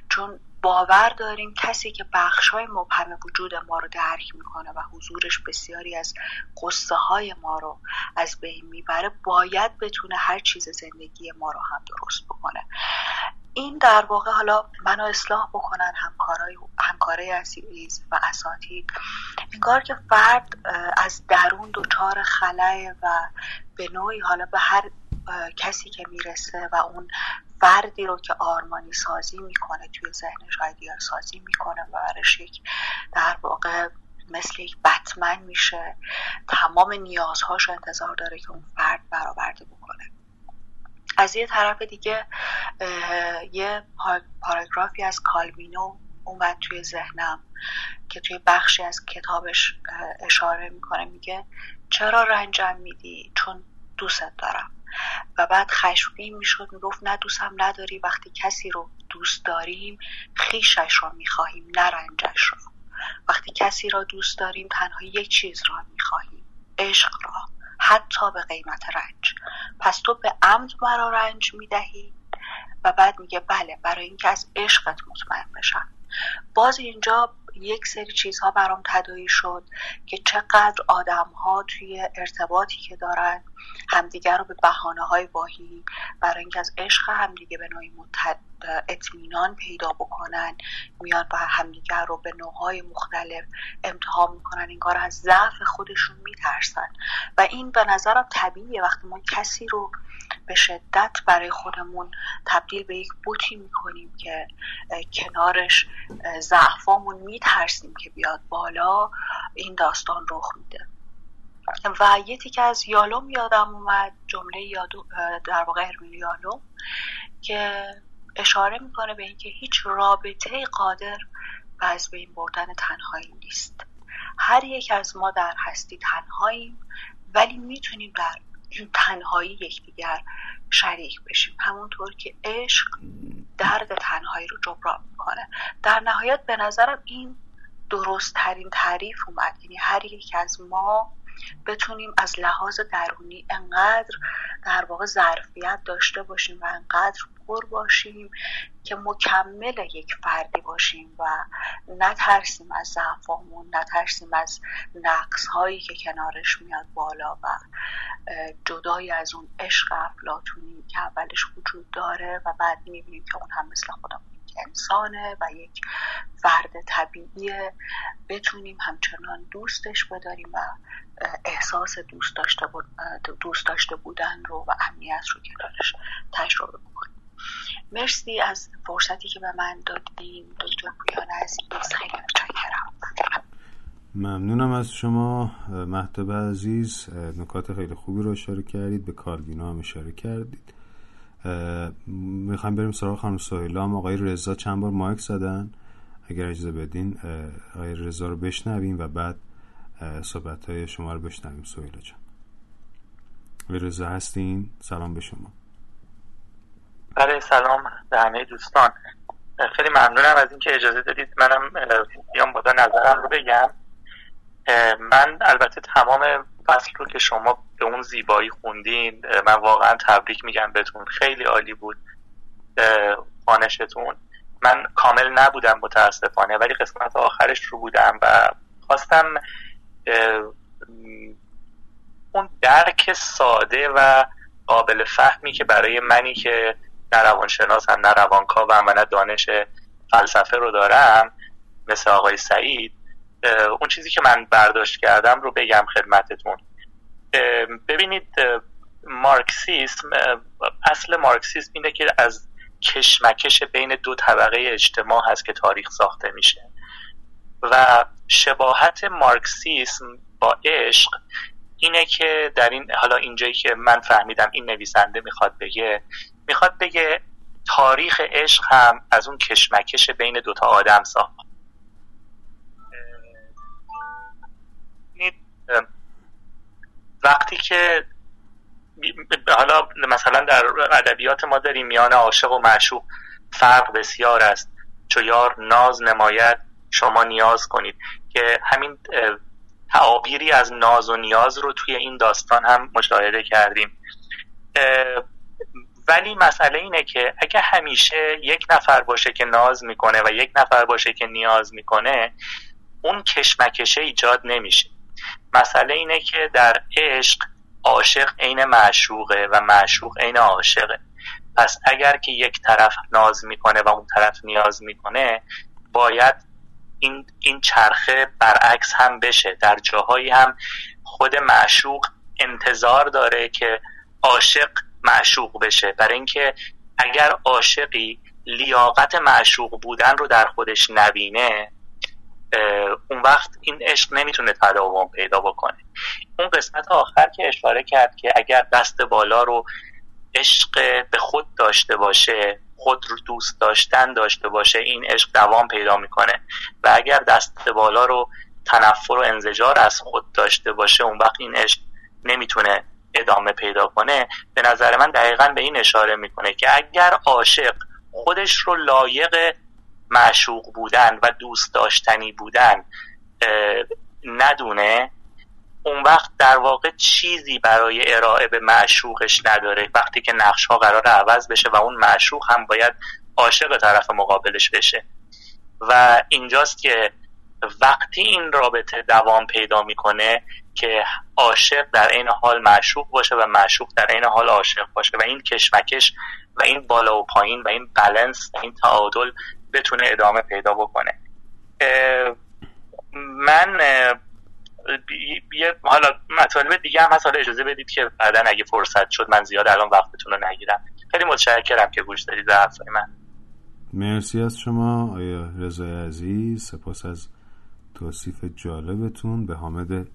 چون باور داریم کسی که بخش های مبهم وجود ما رو درک می‌کنه و حضورش بسیاری از قصه های ما رو از بین می‌بره باید بتونه هر چیز زندگی ما رو هم درست بکنه. این در واقع حالا منو اصلاح بکنن همکارای همکارای عزیز و اساتید. انگار که فرد از درون دچار خلاه و به نوعی حالا به هر کسی که می‌رسه و اون فردی رو که آرمانی سازی می‌کنه توی ذهنش ایدیال سازی می‌کنه و برش یک در واقع مثل یک بتمن میشه تمام نیازهاش انتظار داره که اون فرد برآورده بکنه. از یه طرف دیگه یه پاراگرافی از کالوینو اومد توی ذهنم که توی بخشی از کتابش اشاره می‌کنه میگه چرا رنجم میدی؟ چون دوستت دارم. و بعد خشمگین می‌شد می‌گفت نه دوستم نداری وقتی کسی رو دوست داریم خیشش رو می‌خواهیم نه رنجش رو وقتی کسی را دوست داریم تنها یک چیز را می‌خواهیم عشق را حتی به قیمت رنج. پس تو به عمد مرا رنج می‌دهی و بعد میگه بله برای اینکه از عشقت مطمئن بشم. باز اینجا یک سری چیزها برام تدایی شد که چقدر آدم ها توی ارتباطی که دارن همدیگر رو به بحانه های واهی برای اینکه از عشق همدیگه به نوعی اطمینان پیدا بکنن میان با همدیگر رو به نوعهای مختلف امتحان می‌کنن این کار از ضعف خودشون میترسن. و این به نظرم طبیعیه. وقتی ما کسی رو به شدت برای خودمون تبدیل به یک بوتی می‌کنیم که کنارش ضعفامون میترسیم که بیاد بالا این داستان رخ میده. و یه تیکه از یالوم یادم اومد جمله یادو در واقع هرمیون یالوم که اشاره می‌کنه به اینکه هیچ رابطه قادر به از بین بردن تنهایی نیست. هر یک از ما در هستی تنهاییم ولی می‌تونیم در تنهایی یکدیگر شریک بشیم. همونطور که عشق درد تنهایی رو جبران می‌کنه. در نهایت به نظرم این درست ترین تعریف اومد. یعنی هر یک از ما بتونیم از لحاظ درونی انقدر در واقع ظرفیت داشته باشیم و انقدر پر باشیم که مکمل یک فردی باشیم و نترسیم از ضعفامون نترسیم از نقص هایی که کنارش میاد بالا و جدای از اون عشق افلاتونی که اولش وجود داره و بعد می‌بینیم که اون هم مثل خودمون انسانه و یک فرد طبیعیه. بتونیم همچنان دوستش بداریم و احساس دوست داشته, دوست داشته بودن رو و امنیت رو کنارش تجربه بکنیم. مرسی از فرصتی که به من دادین. دکتر پویان عزیز خیلی متشکرم ممنونم از شما مهتب عزیز. نکات خیلی خوبی رو اشاره کردید به کالوینا هم اشاره کردید. می‌خوایم بریم سراغ خانم سهیلا. هم آقای رضا چند بار مایک زدن؟ اگر اجازه بدین آقای رضا رو بشنویم و بعد صحبت های شما رو بشنویم. سهیلا جان. آقای رضا هستین؟ سلام به شما. بله سلام به همه دوستان. خیلی ممنونم از اینکه اجازه دادید منم بیام بادا نظرم رو بگم. من البته تمام فصل رو که شما به اون زیبایی خوندین من واقعا تبریک میگم بهتون. خیلی عالی بود خانشتون من کامل نبودم متاسفانه ولی قسمت آخرش رو بودم و خواستم اون درک ساده و قابل فهمی که برای منی که نه روانشناسم نه روانکاوم و نه دانش فلسفه رو دارم مثل آقای سعید. اون چیزی که من برداشت کردم رو بگم خدمتتون. ببینید مارکسیسم اصل مارکسیسم اینه که از کشمکش بین دو طبقه اجتماع هست که تاریخ ساخته میشه. و شباهت مارکسیسم با عشق اینه که در این حالا اینجایی که من فهمیدم این نویسنده می‌خواد بگه می‌خواد بگه تاریخ عشق هم از اون کشمکش بین دوتا آدم ساخت. وقتی که حالا مثلا در ادبیات ما داریم میان عاشق و معشوق فرق بسیار است. چو یار ناز نماید شما نیاز کنید. که همین تعابیری از ناز و نیاز رو توی این داستان هم مشاهده کردیم. ولی مسئله اینه که اگه همیشه یک نفر باشه که ناز می‌کنه و یک نفر باشه که نیاز می‌کنه اون کشمکشه ایجاد نمیشه. مسئله اینه که در عشق عاشق عین معشوقه و معشوق عین عاشقه. پس اگر که یک طرف ناز می‌کنه و اون طرف نیاز می‌کنه باید این, این چرخه برعکس هم بشه. در جاهایی هم خود معشوق انتظار داره که عاشق معشوق بشه. برای اینکه اگر عاشقی لیاقت معشوق بودن رو در خودش نبینه اون وقت این عشق نمی‌تونه تداوم پیدا بکنه. اون قسمت آخر که اشاره کرد که اگر دست بالا رو عشق به خود داشته باشه خود رو دوست داشتن داشته باشه این عشق دوام پیدا می‌کنه. و اگر دست بالا رو تنفر و انزجار از خود داشته باشه اون وقت این عشق نمی‌تونه ادامه پیدا کنه به نظر من دقیقا به این اشاره می‌کنه که اگر عاشق خودش رو لایق معشوق بودن و دوست داشتنی بودن ندونه اون وقت در واقع چیزی برای ارائه به معشوقش نداره. وقتی که نقش ها قرار عوض بشه و اون معشوق هم باید عاشق طرف مقابلش بشه. و اینجاست که وقتی این رابطه دوام پیدا می‌کنه که عاشق در این حال معشوق باشه و معشوق در این حال عاشق باشه و این کشمکش و این بالا و پایین و این بلنس و این تعادل بتونه ادامه پیدا بکنه. من یه حالا مطالب دیگه هم هست. حالا اجازه بدید که بعدا اگه فرصت شد من زیاد الان وقتتون رو نگیرم. خیلی متشکرم که گوش دارید به حرفای من. مرسی از شما آیا رضای عزیز؟ سپاس از توصیف جالبتون به حامد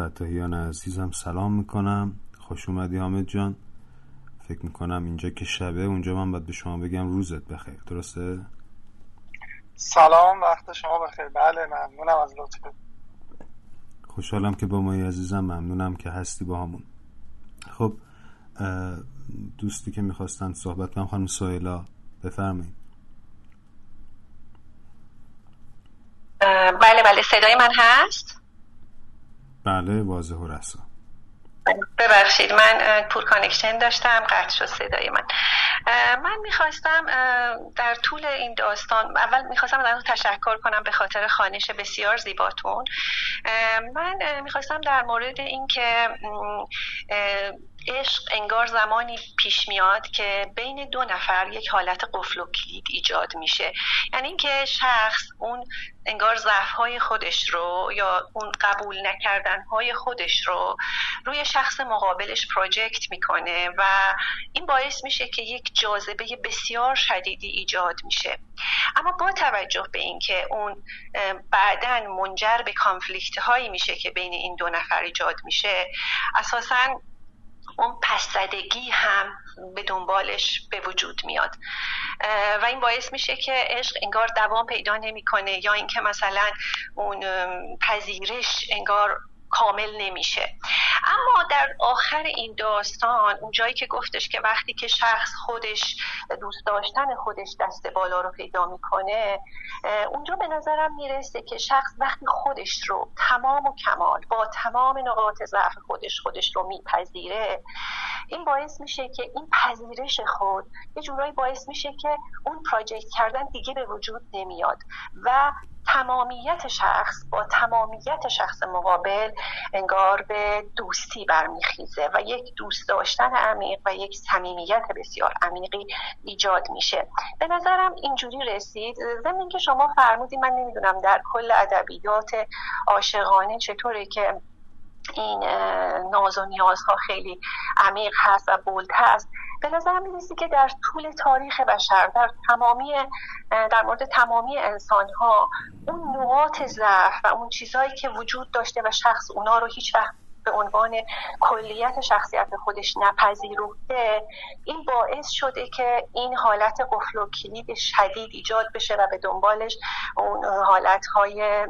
فتاحیان عزیزم سلام می‌کنم. خوش اومدی حامد جان. فکر می‌کنم اینجا که شبه اونجا من باید به شما بگم روزت بخیر. درسته؟ سلام وقت شما بخیر. بله ممنونم از لطفت. خوشحالم که با مایی عزیزم. ممنونم که هستی باهامون. خب دوستی که می‌خواستن صحبت کنن خانم سهیلا بفرمایید. بله بله صدای من هست؟ بله واضح و رسا. ببخشید من poor connection داشتم قطع شد صدای من. من می‌خواستم در طول این داستان اول می‌خواستم از تشکر کنم به خاطر خانش بسیار زیباتون. من می‌خواستم در مورد اینکه عشق انگار زمانی پیش میاد که بین دو نفر یک حالت قفل و کلید ایجاد میشه. یعنی اینکه شخص اون انگار ضعف های خودش رو یا اون قبول نکردن های خودش رو روی شخص مقابلش پروژکت می‌کنه و این باعث میشه که یک جاذبه بسیار شدیدی ایجاد میشه. اما با توجه به اینکه اون بعدا منجر به کانفلیکت هایی میشه که بین این دو نفر ایجاد میشه اساسا اون پسدگی هم به دنبالش به وجود میاد. و این باعث میشه که عشق انگار دوام پیدا نمی‌کنه یا اینکه مثلا اون پذیرش انگار کامل نمیشه. اما در آخر این داستان اون جایی که گفتش که وقتی که شخص خودش دوست داشتن خودش دست بالا رو پیدا می‌کنه اونجا به نظرم می‌رسه که شخص وقتی خودش رو تمام و کمال با تمام نقاط ضعف خودش خودش رو میپذیره این باعث میشه که این پذیرش خود یه جورایی باعث میشه که اون پراجکت کردن دیگه به وجود نمیاد و تمامیت شخص با تمامیت شخص مقابل انگار به دوستی برمیخیزه و یک دوست داشتن عمیق و یک صمیمیت بسیار عمیقی ایجاد میشه. به نظرم اینجوری رسید. ضمن که شما فرمودید من نمی‌دونم در کل ادبیات عاشقانه چطوره که این ناز و نیازها خیلی عمیق هست و بولد هست. به نظر می‌رسی که در طول تاریخ بشر در تمامی در مورد تمامی انسان ها اون نقاط ضعف و اون چیزهایی که وجود داشته و شخص اونا رو هیچ وقت به عنوان کلیت شخصیت خودش نپذیرفته این باعث شده که این حالت قفل و کلید شدید ایجاد بشه و به دنبالش اون حالت های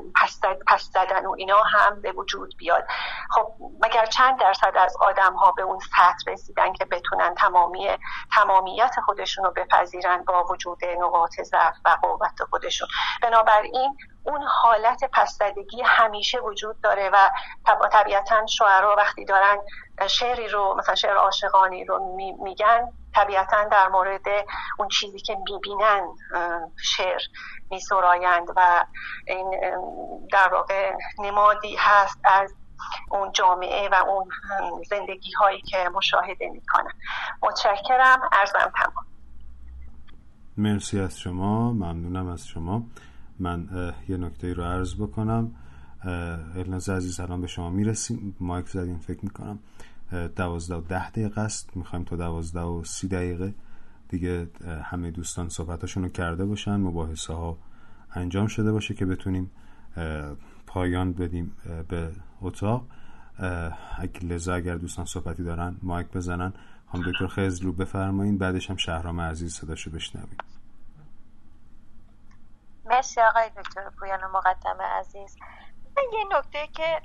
پس زدن و اینا هم به وجود بیاد. خب مگر چند درصد از آدم ها به اون سطح رسیدن که بتونن تمامی تمامیت خودشون رو بپذیرن با وجود نقاط ضعف و قوت خودشون؟ بنابراین اون حالت پسدگی همیشه وجود داره و طبیعتا شعرا وقتی دارن شعری رو مثلا شعر عاشقانی رو میگن طبیعتا در مورد اون چیزی که می‌بینن شعر میسرایند و این در واقع نمادی هست از اون جامعه و اون زندگی هایی که مشاهده می‌کنن. متشکرم ارزم تمام. مرسی از شما ممنونم از شما. من یه نکته رو عرض بکنم. الناز عزیز الان به شما می‌رسیم. مایک زدیم فکر می‌کنم. دوازده و ده دقیقه است. می‌خوایم تا دوازده و سی دقیقه دیگه همه دوستان صحبتاشون رو کرده باشن. مباحثه ها انجام شده باشه که بتونیم پایان بدیم به اتاق. اگه لذا اگر دوستان صحبتی دارن مایک بزنن. هم دکتر خیز رو بفرمایین. بعدش هم شهرام عزیز صداشو بشنویم. مرسی آقای دکتر پویان مقدم عزیز. من یه نکته که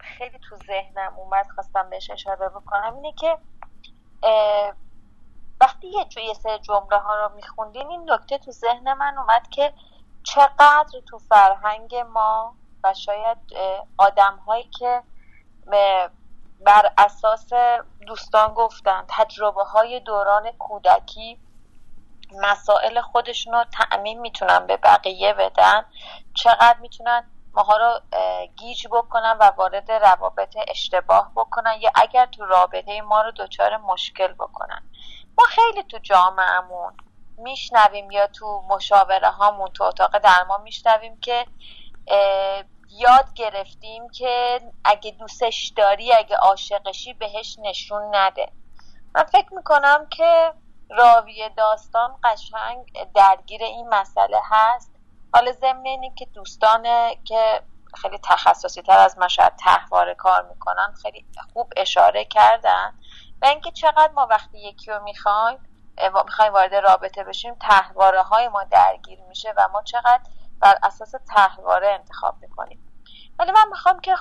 خیلی تو ذهنم اومد خواستم بهش اشاره بکنم اینه که وقتی یه یه سر جمله ها رو میخوندین این نکته تو ذهن من اومد که چقدر تو فرهنگ ما و شاید آدم هایی که بر اساس دوستان گفتن تجربه های دوران کودکی مسائل خودشون رو تعمین می‌تونن به بقیه بدن. چقدر می‌تونن ماها رو گیج بکنن و وارد روابط اشتباه بکنن یا اگر تو رابطه ما رو دچار مشکل بکنن. ما خیلی تو جامعهمون میشنویم یا تو مشاوره هامون تو اتاق درمان میشنویم که یاد گرفتیم که اگه دوستش داری اگه عاشقشی بهش نشون نده. من فکر می‌کنم که راوی داستان قشنگ درگیر این مسئله هست. حالا ضمن اینه که دوستان که خیلی تخصصی تر از من شاید تحوار کار می‌کنن خیلی خوب اشاره کردن. و اینکه چقدر ما وقتی یکی رو می‌خوایم می‌خوایم وارد رابطه بشیم تحواره های ما درگیر میشه و ما چقدر بر اساس تحواره انتخاب می‌کنیم. ولی من می‌خوام که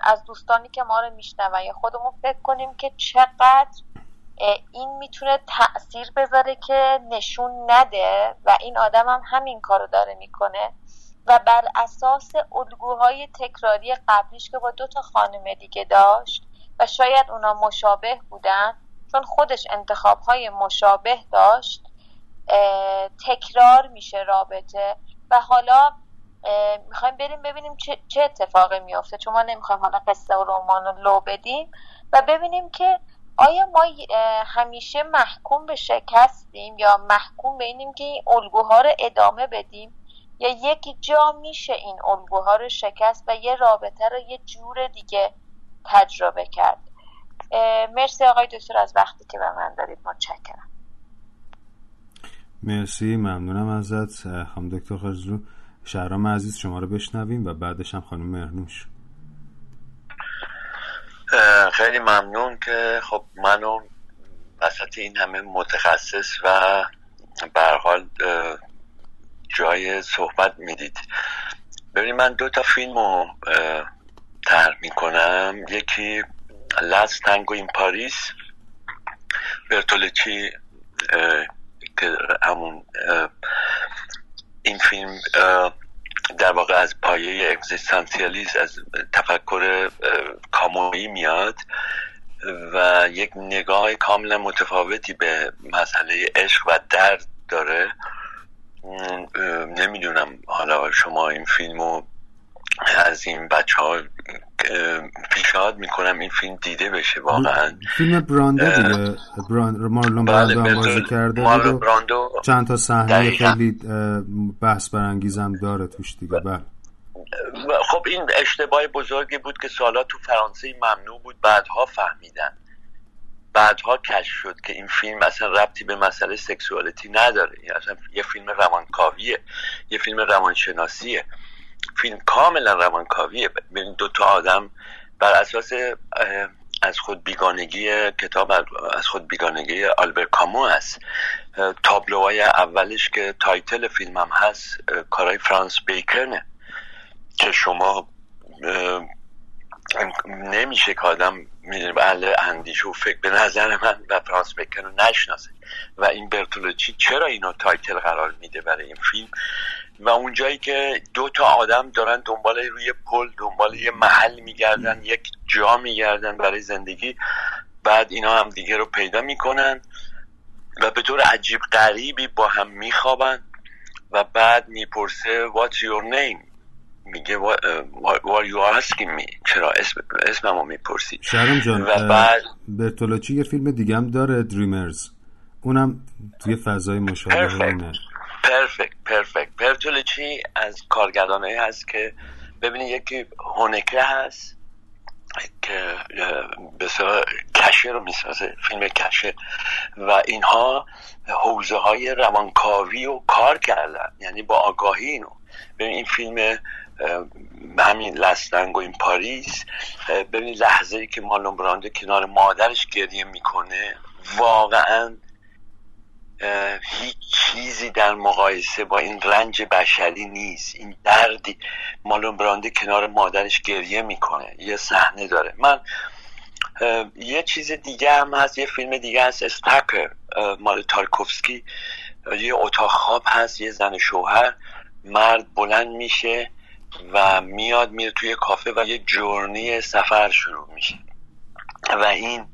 از دوستانی که ما رو میشنون یا خودمون فکر کنیم که چقدر این می‌تونه تاثیر بذاره که نشون نده و این آدم هم همین کارو داره می‌کنه. و بر اساس الگوهای تکراری قبلیش که با دو تا خانم دیگه داشت و شاید اونا مشابه بودن چون خودش انتخابهای مشابه داشت تکرار میشه رابطه. و حالا می‌خوایم بریم ببینیم چه, چه اتفاقی میافته. چون ما نمی‌خوایم حالا قصه و رمان رو لو بدیم. و ببینیم که آیا ما همیشه محکوم به شکستیم یا محکوم به اینیم که این الگوها رو ادامه بدیم؟ یا یک جا میشه این الگوها رو شکست و یه رابطه رو یه جور دیگه تجربه کرد. مرسی آقای دکتر از وقتی که به من دارید متشکرم. مرسی ممنونم ازت. خانم دکتر خرزلو شهرام عزیز شما رو بشنویم و بعدش هم خانم مرنوش خیلی ممنون که خب منو وسط این همه متخصص و حال جای صحبت می‌دید. ببینید من دو تا فیلم رو تر می‌کنم. یکی لاست تنگو این پاریس برتولچی که همون این فیلم در واقع از پایه اگزیستانسیالیسم از تفکر کامویی میاد و یک نگاه کاملا متفاوتی به مسئله عشق و درد داره. نمی‌دونم حالا شما این فیلمو از این بچه ها پیشنهاد می‌کنم این فیلم دیده بشه واقعا. فیلم براندو دیگه. مارلون براندو هم بازی کرده. مارلون براندو چند تا صحنه خیلی بحث برانگیزم داره توش دیگه. بله. خب این اشتباه بزرگی بود که سالا تو فرانسه ممنوع بود بعدها فهمیدن. بعدها کشف شد که این فیلم اصلا ربطی به مسئله سکسوالیتی نداره. اصلا یه فیلم روانکاویه یه فیلم روانشناسیه. فیلم کاملا روانکاویه. ببین دو تا آدم بر اساس از خود بیگانگی کتاب از خود بیگانگی آلبر کامو است تابلوهای اولش که title فیلم هم هست کارای فرانسیس بیکنه که شما نمیشه که آدم بله اندیش و فکر به نظر من و فرانسیس بیکن رو نشناسه. و این برتولوچی چرا اینو title قرار میده برای این فیلم؟ و اونجایی که دو تا آدم دارن دنبال روی پل دنبال یه محل میگردن یک جا میگردن برای زندگی بعد اینا هم دیگه رو پیدا می‌کنن و به طور عجیب غریبی با هم میخوابن و بعد می‌پرسه what's your name? میگه what you asking me چرا اسم اسممو می‌پرسی؟ شهرام جان و بعد برتولوچی یه فیلم دیگه هم داره دریمرز اونم توی فضای مشابه اینه. پرفکت پرفکت پرتولچی از کارگردانه هست که ببینید یکی هونکه هست که بسیار کشه رو می‌سازه فیلم کشه و اینها حوزه های روانکاوی و کار کردن یعنی با آگاهی اینو. ببین این فیلم همین لستنگ و این پاریس. ببین لحظه ای که مالون برانده کنار مادرش گریه می‌کنه واقعا هیچ چیزی در مقایسه با این رنج بشری نیست. این دردی مالون برانده کنار مادرش گریه می‌کنه. یه صحنه داره. من یه چیز دیگه هم هست یه فیلم دیگه هست استاکر مال تارکوفسکی یه اتاق خواب هست یه زن شوهر. مرد بلند میشه. و میاد میره توی کافه و یه جورنی سفر شروع میشه. و این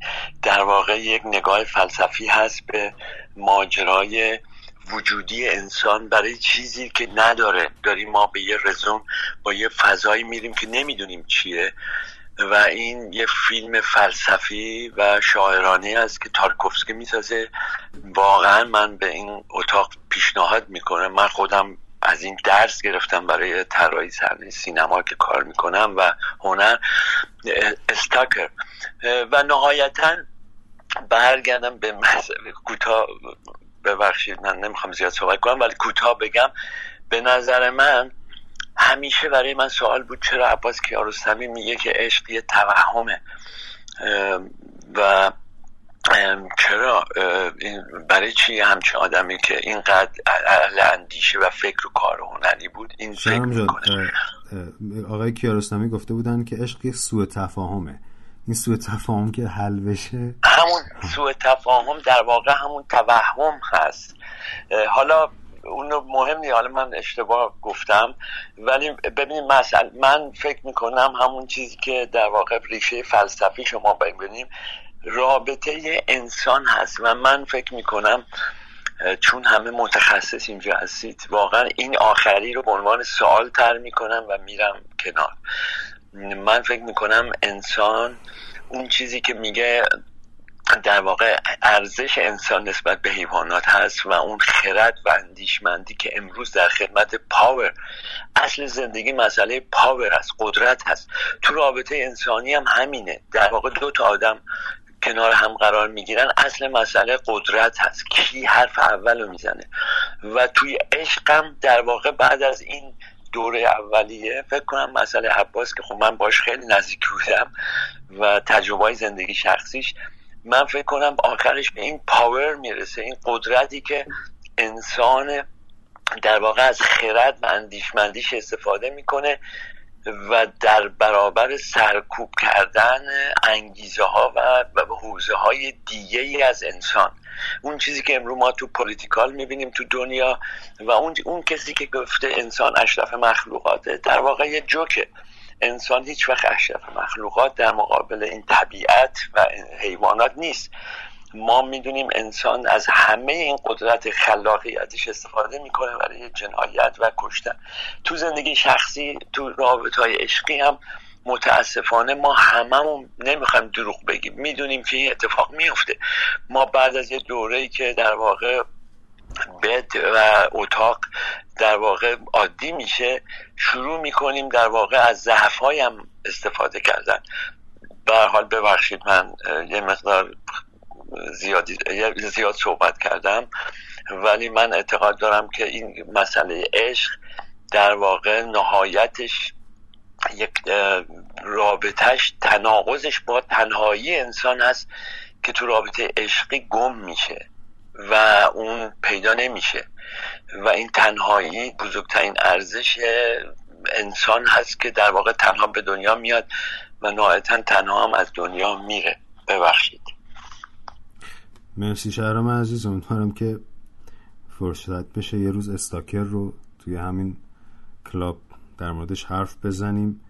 در واقع یک نگاه فلسفی هست به ماجرای وجودی انسان برای چیزی که نداره. داریم ما به یه رزون با یه فضایی میریم که نمی‌دونیم چیه. و این یه فیلم فلسفی و شاعرانه است که تارکوفسکی می‌سازه. واقعا من به این اتاق پیشنهاد می‌کنم. من خودم از این درس گرفتم برای طراحی صحنه سینما که کار می‌کنم و هنر استاکر. و نهایتا برگردم به مسئله کوتاه. ببخشید من نمی‌خوام زیاد صحبت کنم ولی کوتاه بگم. به نظر من همیشه برای من سوال بود چرا عباس کیارستمی میگه که عشق یه توهمه؟ و چرا؟ برای چی همچین آدمی که اینقدر اندیشه و فکر و کار هنری بود این فکر آقای کیارستمی گفته بودن که عشق یه سوء تفاهمه. این سوء تفاهم که حل بشه؟ همون سوء تفاهم در واقع همون توهم هست. حالا اونو مهم نیست. حالا من اشتباه گفتم. ولی ببینید مثلا من فکر می‌کنم همون چیزی که در واقع ریشه فلسفی شما ببینیم رابطه انسان هست و من فکر می‌کنم چون همه متخصص اینجا هستید واقعا این آخری رو به عنوان سوال تر می‌کنم و میرم کنار. من فکر می‌کنم انسان اون چیزی که میگه در واقع ارزش انسان نسبت به حیوانات هست و اون خرد و اندیشمندی که امروز در خدمت پاور اصل زندگی مسئله پاور است قدرت هست. تو رابطه انسانی هم همینه. در واقع دو تا آدم کنار هم قرار می‌گیرن. اصل مسئله قدرت هست. کی حرف اول رو می‌زنه. و توی عشقم در واقع بعد از این دوره اولیه فکر کنم مسئله عباس که خب من باش خیلی نزدیک بودم و تجربه زندگی شخصیش من فکر کنم آخرش به این پاور می‌رسه این قدرتی که انسان در واقع از خرد و اندیشمندیش استفاده می‌کنه و در برابر سرکوب کردن انگیزه ها و حوزه های دیگه ای از انسان. اون چیزی که امروز ما تو پولیتیکال می‌بینیم تو دنیا و اون, اون کسی که گفته انسان اشرف مخلوقاته در واقع یه جوکه. انسان هیچ وقت اشرف مخلوقات در مقابل این طبیعت و حیوانات نیست. ما می‌دونیم انسان از همه این قدرت خلاقیتش استفاده می‌کنه برای جنایت و کشتن. تو زندگی شخصی تو رابط های عشقی هم متاسفانه ما هممون نمی‌خوایم دروغ بگیم. می‌دونیم که این اتفاق میفته ما بعد از یه دوره که در واقع بد و اتاق در واقع عادی میشه شروع می‌کنیم در واقع از ضعف هم استفاده کردن. به حال ببخشید من یه مقدار زیادی زیاد صحبت کردم. ولی من اعتقاد دارم که این مسئله عشق در واقع نهایتش یک رابطهش تناقضش با تنهایی انسان هست که تو رابطه عشقی گم میشه و اون پیدا نمیشه. و این تنهایی بزرگترین ارزش انسان هست که در واقع تنها به دنیا میاد و نهایتا تنها هم از دنیا میره. ببخشید. مرسی شهرام عزیز. امیدوارم که فرصت بشه یه روز استاکر رو توی همین کلاب در موردش حرف بزنیم.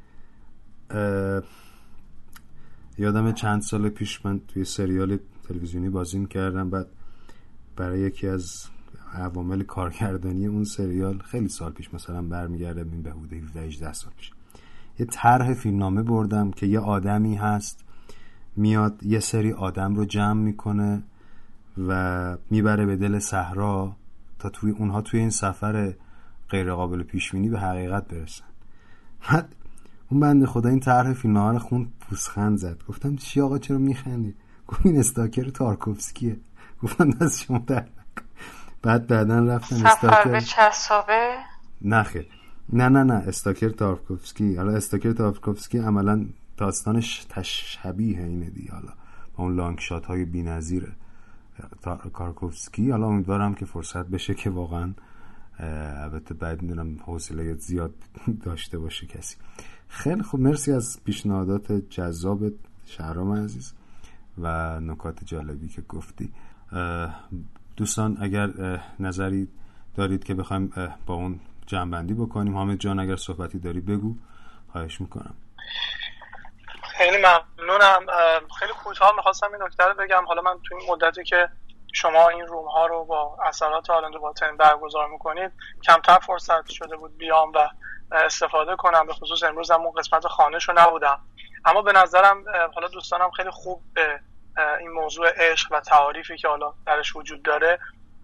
یادم چند سال پیش من توی سریال تلویزیونی بازی کردم بعد برای یکی از عوامل کارگردانی اون سریال خیلی سال پیش مثلا برمیگرده این به حدود 17 سال پیش. یه طرح فیلمنامه بردم که یه آدمی هست میاد یه سری آدم رو جمع می‌کنه. و می‌بره به دل صحرا تا توی اونها توی این سفر غیر قابل پیش بینی به حقیقت برسن. بعد اون بنده خدا این طرح فیلم رو خون پوسخند زد. گفتم چی آقا چرا میخندی؟ گفت این استاکر تارکوفسکیه. گفتم دست شما در بعد بعدا رفتن سفر به چسابه؟ نه خیر. نه نه نه. استاکر تارکوفسکی. حالا استاکر تارکوفسکی عملا داستانش تشبیه اینه دی حالا با اون لانگ شات های بی‌نظیره. کارکوفسکی. حالا امیدوارم که فرصت بشه که واقعا البته بعد می‌دونم حوصله زیاد داشته باشه کسی. خیلی خوب. مرسی از پیشنهادات جذاب شهرام عزیز و نکات جالبی که گفتی. دوستان اگر نظری دارید که بخوایم با اون جنبندی بکنیم حامد جان اگر صحبتی داری بگو. خواهش می‌کنم. خیلی ممنونم. خیلی کوتاه می‌خواستم این نکته رو بگم. حالا من تو این مدتی که شما این روم ها رو با اثرات آلندو باتن برگزار می‌کنید کمتر فرصت شده بود بیام و استفاده کنم. به خصوص امروز هم اون قسمت خانش رو نبودم. اما به نظرم حالا دوستانم خیلی خوب به این موضوع عشق و تعاریفی که حالا درش وجود داره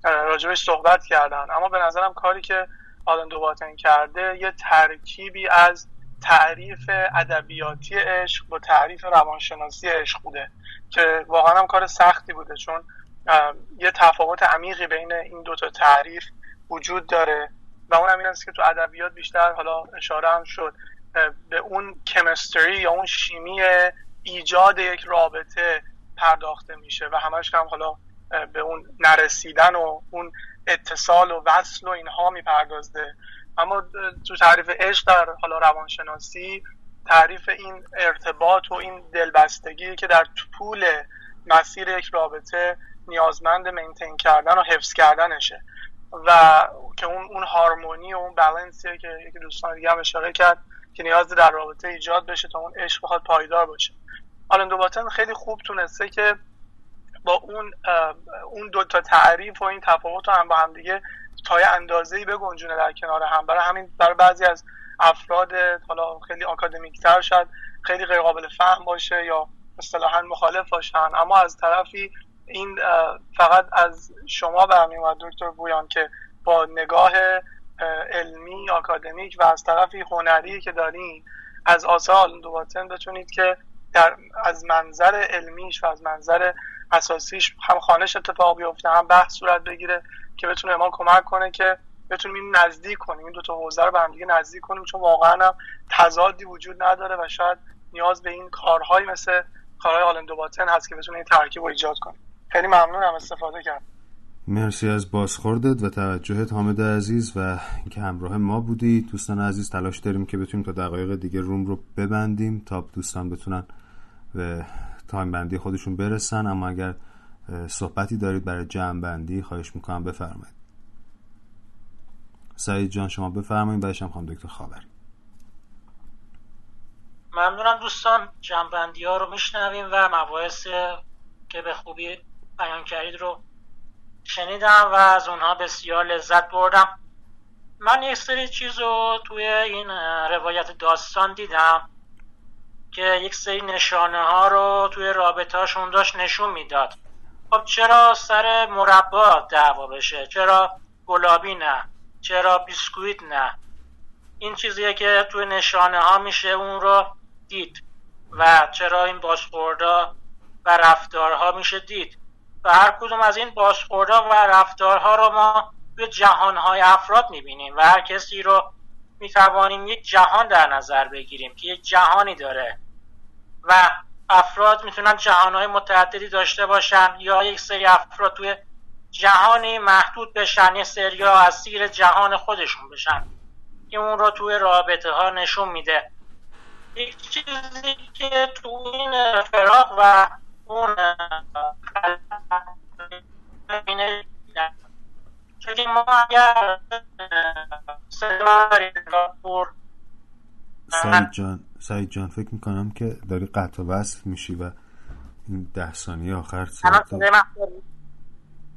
راجبش صحبت کردن. اما به نظرم کاری که آلندو باتن کرده یه ترکیبی از تعریف ادبیاتی عشق با تعریف روانشناسی عشق بوده که واقعا هم کار سختی بوده چون یه تفاوت عمیقی بین این دوتا تعریف وجود داره و اون هم است که تو ادبیات بیشتر حالا اشاره هم شد به اون کمستری یا اون شیمی ایجاد یک رابطه پرداخته میشه و همش هم حالا به اون نرسیدن و اون اتصال و وصل و اینها میپردازده. اما تو تعریف عشق در حالا روانشناسی تعریف این ارتباط و این دلبستگی که در طول مسیر یک رابطه نیازمند مینتین کردن و حفظ کردنشه و که اون اون هارمونی و اون بالانسیه که یکی دوستان دیگه هم اشاره کرد که نیاز در رابطه ایجاد بشه تا اون عشق بخواد پایدار باشه. آلندو باتن خیلی خوب تونسته که با اون اون دو تا تعریف و این تفاوت رو هم با هم دیگه تا یه اندازه‌ای بگنجونه در کنار هم. برای همین برای بعضی از افراد حالا خیلی تر شد خیلی غیر قابل فهم باشه یا اصطلاحا مخالف باشن. اما از طرفی این فقط از شما برمیومد دکتر بویان که با نگاه علمی آکادمیک و از طرفی هنری که دارین از آثار دوباتن بتونید که در از منظر علمیش و از منظر اساسیش هم خانش اتفاق بیفته هم بحث صورت بگیره. که بتونه ما کمک کنه که بتونیم نزدیک کنیم. این دو تا حوزه رو به هم دیگه نزدیک کنیم چون واقعا هم تضادی وجود نداره و شاید نیاز به این کارهایی مثل کارهای آلندو باتن هست که بتونه این ترکیب رو ایجاد کنه خیلی ممنونم استفاده کرد مرسی از بازخوردت و توجهت حامد عزیز و اینکه همراه ما بودی. دوستان عزیز تلاش داریم که بتونیم تا دقایق دیگه روم رو ببندیم تا دوستان بتونن به تایم بندی خودشون برسن. اما اگر صحبتی دارید برای جمع بندی خواهش می‌کنم بفرمایید. سعید جان شما بفرمایید بعدش هم دکتر خاوری. ممنونم دوستان. جنبندی ها رو میشنویم و مباحث که به خوبی بیان کردید رو شنیدم و از اونها بسیار لذت بردم. من یک سری چیز رو توی این روایت داستان دیدم که یک سری نشانه ها رو توی رابطه هاشون داشت نشون می‌داد. خب چرا سر مربا دعوا بشه؟ چرا گلابی نه؟ چرا بیسکویت نه؟ این چیزیه که توی نشانه ها میشه اون رو دید و چرا این بازخوردا و رفتارها میشه دید. و هر کدوم از این بازخوردا و رفتارها رو ما توی جهانهای افراد می‌بینیم و هر کسی رو می‌توانیم یک جهان در نظر بگیریم که یک جهانی داره. و افراد می‌تونن جهانهای متعددی داشته باشن یا یک سری افراد توی جهانی محدود بشن یه سری از سیر جهان خودشون بشن. که اون رو توی رابطه ها نشون میده. یک چیزی که تو این فراغ و اون چون ما اگر سعید جان. سعید جان فکر می‌کنم که داری قطع وصل میشی و این ده ثانیه آخر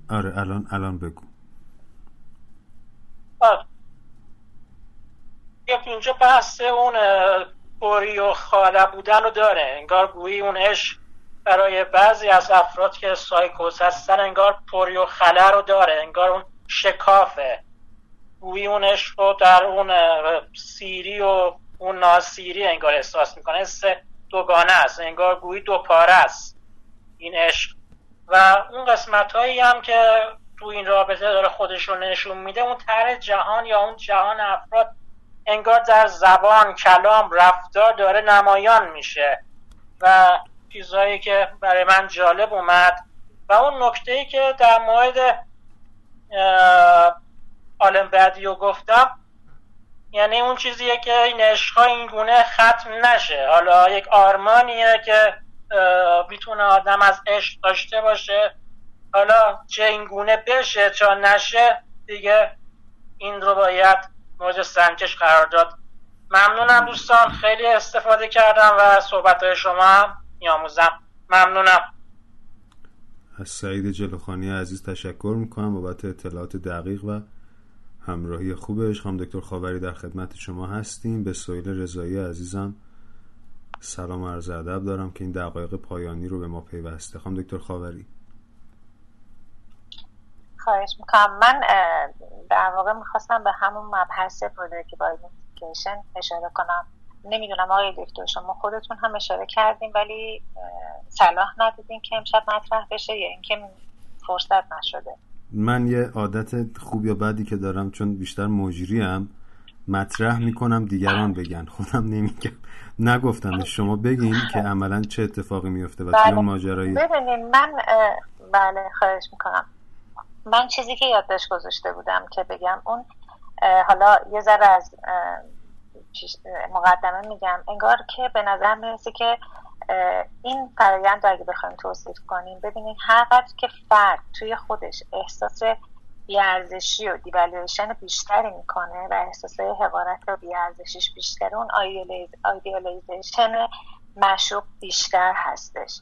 آره الان الان بگو. اینجا بحث اون پوری و خاله بودن رو داره. انگار گویی اون عشق برای بعضی از افراد که سایکوز هستن انگار پوری و خله رو داره. انگار اون شکافه. گویی اون عشق رو در اون سیری و اون ناسیری انگار احساس می‌کنه حس دوگانه است انگار گویی دو پاره است این عشق. و اون قسمت هایی هم که تو این رابطه داره خودش رو نشون میده اون طرح جهان یا اون جهان افراد انگار در زبان کلام رفتار داره نمایان میشه. و چیزهایی که برای من جالب اومد و اون نکته ای که در مورد آلم بعدیو گفتم یعنی اون چیزیه که این عشقها این گونه ختم نشه. حالا یک آرمانیه که می‌تونه آدم از عشق داشته باشه. حالا چه این گونه بشه چه نشه دیگه این رو باید مورد سنجش قرار داد. ممنونم دوستان خیلی استفاده کردم و صحبت های شما هم میاموزم ممنونم. از سعید جلوخانی عزیز تشکر می‌کنم بابت اطلاعات دقیق و همراهی خوبش. خانم دکتر خاوری در خدمت شما هستیم. به سویل رضایی عزیزم سلام عرض ادب دارم که این دقایق پایانی رو به ما پیوسته. خانم دکتر خاوری. خواهش می‌کنم. من در واقع می‌خواستم به همون مبحث پرودکت بایدنتیکیشن اشاره کنم. نمی‌دونم آقای دکتر شما خودتون هم اشاره کردیم ولی صلاح ندیدین که امشب مطرح بشه یا اینکه فرصت نشده. من یه عادت خوب یا بدی که دارم چون بیشتر مجریم مطرح می‌کنم دیگران بگن. خودم نمیگم. نگفتم. شما بگین که عملا چه اتفاقی میفته و بله. ماجرایی؟ ببینید من بله خواهش می‌کنم. من چیزی که یادداشت گذاشته بودم که بگم اون حالا یه ذره از مقدمه میگم. انگار که به نظر می‌رسه که این فرایند رو اگه بخوایم توصیف کنیم ببینید هر قدر که فرد توی خودش احساس بیارزشی و دیوالویشن بیشتری می‌کنه و احساس حقارت و بیارزشیش بیشتر اون آیدیالیزیشن مشوق بیشتر هستش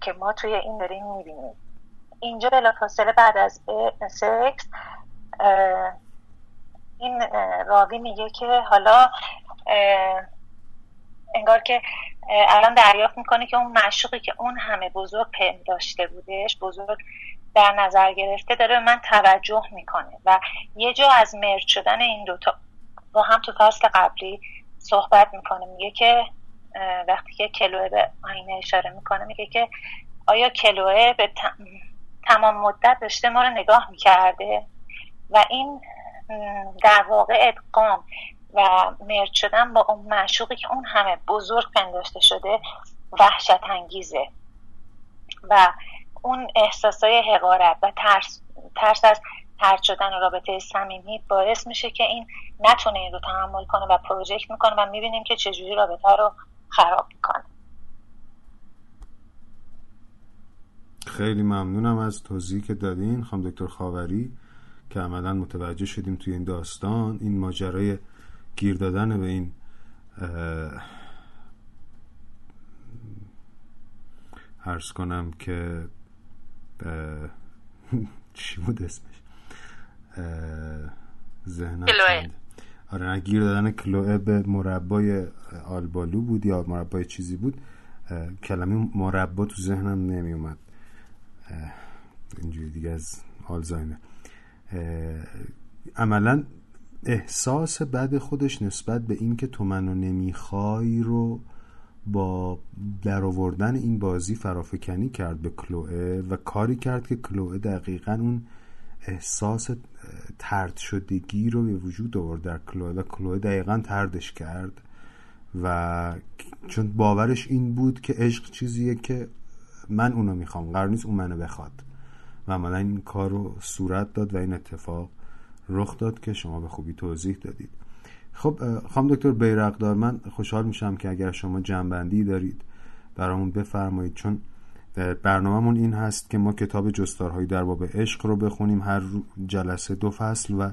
که ما توی این داریم می‌بینیم. اینجا بلافاصله بعد از سکس این راوی میگه که حالا انگار که الان دریافت می‌کنه که اون مشوقی که اون همه بزرگ داشته بودش بزرگ در نظر گرفته داره به من توجه می‌کنه و یه جا از مرد شدن این دوتا با هم تو فصل قبلی صحبت می‌کنه. میگه که وقتی که کلوه به آینه اشاره می‌کنه میگه که آیا کلوه به تمام مدت داشته ما رو نگاه می‌کرده؟ و این در واقع ادغام و مرد شدن با اون معشوقی که اون همه بزرگ پنداشته شده وحشت انگیزه و اون احساسای حقارت و ترس, ترس از ترد شدن رابطه صمیمی باعث میشه که این نتونه این رو تحمل کنه و پروژکت می‌کنه و می‌بینیم که چجوری رابطه رو خراب می‌کنه. خیلی ممنونم از توضیحی که دادین خانم دکتر خاوری که عملا متوجه شدیم توی این داستان. این ماجرای گیر دادن به این عرض کنم که چی بود اسمش؟ ذهنم آره نه گیر دادن کلوه به مربای آلبالو بود یا مربای چیزی بود. کلمه مربا تو ذهنم نمی اومد اینجوری دیگه از آلزایمر. عملا احساس بد خودش نسبت به اینکه تو منو نمی‌خوای رو با در آوردن این بازی فرافکنی کرد به کلوه و کاری کرد که کلوه دقیقا اون احساس ترد شدگی رو به وجود آورد در کلوه و کلوه دقیقا تردش کرد و چون باورش این بود که عشق چیزیه که من اونو می‌خوام قرار نیست اون منو بخواد. و عملا این کار رو صورت داد و این اتفاق رخ داد که شما به خوبی توضیح دادید. خب خانم دکتر بیرقدار من خوشحال میشم که اگر شما جنبندی دارید برامون بفرمایید چون برنامهمون این هست که ما کتاب جستارهایی در باب عشق رو بخونیم هر جلسه دو فصل و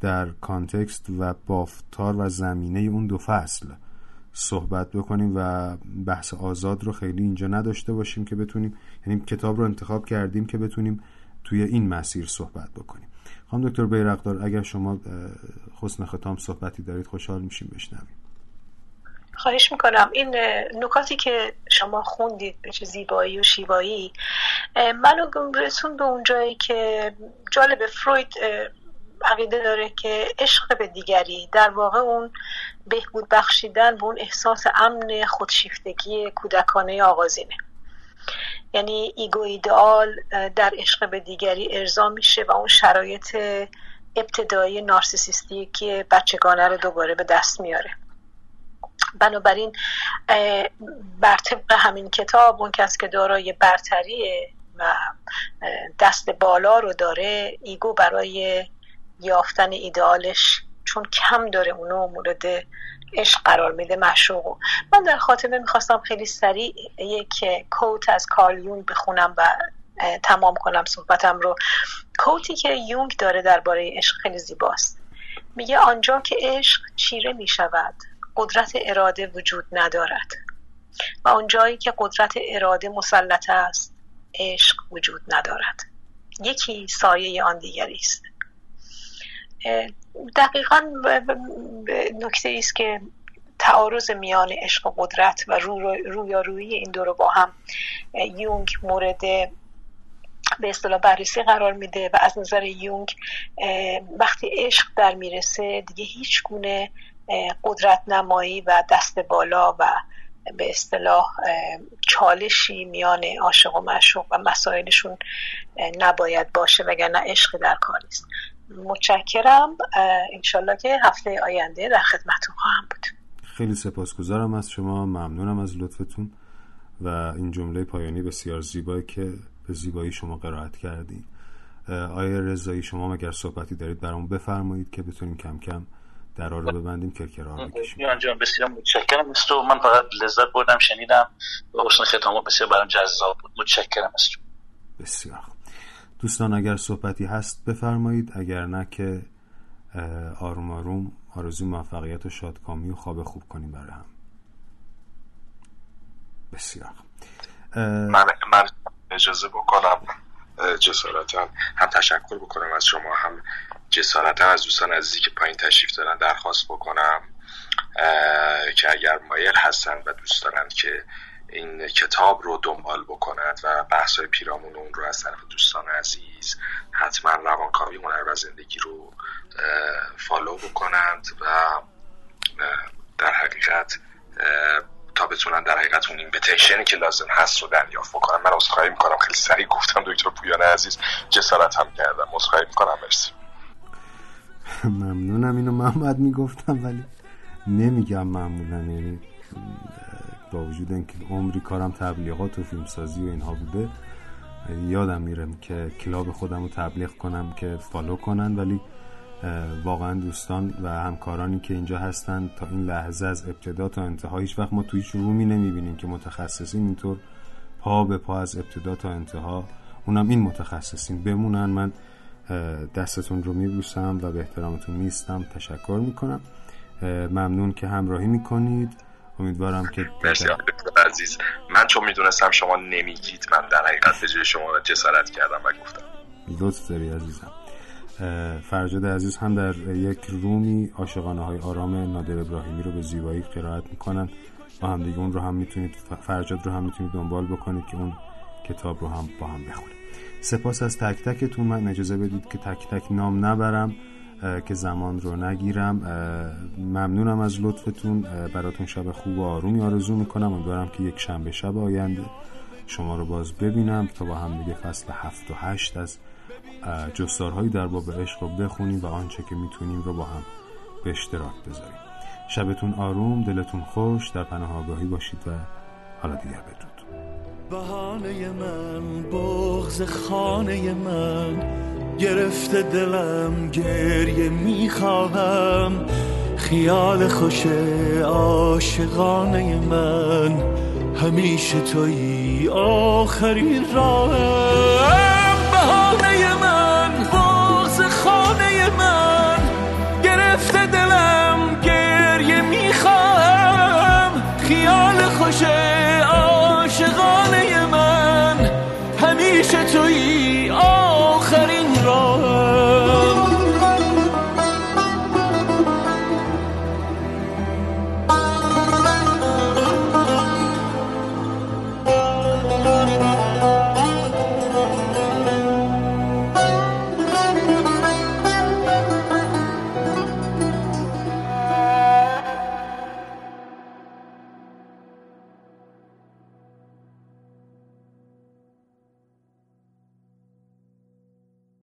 در کانتکست و بافتار و زمینه اون دو فصل صحبت بکنیم و بحث آزاد رو خیلی اینجا نداشته باشیم که بتونیم یعنی کتاب رو انتخاب کردیم که بتونیم توی این مسیر صحبت بکنیم. خانم دکتر بیرقدار اگر شما حسن ختام صحبتی دارید خوشحال میشیم بشنویم. خواهش می‌کنم. این نکاتی که شما خوندید به چه زیبایی و شیوایی منو رسون به اون جایی که جالب فروید عقیده داره که عشق به دیگری در واقع اون بهبود بخشیدن به اون احساس امن خودشیفتگی کودکانه آغازینه. یعنی ego ideal در عشق به دیگری ارضا میشه و اون شرایط ابتدایی نارسیسیستی که بچگانه رو دوباره به دست میاره. بنابراین بر طبق همین کتاب اون کس که دارای برتریه و دست بالا رو داره ego برای یافتن ایدئالش چون کم داره اونو مورد عشق قرار میده مشروع من در خاتمه می‌خواستم خیلی سریع یک کوت از کارل یونگ بخونم و تمام کنم صحبتم رو. کوتی که یونگ داره درباره عشق خیلی زیباست. میگه آنجا که عشق چیره می‌شود قدرت اراده وجود ندارد. و آنجایی که قدرت اراده مسلط است عشق وجود ندارد. یکی سایه آن دیگری است. دقیقا نکته است که تعارض میان عشق و قدرت و رویارویی این دو رو با هم یونگ مورد به اصطلاح بررسی قرار میده و از نظر یونگ وقتی عشق در می‌رسه دیگه هیچ گونه قدرت نمایی و دست بالا و به اصطلاح چالشی میان عاشق و معشوق و مسائلشون نباید باشه وگرنه عشق در کار است متشکرم. انشالله که هفته آینده در خدمتون خواهم بود. خیلی سپاسگزارم از شما. ممنونم از لطفتون. و این جمله پایانی بسیار زیبایی که به زیبایی شما قرائت کردید آیا رضایی شما مگر صحبتی دارید برامون بفرمایید که بتونیم کم کم درا رو ببندیم کرکرها بکشیم. جان بسیار متشکرم. مثل من فقط لذت بردم شنیدم و حسن ختام بسیار برام جذاب بود. متشکرم مثل بسیار دوستان اگر صحبتی هست بفرمایید اگر نه که آروم آروم آرزو موفقیت و شادکامی و خواب خوب کنیم برای هم. بسیار من, من اجازه بکنم جسارتا هم تشکر بکنم از شما هم جسارتا از دوستان عزیزی که پایین تشریف دارن درخواست بکنم که اگر مایل هستن و دوست دارن که این کتاب رو دنبال بکنند و بحث پیرامون اون رو از طرف دوستان عزیز حتما روانکاوی هنر و زندگی رو follow بکنند و در حقیقت تا بتونن در حقیقت اون invitation ی که لازم هست رو دریافت بکنن. من عذرخواهی می‌کنم. خیلی سریع گفتم دکتر پویان عزیز. جسارت هم کردم. عذرخواهی می‌کنم. مرسی. ممنونم. اینو محمد می‌گفتم ولی نمیگم ممنونم. یعنی با وجود اینکه عمری کارم تبلیغات و فیلمسازی و اینها بوده یادم میرم که کلاب خودم رو تبلیغ کنم که فالو کنن ولی واقعا دوستان و همکارانی که اینجا هستن تا این لحظه از ابتدا تا انتها هیچ وقت ما تو هیچ رومی نمی‌بینیم که متخصصین اینطور پا به پا از ابتدا تا انتها اونم این متخصصین بمونن. من دستتون رو میبوسم و به احترامتون میستم تشکر می‌کنم. ممنون که همراهی می‌کنید. امیدوارم که مرسی عزیز. من چون می‌دونستم شما نمیگید من در حقیقت به شما جسارت کردم و گفتم. لطف داری عزیزم. فرجاد عزیز هم در یک رومی عاشقانه های آرام نادر ابراهیمی رو به زیبایی قرائت می‌کنن. با هم دیگه اون رو هم می‌تونید فرجاد رو هم می‌تونید دنبال بکنید که اون کتاب رو هم با هم بخونید. سپاس از تک تکتون. من اجازه بدید که تک تک نام نبرم. که زمان رو نگیرم. ممنونم از لطفتون. براتون شب خوب و آرومی آرزو می‌کنم. امیدوارم که یک شنبه شب آینده شما رو باز ببینم تا با هم دیگه فصل هفت و هشت از جستارهایی در باب عشق رو بخونیم و آنچه که می‌تونیم رو با هم به اشتراک بذاریم. شبتون آروم دلتون خوش در پناه آگاهی باشید و حالا دیگر بدرود بهانه من بغز خانه من. گرفته دلم گریه می‌خواهم. خیال خوش عاشقانه من. همیشه توی آخرین راهم. بهانه من بغز خانه من. گرفته دلم گریه می‌خواهم. خیال خوش